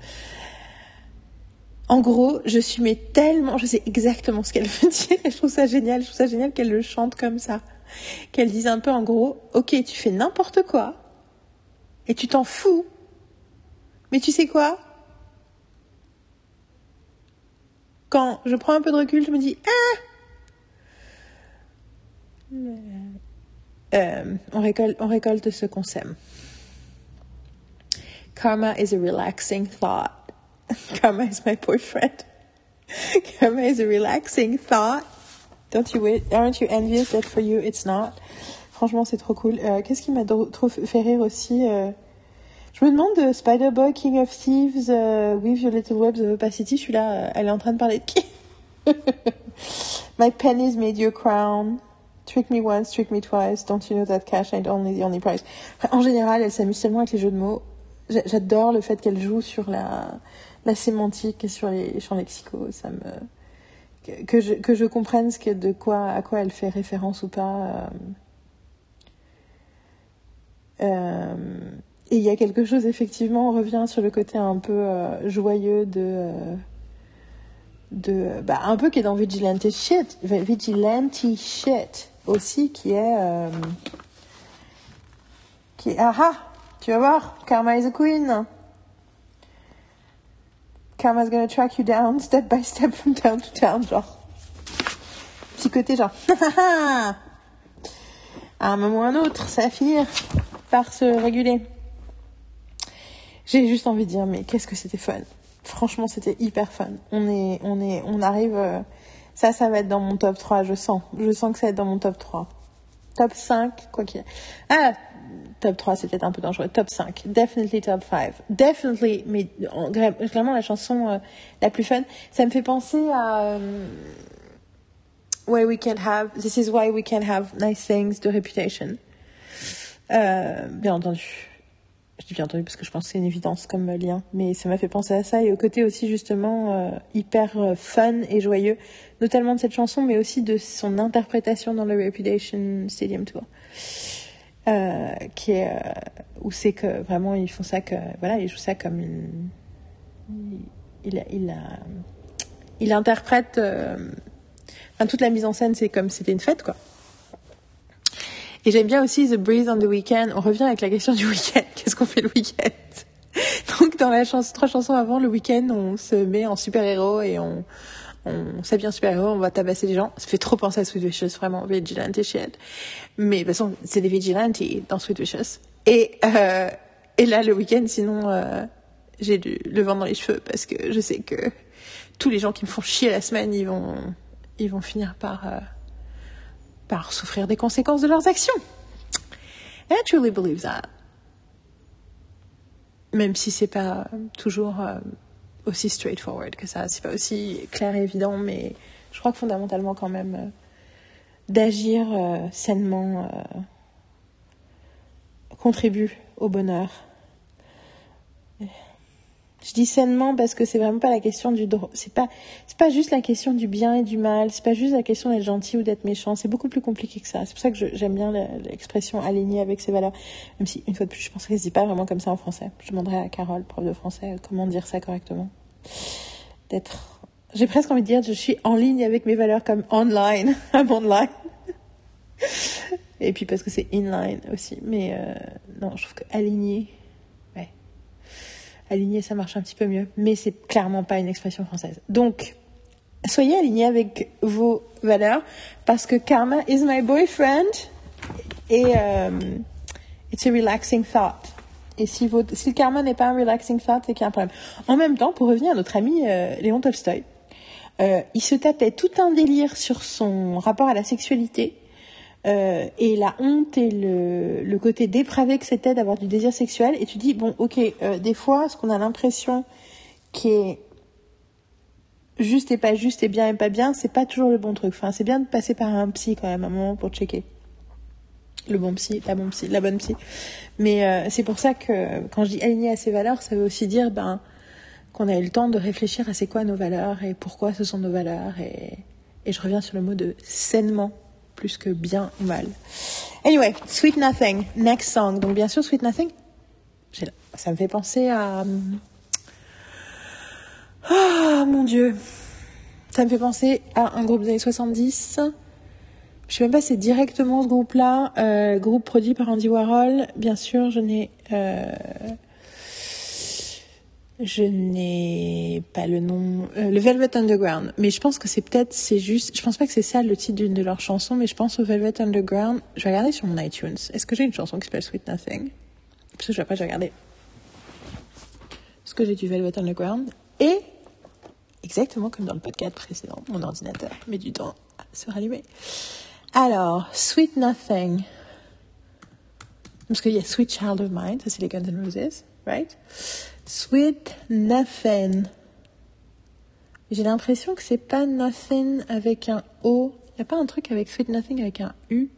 En gros, je suis mais tellement, je sais exactement ce qu'elle veut dire je trouve ça génial, je trouve ça génial qu'elle le chante comme ça. Qu'elle dise un peu en gros, ok, tu fais n'importe quoi et tu t'en fous. Mais tu sais quoi? Quand je prends un peu de recul, je me dis ah euh, on, récolte, on récolte ce qu'on sème. Karma is a relaxing thought. Karma is my boyfriend. Karma is a relaxing thought. Don't you, aren't you envious that for you it's not? Franchement, c'est trop cool. Euh, Qu'est-ce qui m'a trop fait rire aussi? Euh, je me demande de Spider-Boy, King of Thieves, uh, With Your Little Webs of Opacity, je suis là, euh, elle est en train de parler de qui? My pennies made you a crown. Trick me once, trick me twice. Don't you know that cash ain't only the only price? en général, elle s'amuse tellement avec les jeux de mots. J'adore le fait qu'elle joue sur la, la sémantique sur les champs lexicaux. Que je que je comprenne de quoi à quoi elle fait référence ou pas. Euh, euh, et il y a quelque chose, effectivement, on revient sur le côté un peu euh, joyeux de. De bah, un peu qui est dans Vigilante Shit. Vigilante Shit aussi, qui est. Qui est. Ah ah Tu vas voir, Karma is a queen. Karma's gonna track you down, step by step, from town to town, genre. Petit côté, genre. à un moment ou un autre, ça va finir par se réguler. J'ai juste envie de dire, mais qu'est-ce que c'était fun. Franchement, c'était hyper fun. On est, on est, on arrive, euh, ça, ça va être dans mon top 3, je sens. Je sens que ça va être dans mon top 3. Top 5, quoi qu'il y ait. Ah, top 3, c'est peut-être un peu dangereux. Top 5. Definitely top 5. Definitely, mais vraiment la chanson euh, la plus fun. Ça me fait penser à, euh, why we can have, this is why we can have nice things de Reputation. Euh, bien entendu. Je dis bien entendu parce que je pense que c'est une évidence comme lien, mais ça m'a fait penser à ça et au côté aussi justement hyper fun et joyeux, notamment de cette chanson, mais aussi de son interprétation dans le Reputation Stadium Tour, euh, qui est euh, où c'est que vraiment ils font ça que voilà ils jouent ça comme une il, il, il, a, il interprète euh, enfin, toute la mise en scène c'est comme c'était une fête quoi et j'aime bien aussi The Breeze on the Weekend. On revient avec la question du week-end. Qu'est-ce qu'on fait le week-end? Donc dans la chanson, trois chansons avant, le week-end, on se met en super-héros et on, on s'habille en super-héros, on va tabasser les gens. Ça fait trop penser à Sweet Vicious, vraiment, vigilante shit. Mais de toute façon, c'est des vigilantes dans Sweet Vicious. Et, euh, et là, le week-end, sinon, euh, j'ai le vent dans les cheveux parce que je sais que tous les gens qui me font chier la semaine, ils vont, ils vont finir par... Euh, par souffrir des conséquences de leurs actions. And I truly believe that. Même si c'est pas toujours euh, aussi straightforward que ça, c'est pas aussi clair et évident, mais je crois que fondamentalement quand même euh, d'agir euh, sainement euh, contribue au bonheur. Je dis sainement parce que c'est vraiment pas la question du droit. C'est pas, c'est pas juste la question du bien et du mal. C'est pas juste la question d'être gentil ou d'être méchant. C'est beaucoup plus compliqué que ça. C'est pour ça que j'aime bien l'expression alignée avec ses valeurs. Même si, une fois de plus, je pense qu'elle se dit pas vraiment comme ça en français. Je demanderai à Carole, prof de français, comment dire ça correctement. D'être, j'ai presque envie de dire, je suis en ligne avec mes valeurs comme online. I'm online. et puis parce que c'est inline aussi. Mais, euh, non, je trouve que aligné, aligné, ça marche un petit peu mieux, mais c'est clairement pas une expression française. Donc, soyez alignés avec vos valeurs, parce que karma is my boyfriend et euh, it's a relaxing thought. Et si, votre, si le karma n'est pas un relaxing thought, c'est qu'il y a un problème. En même temps, pour revenir à notre ami euh, Léon Tolstoy, euh, il se tapait tout un délire sur son rapport à la sexualité euh, et la honte et le, côté dépravé que c'était d'avoir du désir sexuel. Et tu dis, bon, ok, euh, des fois, ce qu'on a l'impression qui est juste et pas juste et bien et pas bien, c'est pas toujours le bon truc. Enfin, c'est bien de passer par un psy quand même, un moment pour checker. Le bon psy, la bonne psy, la bonne psy. Mais euh, c'est pour ça que quand je dis aligné à ses valeurs, ça veut aussi dire ben, qu'on a eu le temps de réfléchir à c'est quoi nos valeurs et pourquoi ce sont nos valeurs. Et, et je reviens sur le mot de sainement plus que bien ou mal. Anyway, Sweet Nothing, next song. Donc bien sûr, Sweet Nothing, ça me fait penser à... Ah, oh, mon Dieu. Ça me fait penser à un groupe des années 70. Je sais même pas si c'est directement ce groupe-là. Euh, groupe produit par Andy Warhol. Bien sûr, je n'ai... Euh, je n'ai pas le nom. Euh, le Velvet Underground. Mais je pense que c'est peut-être, c'est juste. Je pense pas que c'est ça le titre d'une de leurs chansons, mais je pense au Velvet Underground. Je vais regarder sur mon iTunes. Est-ce que j'ai une chanson qui s'appelle Sweet Nothing? Parce que après, je vais regarder. Est-ce que j'ai du Velvet Underground? Et, exactement comme dans le podcast précédent, mon ordinateur met du temps à se rallumer. Alors, Sweet Nothing. Parce qu'il y a Sweet Child of Mine, ça c'est les Guns N' Roses, right? Sweet Nothing. J'ai l'impression que c'est pas Nothing avec un O. N'y a pas un truc avec Sweet Nothing avec un U?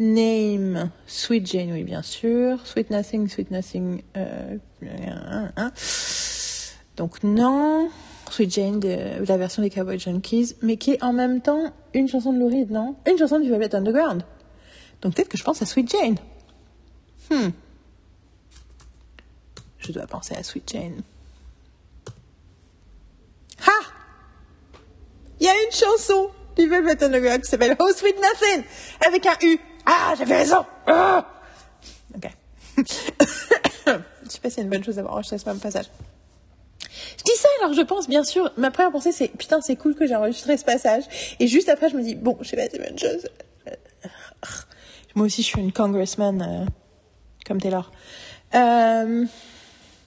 Name. Sweet Jane, oui, bien sûr. Sweet Nothing, Sweet Nothing. Euh, Donc non. Sweet Jane, de, la version des Cowboy Junkies, mais qui est en même temps une chanson de Lou Reed, non? Une chanson du Velvet Underground. Donc peut-être que je pense à Sweet Jane. Hmm je dois penser à Sweet Jane. Ha Il y a une chanson du Velvet Underground qui s'appelle Oh Sweet Nothing avec un U. Ah, j'avais raison. Oh ok. je sais pas si c'est une bonne chose d'avoir enregistré ce même passage. Je dis ça alors je pense bien sûr. Ma première pensée c'est putain c'est cool que j'ai enregistré ce passage. Et juste après je me dis bon je sais pas c'est une bonne chose. Moi aussi je suis une congressman euh, comme Taylor. Euh,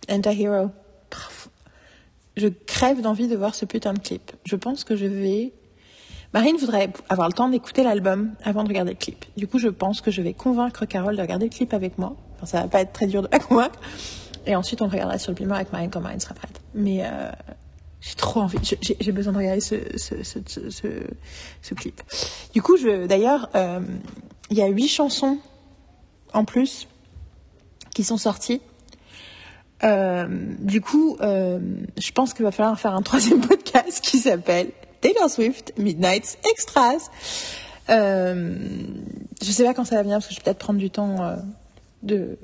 Anti-Hero. Je crève d'envie de voir ce putain de clip. Je pense que je vais... Marine voudrait avoir le temps d'écouter l'album avant de regarder le clip. Du coup, je pense que je vais convaincre Carole de regarder le clip avec moi. Ça va pas être très dur de la convaincre. Et ensuite, on regardera sur le piment avec Marine quand Marine sera prête. Mais euh, J'ai trop envie, j'ai besoin de regarder ce, ce, ce, ce, clip. Du coup, d'ailleurs, euh, il y a huit chansons en plus qui sont sorties. Euh, du coup, euh, je pense qu'il va falloir faire un troisième podcast qui s'appelle Taylor Swift Midnight Extras. Euh, je sais pas quand ça va venir parce que je vais peut-être prendre du temps euh, de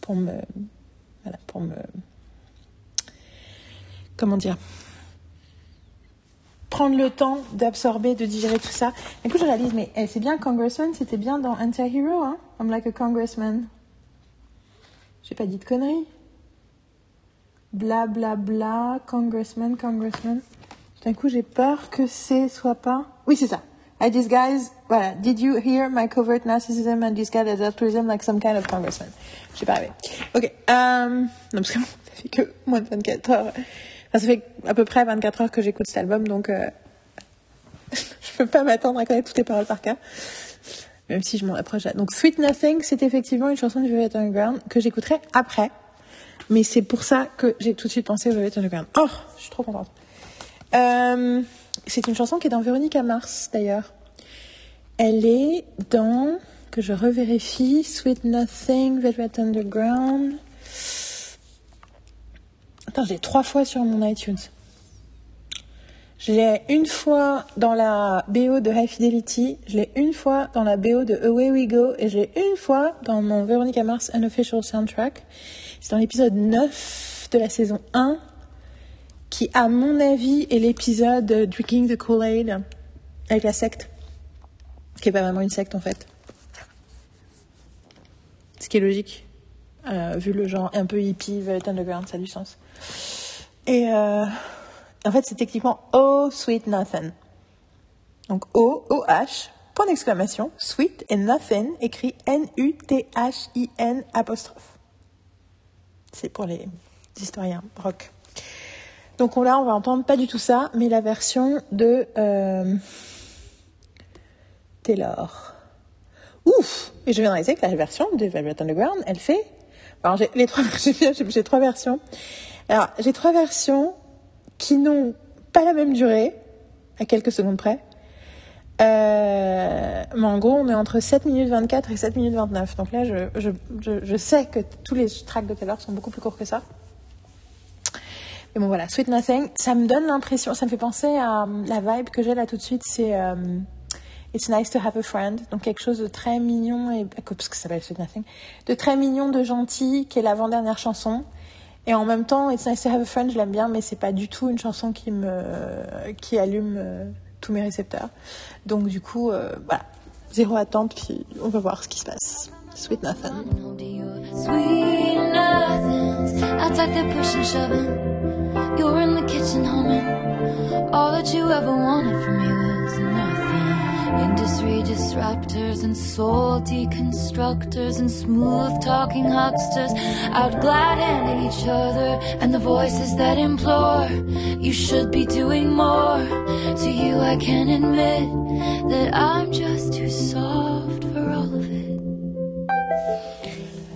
pour me voilà pour me comment dire prendre le temps d'absorber, de digérer tout ça. Du coup, je réalise, mais eh, c'est bien Congressman, c'était bien dans Anti-Hero, hein I'm like a Congressman. J'ai pas dit de conneries. Bla bla bla, Congressman, Congressman. D'un coup, j'ai peur que c'est soit pas. Oui, c'est ça. I disguise. Voilà. Did you hear my covert narcissism and disguise as altruism like some kind of congressman? J'ai pas rêvé. Ok. Euh... Non, parce que ça fait que moins de 24 heures. Enfin, ça fait à peu près 24 heures que j'écoute cet album, donc euh... je peux pas m'attendre à connaître toutes les paroles par cœur. Même si je m'en approche. Donc, Sweet Nothing, c'est effectivement une chanson du Velvet Underground que j'écouterai après. Mais c'est pour ça que j'ai tout de suite pensé au Velvet Underground. Oh, je suis trop contente. Euh, c'est une chanson qui est dans Véronica Mars d'ailleurs. Elle est dans, que je revérifie, Sweet Nothing, Velvet Underground. Attends, j'ai trois fois sur mon iTunes. Je l'ai une fois dans la BO de High Fidelity, je l'ai une fois dans la BO de Away We Go et je l'ai une fois dans mon Veronica Mars Unofficial Soundtrack. C'est dans l'épisode 9 de la saison 1 qui, à mon avis, est l'épisode Drinking the Kool-Aid avec la secte, qui est pas vraiment une secte en fait. Ce qui est logique, euh, vu le genre un peu hippie, Velvet Underground, ça a du sens. Et euh, en fait, c'est techniquement Oh Sweet Nothing. Donc O, O-H, point d'exclamation, Sweet et Nothing, écrit N-U-T-H-I-N apostrophe. C'est pour les historiens rock. Donc là, on va entendre pas du tout ça, mais la version de euh, Taylor. Ouf Et je viens de que la version de Velvet Underground, elle fait... Alors j'ai j'ai trois versions. Alors j'ai trois versions qui n'ont pas la même durée, à quelques secondes près. Euh, mais en gros, on est entre 7 minutes 24 et 7 minutes 29. Donc là, je, je, je, sais que tous les tracks de Taylor sont beaucoup plus courts que ça. Et bon voilà, Sweet Nothing, ça me donne l'impression, ça me fait penser à euh, la vibe que j'ai là tout de suite, c'est euh, It's nice to have a friend, donc quelque chose de très mignon, et, parce que ça s'appelle Sweet Nothing, de très mignon, de gentil, qui est l'avant-dernière chanson. Et en même temps, It's nice to have a friend, je l'aime bien, mais c'est pas du tout une chanson qui me, qui allume euh, tous mes récepteurs. Donc du coup, euh, voilà, zéro attente, puis on va voir ce qui se passe. Sweet Nothing. Industry disruptors and soul deconstructors and smooth talking hucksters out handing each other and the voices that implore you should be doing more. To you, I can admit that I'm just too soft for all of it.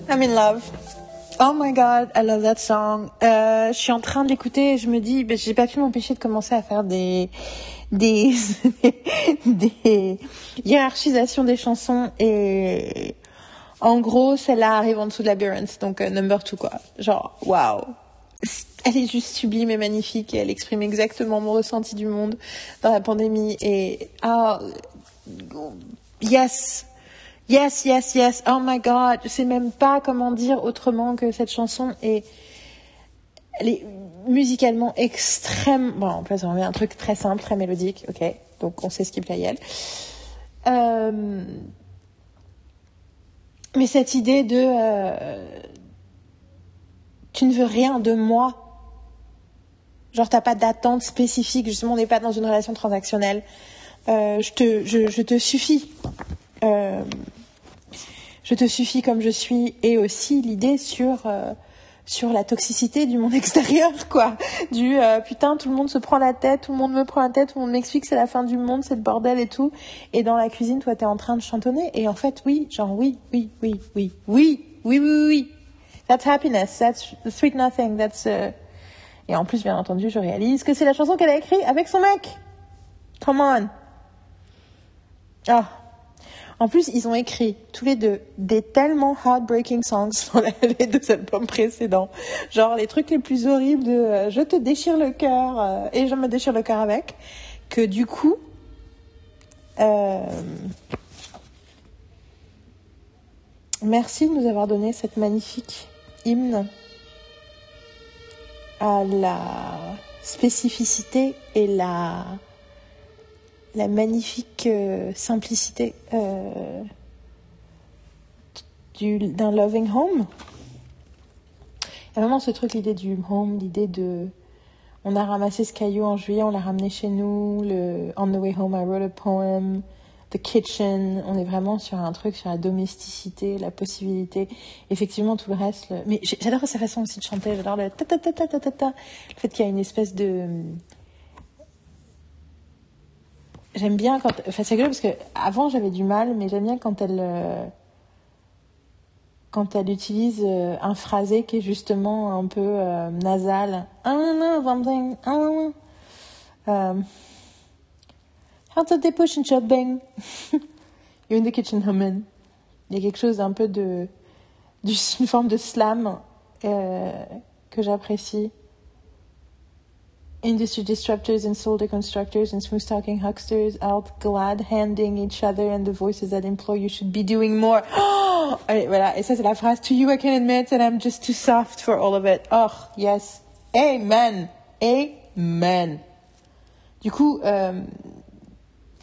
I'm in love. Oh my god, I love that song. Euh, je suis en train de l'écouter et je me dis, j'ai pas pu m'empêcher de commencer à faire des des des hiérarchisations des chansons et en gros, celle-là arrive en dessous de Labyrinth, donc euh, number two quoi. Genre, waouh. Elle est juste sublime et magnifique et elle exprime exactement mon ressenti du monde dans la pandémie et ah yes Yes, yes, yes. Oh my God. Je sais même pas comment dire autrement que cette chanson est, elle est musicalement extrême. Bon, en fait, on met un truc très simple, très mélodique. Ok. Donc, on sait ce qui plaît à elle. Euh... Mais cette idée de, euh... tu ne veux rien de moi. Genre, t'as pas d'attente spécifique. Justement, on n'est pas dans une relation transactionnelle. Euh, je te, je, je te suffis. Je te suffis comme je suis et aussi l'idée sur sur la toxicité du monde extérieur, quoi. Du euh, putain, tout le monde se prend la tête, tout le monde me prend la tête, tout le monde m'explique c'est la fin du monde, c'est le bordel et tout. Et dans la cuisine, toi, t'es en train de chantonner. Et en fait, oui, genre oui, oui, oui, oui, oui, oui, oui, oui. That's happiness, that's the sweet nothing, that's. Euh. Et en plus, bien entendu, je réalise que c'est la chanson qu'elle a écrite avec son mec. Come on. Ah, oh, en plus, ils ont écrit tous les deux des tellement heartbreaking songs dans les deux albums précédents. Genre les trucs les plus horribles de euh, je te déchire le cœur euh, et je me déchire le cœur avec. Que du coup, euh, merci de nous avoir donné cette magnifique hymne à la spécificité et la la magnifique euh, simplicité euh, d'un loving home. Il y a vraiment ce truc, l'idée du home, l'idée de... On a ramassé ce caillou en juillet, on l'a ramené chez nous. Le On the way home, I wrote a poem. The kitchen. On est vraiment sur un truc, sur la domesticité, la possibilité. Effectivement, tout le reste. Mais j'adore sa façon aussi de chanter. J'adore le ta ta ta ta ta ta. Le fait qu'il y a une espèce de j'aime bien quand. Enfin, c'est rigolo parce que avant j'avais du mal, mais j'aime bien quand elle. Euh, quand elle utilise euh, un phrasé qui est justement un peu euh, nasal. something. Um, how did they push and shopping? You're in the kitchen humming. Il y a quelque chose d'un peu de. d'une forme de slam que j'apprécie. Industry disruptors and soldier constructors and smooth talking hucksters out glad handing each other and the voices that implore you should be doing more. Ça, c'est la phrase. To you, I can admit that I'm just too soft for all of it. Oh, yes. Amen. Amen. Du coup, euh,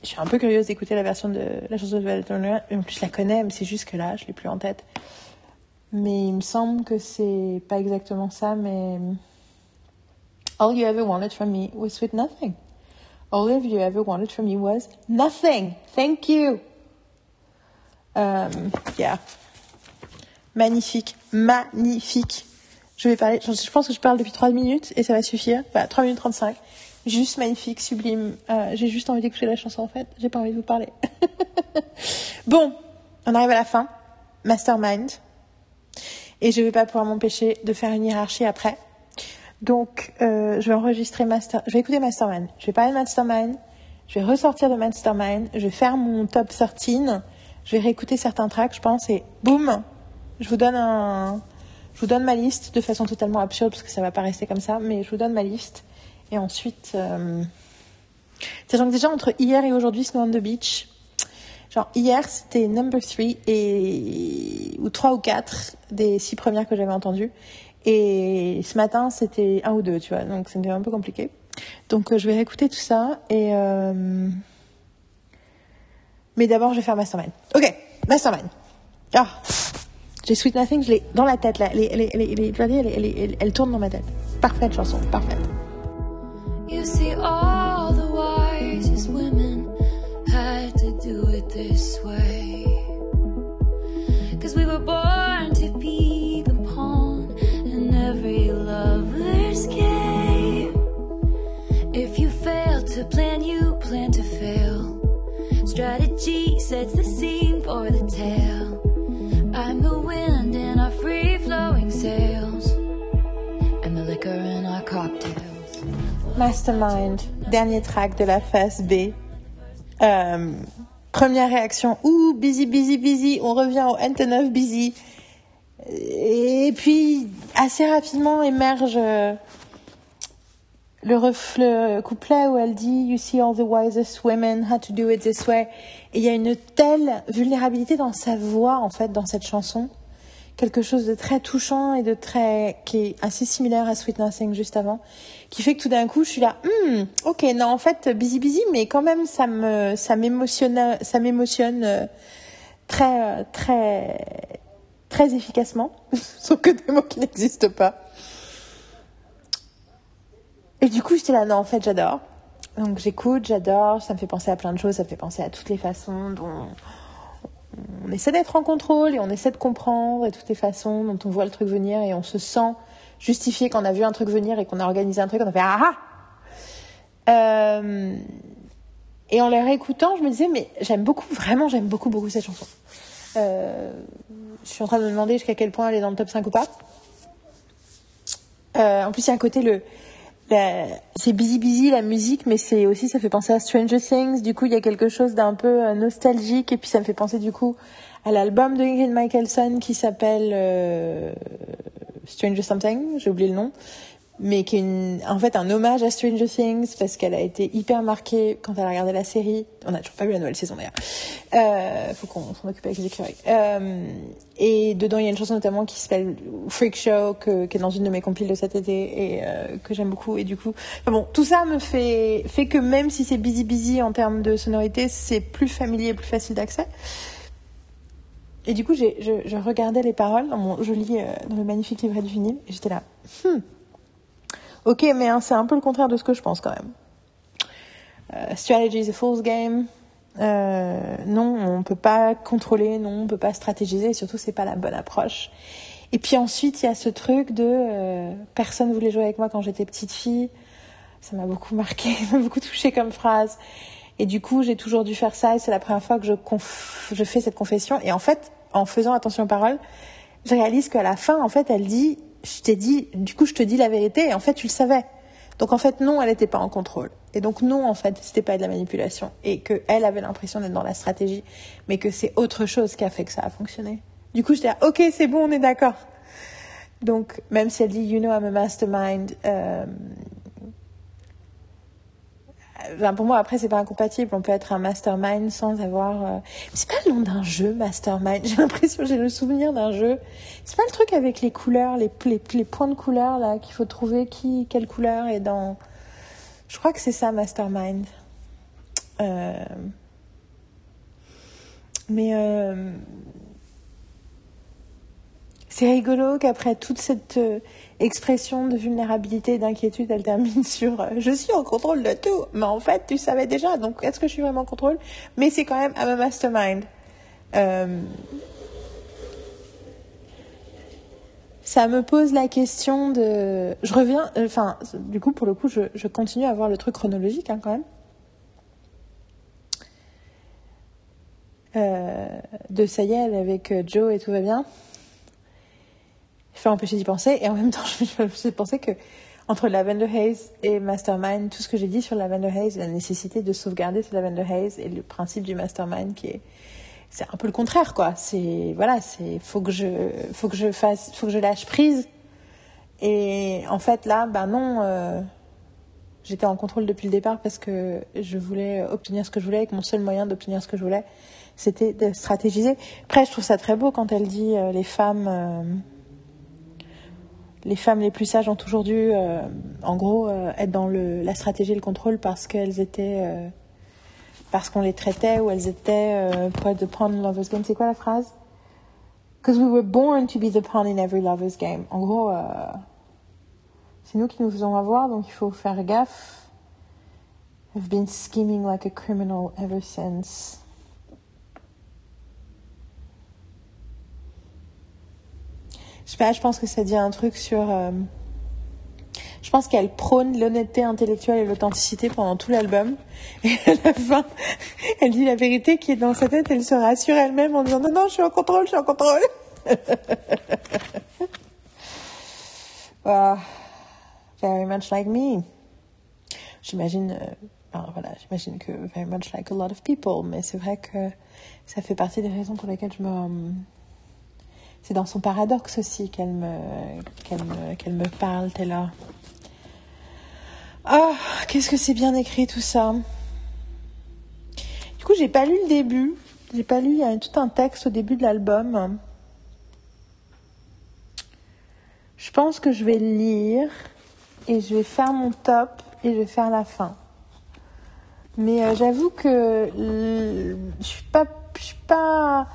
je suis un peu curieuse d'écouter la version de la chanson de Violet Turner. En plus, je la connais, mais c'est juste que là, je l'ai plus en tête. Mais il me semble que c'est pas exactement ça, mais All you ever wanted from me was sweet nothing. All you ever wanted from me was nothing. Thank you. Um, yeah. Magnifique. Magnifique. Je vais parler, je pense que je parle depuis 3 minutes et ça va suffire. Enfin, 3 minutes 35. Juste magnifique, sublime. Euh, j'ai juste envie d'écouter la chanson en fait. J'ai pas envie de vous parler. bon, on arrive à la fin. Mastermind. Et je vais pas pouvoir m'empêcher de faire une hiérarchie après. Donc, euh, je vais enregistrer Master, je vais écouter Mastermind. Je vais parler de Mastermind. Je vais ressortir de Mastermind. Je vais faire mon top 13. Je vais réécouter certains tracks, je pense, et boum, je vous donne un, je vous donne ma liste de façon totalement absurde parce que ça va pas rester comme ça, mais je vous donne ma liste. Et ensuite, euh... sachant que déjà entre hier et aujourd'hui, Snow on the Beach, genre hier c'était number 3 et ou 3 ou 4 des 6 premières que j'avais entendues. Et ce matin, c'était un ou deux, tu vois, donc c'était un peu compliqué. Donc euh, je vais réécouter tout ça et. Euh... Mais d'abord, je vais faire Mastermind. Ok, Mastermind. Ah, j'ai Sweet Nothing, je l'ai dans la tête là. Elle, elle, elle, elle, tourne dans ma tête. Parfaite chanson, parfaite. You see, all Mastermind, dernier track de la phase B. Euh, première réaction, ouh, busy, busy, busy, on revient au NT9 busy. Et puis, assez rapidement émerge euh, le, reflet, couplet où elle dit You see all the wisest women had to do it this way. Et il y a une telle vulnérabilité dans sa voix, en fait, dans cette chanson. Quelque chose de très touchant et de très. qui est assez similaire à Sweet Nothing juste avant. Qui fait que tout d'un coup, je suis là, hmm, ok, non, en fait, busy busy, mais quand même, ça me, ça m'émotionne, ça m'émotionne euh, très, euh, très, très efficacement, sauf que des mots qui n'existent pas. Et du coup, j'étais là, non, en fait, j'adore. Donc j'écoute, j'adore, ça me fait penser à plein de choses, ça me fait penser à toutes les façons dont on essaie d'être en contrôle et on essaie de comprendre et toutes les façons dont on voit le truc venir et on se sent justifié quand on a vu un truc venir et qu'on a organisé un truc, on a fait ah ah euh, Et en les réécoutant, je me disais, mais j'aime beaucoup, vraiment, j'aime beaucoup, beaucoup cette chanson. Euh, je suis en train de me demander jusqu'à quel point elle est dans le top 5 ou pas. Euh, en plus, il y a un côté le. C'est busy busy la musique, mais c'est aussi ça fait penser à Stranger Things. Du coup, il y a quelque chose d'un peu euh, nostalgique. Et puis ça me fait penser du coup à l'album de Ingrid Michaelson qui s'appelle euh, Stranger Something, j'ai oublié le nom, mais qui est en fait un hommage à Stranger Things parce qu'elle a été hyper marquée quand elle a regardé la série. On n'a toujours pas vu la nouvelle saison d'ailleurs. Euh, faut qu'on s'en occupe avec les écureuils. Euh, et dedans, il y a une chanson notamment qui s'appelle Freak Show, que, qui est dans une de mes compiles de cet été et euh, que j'aime beaucoup. Et du coup, enfin bon, tout ça me fait fait que même si c'est busy busy en termes de sonorité, c'est plus familier et plus facile d'accès. Et du coup, je, je, regardais les paroles dans mon joli, euh, dans le magnifique livret du vinyle, et j'étais là. Hmm, Ok, mais hein, c'est un peu le contraire de ce que je pense quand même. Euh, strategy is a fool's game. Euh, non, on peut pas contrôler, non, on peut pas stratégiser, et surtout c'est pas la bonne approche. Et puis ensuite, il y a ce truc de euh, personne voulait jouer avec moi quand j'étais petite fille. Ça m'a beaucoup marqué, m'a beaucoup touché comme phrase. Et du coup, j'ai toujours dû faire ça et c'est la première fois que je, je fais cette confession. Et en fait, en faisant attention aux paroles, je réalise qu'à la fin, en fait, elle dit je t'ai dit, du coup, je te dis la vérité, et en fait, tu le savais. Donc, en fait, non, elle n'était pas en contrôle. Et donc, non, en fait, c'était pas de la manipulation. Et qu'elle avait l'impression d'être dans la stratégie, mais que c'est autre chose qui a fait que ça a fonctionné. Du coup, j'étais ok, c'est bon, on est d'accord. Donc, même si elle dit, you know, I'm a mastermind, euh, pour moi, après, c'est pas incompatible. On peut être un mastermind sans avoir. Euh... C'est pas le nom d'un jeu, mastermind. J'ai l'impression, j'ai le souvenir d'un jeu. C'est pas le truc avec les couleurs, les, les, points de couleurs là qu'il faut trouver qui, quelle couleur est dans. Je crois que c'est ça, mastermind. Euh... Mais euh... c'est rigolo qu'après toute cette expression de vulnérabilité et d'inquiétude, elle termine sur euh, je suis en contrôle de tout. Mais en fait, tu savais déjà, donc est-ce que je suis vraiment en contrôle? Mais c'est quand même à ma mastermind. Euh, ça me pose la question de. Je reviens. Euh, enfin, du coup, pour le coup, je, continue à voir le truc chronologique hein, quand même. de ça y est, avec Joe et tout va bien fait empêcher d'y penser. Et en même temps, je me suis pensé que entre Lavender Haze et Mastermind, tout ce que j'ai dit sur Lavender Haze, la nécessité de sauvegarder ce Lavender Haze et le principe du Mastermind qui est c'est un peu le contraire quoi. C'est voilà c'est faut que je faut que je fasse faut que je lâche prise. Et en fait là ben non euh, j'étais en contrôle depuis le départ parce que je voulais obtenir ce que je voulais et que mon seul moyen d'obtenir ce que je voulais c'était de stratégiser. Après je trouve ça très beau quand elle dit euh, les femmes euh, les femmes les plus sages ont toujours dû, euh, en gros, euh, être dans la stratégie et le contrôle parce qu'elles étaient, euh, parce qu'on les traitait ou elles étaient pour être the pawn in lover's game. C'est quoi la phrase? Because we were born to be the pawn in every lover's game. En gros, c'est nous qui nous faisons avoir, donc il faut faire gaffe. I've been scheming like a criminal ever since. Je sais pas, je pense que ça dit un truc sur. Euh, je pense qu'elle prône l'honnêteté intellectuelle et l'authenticité pendant tout l'album. Et à la fin, elle dit la vérité qui est dans sa tête, elle se rassure elle-même en disant non, non, je suis en contrôle, je suis en contrôle. very much like me. J'imagine, euh, voilà, j'imagine que very much like a lot of people, mais c'est vrai que ça fait partie des raisons pour lesquelles je me, c'est dans son paradoxe aussi qu'elle me, qu'elle me, parle, Taylor. Ah, qu'est-ce que c'est bien écrit tout ça. Du coup, j'ai pas lu le début. J'ai pas lu, il tout un texte au début de l'album. Je pense que je vais lire et je vais faire mon top et je vais faire la fin. Mais euh, j'avoue que je suis pas, je suis pas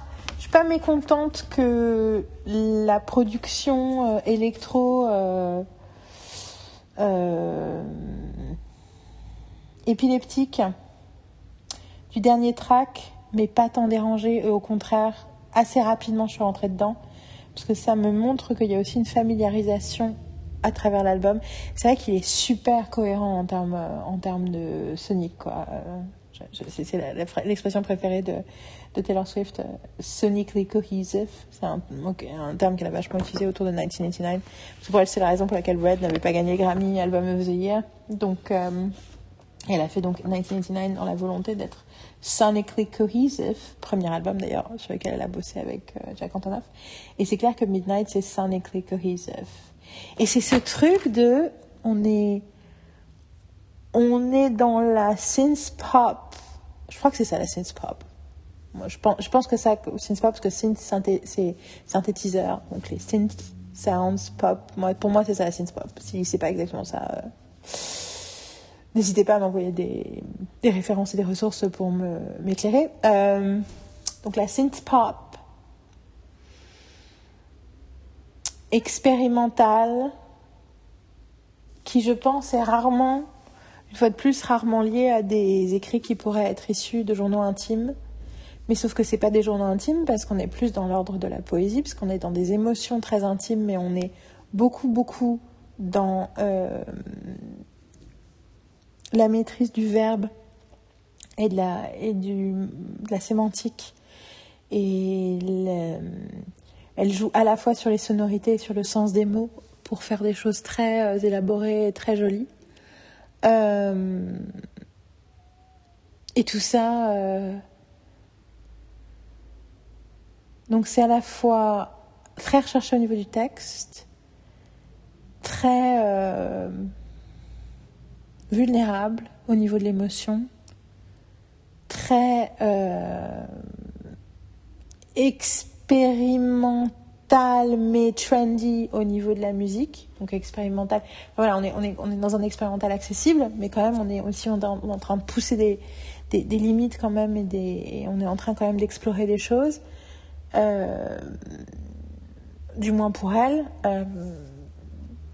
pas mécontente que la production euh, électro euh, euh, épileptique du dernier track m'ait pas tant dérangé au contraire assez rapidement je suis rentrée dedans parce que ça me montre qu'il y a aussi une familiarisation à travers l'album. C'est vrai qu'il est super cohérent en termes en termes de sonique quoi. C'est l'expression préférée de, Taylor Swift, euh, sonically cohesive. C'est un, un, terme qu'elle a vachement utilisé autour de 1989. Pour elle, c'est la raison pour laquelle Red n'avait pas gagné Grammy Album of the Year. Donc, euh, elle a fait donc 1989 dans la volonté d'être sonically cohesive, premier album d'ailleurs sur lequel elle a bossé avec euh, Jack Antonoff. Et c'est clair que Midnight c'est sonically cohesive. Et c'est ce truc de, on est, on est dans la synth pop. Je crois que c'est ça la synth pop. Moi, je pense, je pense que ça, synth pop, parce que synth, c'est synthétiseur, donc les synth sounds pop. Pour moi, c'est ça la synth pop. Si c'est pas exactement ça, euh, n'hésitez pas à m'envoyer des, références et des ressources pour m'éclairer. Euh, donc la synth pop expérimentale, qui je pense est rarement une fois de plus rarement lié à des écrits qui pourraient être issus de journaux intimes. Mais sauf que c'est pas des journaux intimes parce qu'on est plus dans l'ordre de la poésie, parce qu'on est dans des émotions très intimes, mais on est beaucoup, beaucoup dans euh, la maîtrise du verbe et de la, et du, de la sémantique. Et elle joue à la fois sur les sonorités et sur le sens des mots pour faire des choses très euh, élaborées et très jolies. Euh, et tout ça. Euh, donc c'est à la fois très recherché au niveau du texte, très euh, vulnérable au niveau de l'émotion, très expérimental mais trendy au niveau de la musique, donc expérimental. Voilà, on est, on est, on est dans un expérimental accessible, mais quand même, on est aussi en, en train de pousser des, des, limites quand même et, des, on est en train quand même d'explorer des choses. Euh, du moins pour elle. Euh,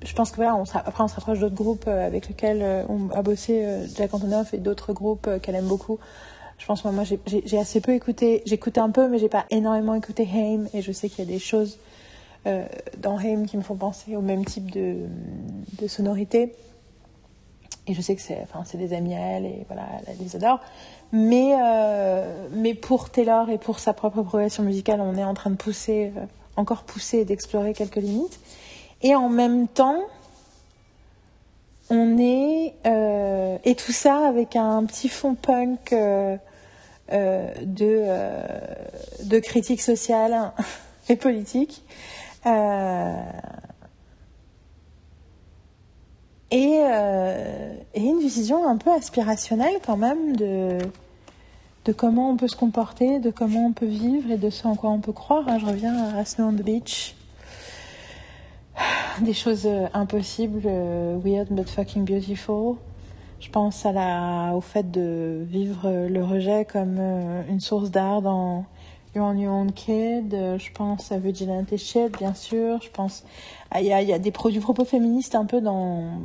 je pense que voilà, on après on se rapproche d'autres groupes euh, avec lesquels on a bossé Jack Antonoff et d'autres groupes qu'elle aime beaucoup. Je pense que moi, j'ai assez peu écouté. J'écoutais un peu, mais j'ai pas énormément écouté Haim. Et je sais qu'il y a des choses euh, dans Haim qui me font penser au même type de, sonorité. Et je sais que c'est enfin, des amis à elle et voilà, elle les adore. Mais, euh, mais pour Taylor et pour sa propre progression musicale, on est en train de pousser, euh, encore pousser d'explorer quelques limites. Et en même temps, on est. Et tout ça avec un petit fond punk de, de critique sociale et politique. Euh, et, euh, et, une vision un peu aspirationnelle quand même de, de comment on peut se comporter, de comment on peut vivre et de ce en quoi on peut croire. Hein, je reviens à Snow on the Beach. Des choses euh, impossibles, weird but fucking beautiful. Je pense au fait de vivre le rejet comme une source d'art dans Your Own Kid, euh, je pense à Vigilante Shit, bien sûr, je pense... Il y, a, a des produits propos féministes un peu dans,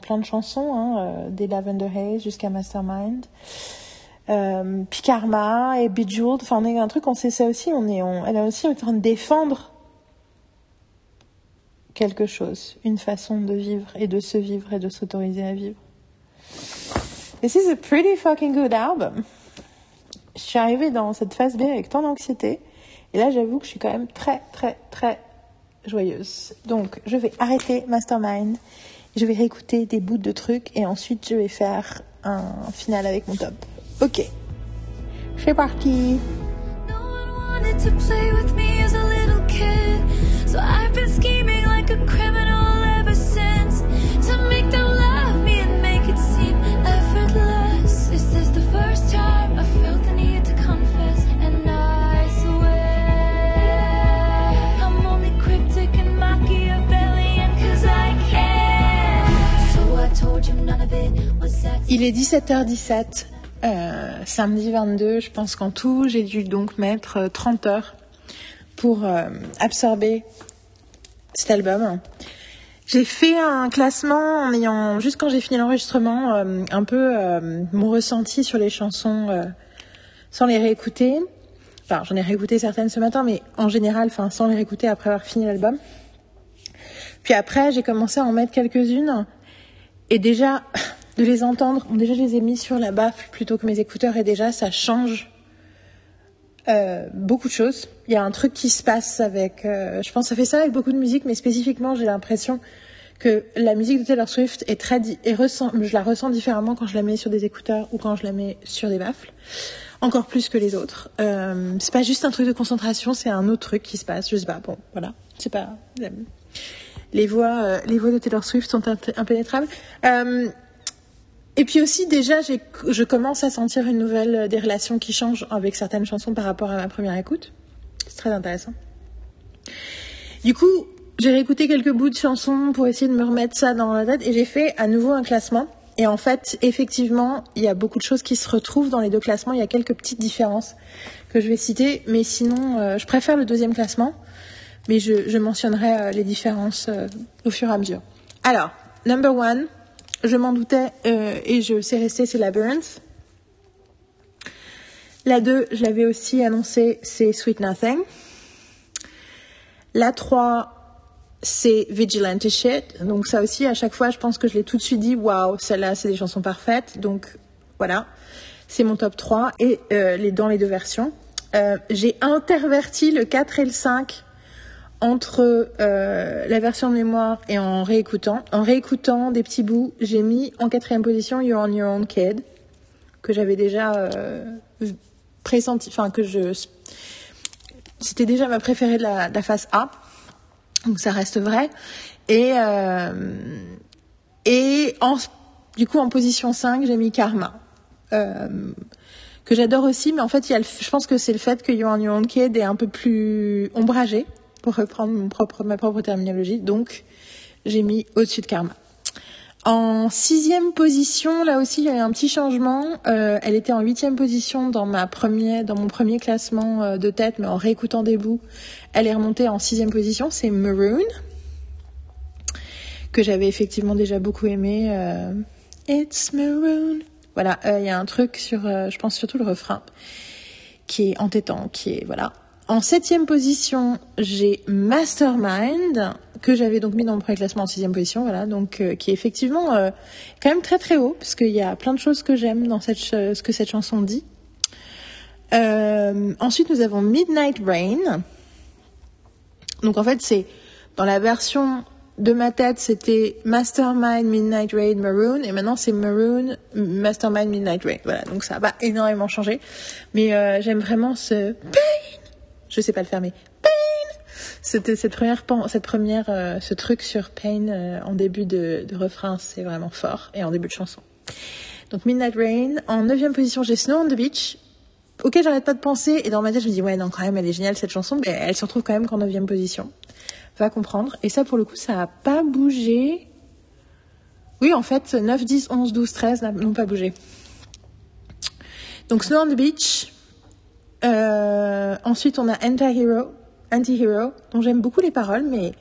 plein de chansons, hein, euh, des Lavender Haze jusqu'à Mastermind. Euh, Picarma et Bejeweled, enfin on est un truc, on sait ça aussi, on est, on, elle est aussi en train de défendre quelque chose, une façon de vivre et de se vivre et de s'autoriser à vivre. This is a pretty fucking good album je suis arrivée dans cette phase B avec tant d'anxiété. Et là, j'avoue que je suis quand même très, très, très joyeuse. Donc, je vais arrêter Mastermind. Je vais réécouter des bouts de trucs et ensuite, je vais faire un final avec mon top. Ok. C'est parti. Il est 17h17, euh, samedi 22. Je pense qu'en tout, j'ai dû donc mettre 30 euh, heures pour euh, absorber cet album. J'ai fait un classement en ayant, juste quand j'ai fini l'enregistrement, un peu mon ressenti sur les chansons sans les réécouter. Enfin, j'en ai réécouté certaines ce matin, mais en général, enfin, sans les réécouter après avoir fini l'album. Puis après, j'ai commencé à en mettre quelques-unes. Et déjà, de les entendre. Déjà, je les ai mis sur la baffle plutôt que mes écouteurs et déjà, ça change euh, beaucoup de choses. Il y a un truc qui se passe avec, euh, je pense, ça fait ça avec beaucoup de musique, mais spécifiquement, j'ai l'impression que la musique de Taylor Swift est très, et ressent, je la ressens différemment quand je la mets sur des écouteurs ou quand je la mets sur des baffles. Encore plus que les autres. Euh, c'est pas juste un truc de concentration, c'est un autre truc qui se passe. Je sais pas. Bon, voilà. C'est pas. Les voix, euh, les voix de Taylor Swift sont impénétrables. Euh, et puis aussi, déjà, je commence à sentir une nouvelle euh, des relations qui changent avec certaines chansons par rapport à ma première écoute. C'est très intéressant. Du coup, j'ai réécouté quelques bouts de chansons pour essayer de me remettre ça dans la tête et j'ai fait à nouveau un classement. Et en fait, effectivement, il y a beaucoup de choses qui se retrouvent dans les deux classements. Il y a quelques petites différences que je vais citer, mais sinon, euh, je préfère le deuxième classement. Mais je, je mentionnerai euh, les différences au fur et à mesure. Alors, number one, je m'en doutais euh, et je sais rester, c'est Labyrinth. La 2, je l'avais aussi annoncé, c'est Sweet Nothing. La 3, c'est Vigilante Shit. Donc ça aussi, à chaque fois, je pense que je l'ai tout de suite dit, waouh, celle-là, c'est des chansons parfaites. Donc voilà, c'est mon top 3 et euh, les, dans les deux versions. Euh, j'ai interverti le 4 et le 5 entre euh, la version de mémoire et en réécoutant. En réécoutant des petits bouts, j'ai mis en quatrième position You're on Your Own Kid, que j'avais déjà euh, pressenti, enfin que je... C'était déjà ma préférée de la, phase A, donc ça reste vrai. Et, euh, et du coup, en position 5, j'ai mis Karma. Euh, que j'adore aussi, mais en fait, il y a je pense que c'est le fait que Your Own Kid est un peu plus ombragé pour reprendre mon propre, ma propre terminologie. Donc, j'ai mis au-dessus de Karma. En sixième position, là aussi, il y a eu un petit changement. Euh, elle était en huitième position dans ma premier, dans mon premier classement euh, de tête, mais en réécoutant des bouts, elle est remontée en sixième position. C'est Maroon, que j'avais effectivement déjà beaucoup aimé. Euh, It's Maroon. Voilà, il y a un truc sur, je pense surtout le refrain, qui est entêtant, qui est voilà. En septième position, j'ai Mastermind, que j'avais donc mis dans mon premier classement en sixième position, voilà, donc euh, qui est effectivement euh, quand même très très haut, parce qu'il y a plein de choses que j'aime dans cette ce que cette chanson dit. Euh, ensuite, nous avons Midnight Rain. Donc en fait, c'est dans la version de ma tête, c'était Mastermind, Midnight Rain, Maroon, et maintenant c'est Maroon, Mastermind, Midnight Rain. Voilà, donc ça va énormément changer, mais j'aime vraiment ce je sais pas le fermer. Pain C'était cette première, cette première, euh, ce truc sur Pain euh, en début de, refrain, c'est vraiment fort, et en début de chanson. Donc Midnight Rain. En neuvième position, j'ai Snow on the Beach, auquel j'arrête pas de penser, et dans ma tête, je me dis, ouais, non, quand même, elle est géniale cette chanson, mais elle se retrouve quand même qu'en neuvième position. Va comprendre. Et ça, pour le coup, ça a pas bougé. Oui, en fait, 9, 10, 11, 12, 13 n'ont pas bougé. Donc Snow on the Beach, euh, ensuite, on a Anti-Hero, Anti-Hero, dont j'aime beaucoup les paroles, mais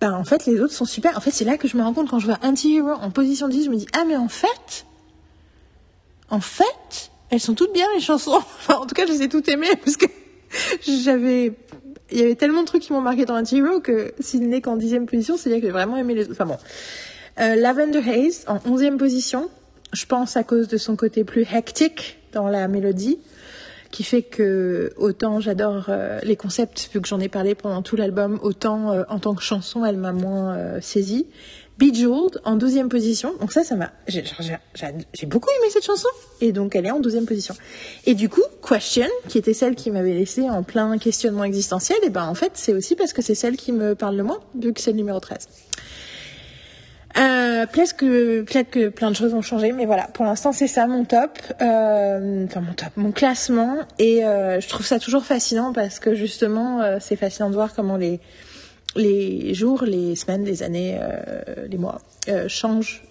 ben, en fait, les autres sont super. En fait, c'est là que je me rends compte quand je vois Anti-Hero en position 10, je me dis, ah, mais en fait, en fait, elles sont toutes bien, les chansons. Enfin, en tout cas, je les ai toutes aimées, parce que j'avais, il y avait tellement de trucs qui m'ont marqué dans Anti-Hero que s'il n'est qu'en dixième position, c'est-à-dire que j'ai vraiment aimé les autres. Enfin bon. Euh, Lavender Haze, en onzième position. Je pense à cause de son côté plus hectic dans la mélodie qui fait que autant j'adore euh, les concepts vu que j'en ai parlé pendant tout l'album, autant euh, en tant que chanson elle m'a moins euh, saisie. Bejeweled en douzième position, donc ça, ça m'a, j'ai beaucoup aimé cette chanson et donc elle est en douzième position. Et du coup, Question, qui était celle qui m'avait laissé en plein questionnement existentiel, et ben en fait c'est aussi parce que c'est celle qui me parle le moins vu que c'est le numéro 13. Euh, peut-être que plein de choses ont changé, mais voilà, pour l'instant c'est ça mon top, euh, enfin mon top, mon classement, et euh, je trouve ça toujours fascinant parce que justement euh, c'est fascinant de voir comment les les jours, les semaines, les années, euh, les mois changent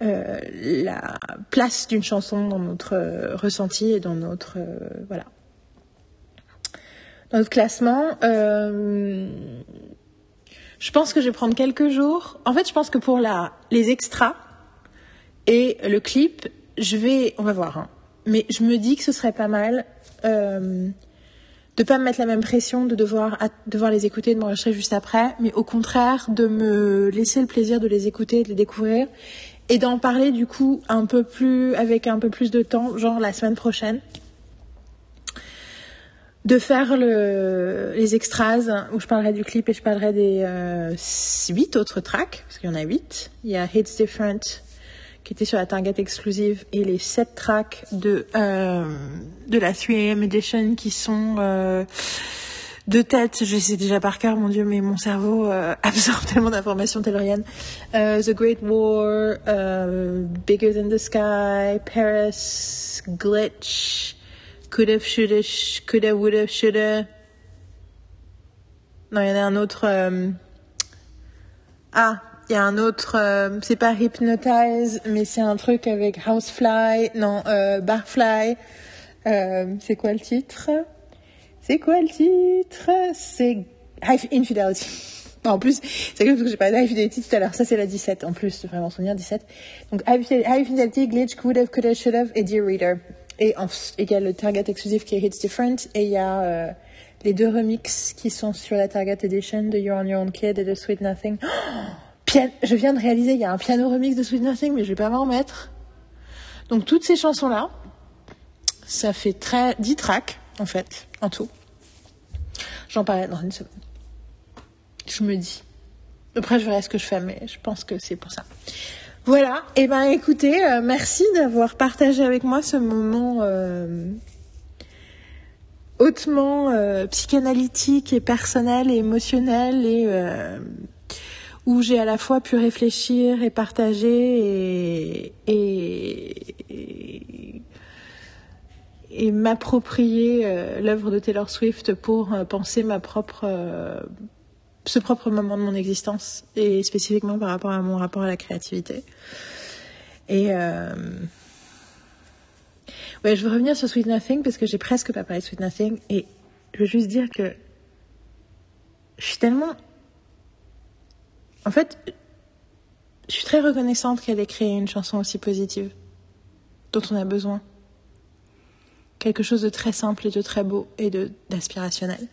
la place d'une chanson dans notre ressenti et dans notre voilà dans notre classement. Je pense que je vais prendre quelques jours. En fait, je pense que pour la, les extras et le clip, je vais, on va voir. Hein. Mais je me dis que ce serait pas mal euh, de pas me mettre la même pression, de devoir, devoir les écouter, de m'enregistrer juste après, mais au contraire de me laisser le plaisir de les écouter, de les découvrir et d'en parler du coup un peu plus avec un peu plus de temps, genre la semaine prochaine. De faire le, les extras où je parlerai du clip et je parlerai des euh, 8 autres tracks, parce qu'il y en a 8. Il y a Hits Different qui était sur la Target exclusive et les 7 tracks de, euh, de la 3am edition qui sont euh, de tête, je sais déjà par cœur, mon Dieu, mais mon cerveau euh, absorbe tellement d'informations telluriennes. Euh, the Great War, euh, Bigger Than the Sky, Paris, Glitch, Could Have, Shoulda, Could Have, Would Have, Shoulda. Non, il y en a un autre. Euh... Ah, il y a un autre. Euh, c'est pas Hypnotize, mais c'est un truc avec Housefly. Non, euh, Barfly. Euh, c'est quoi le titre? C'est quoi le titre? C'est High Infidelity. En plus, c'est que j'ai parlé d'High Fidelity tout à l'heure. Ça, c'est la 17 en plus, vraiment souvenir 17. Donc, High Fidelity, Glitch, Could Have, Could Have, Should Have et Dear Reader. Et il y a le Target exclusif qui est Hits Different. Et il y a euh, les deux remixes qui sont sur la Target Edition de You're on Your Own Kid et de Sweet Nothing. Je viens de réaliser, il y a un piano remix de Sweet Nothing, mais je vais pas m'en mettre. Donc, toutes ces chansons-là, ça fait très 10 tracks, en fait, en tout. J'en parlerai dans une semaine. Je me dis. Après, je verrai ce que je fais, mais je pense que c'est pour ça. Voilà. Et eh ben, écoutez, euh, merci d'avoir partagé avec moi ce moment euh, hautement euh, psychanalytique et personnel et émotionnel et où j'ai à la fois pu réfléchir et partager et, et, m'approprier l'œuvre de Taylor Swift pour penser ma propre ce propre moment de mon existence et spécifiquement par rapport à mon rapport à la créativité. Et euh... ouais, je veux revenir sur Sweet Nothing parce que j'ai presque pas parlé de Sweet Nothing et je veux juste dire que je suis tellement en fait je suis très reconnaissante qu'elle ait créé une chanson aussi positive dont on a besoin quelque chose de très simple et de très beau et de d'aspirationnel.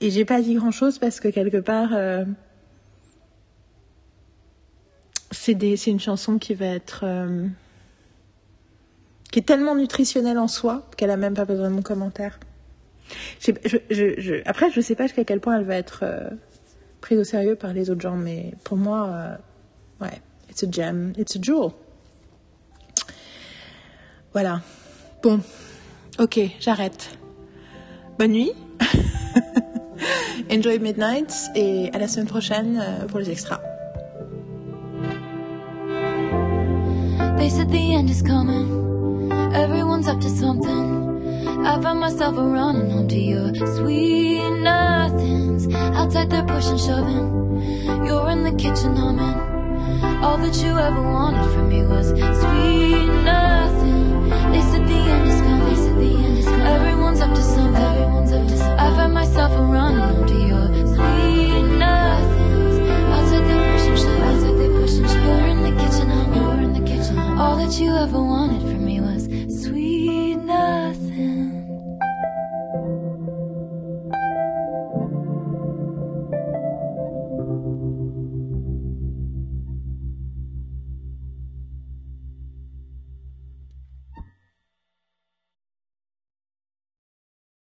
Et j'ai pas dit grand chose parce que quelque part, euh, c'est une chanson qui va être euh, qui est tellement nutritionnelle en soi qu'elle a même pas besoin de mon commentaire. Je, je, je, après, je sais pas jusqu'à quel point elle va être euh, prise au sérieux par les autres gens, mais pour moi, euh, ouais, it's a gem, it's a jewel. Voilà. Bon. Ok, j'arrête. Bonne nuit. Enjoy Midnight et à la semaine prochaine euh, pour les extras. They said the end is coming. Everyone's up to something. I found myself a running home to your sweet nothings. Outside they're pushing, shoving. You're in the kitchen humming. All that you ever wanted from me was sweet nothing. They said the end is coming. They said the end is coming. Everyone's up to something. I found myself running your sweet nothings. Outside the. You're in the kitchen. All that you ever wanted from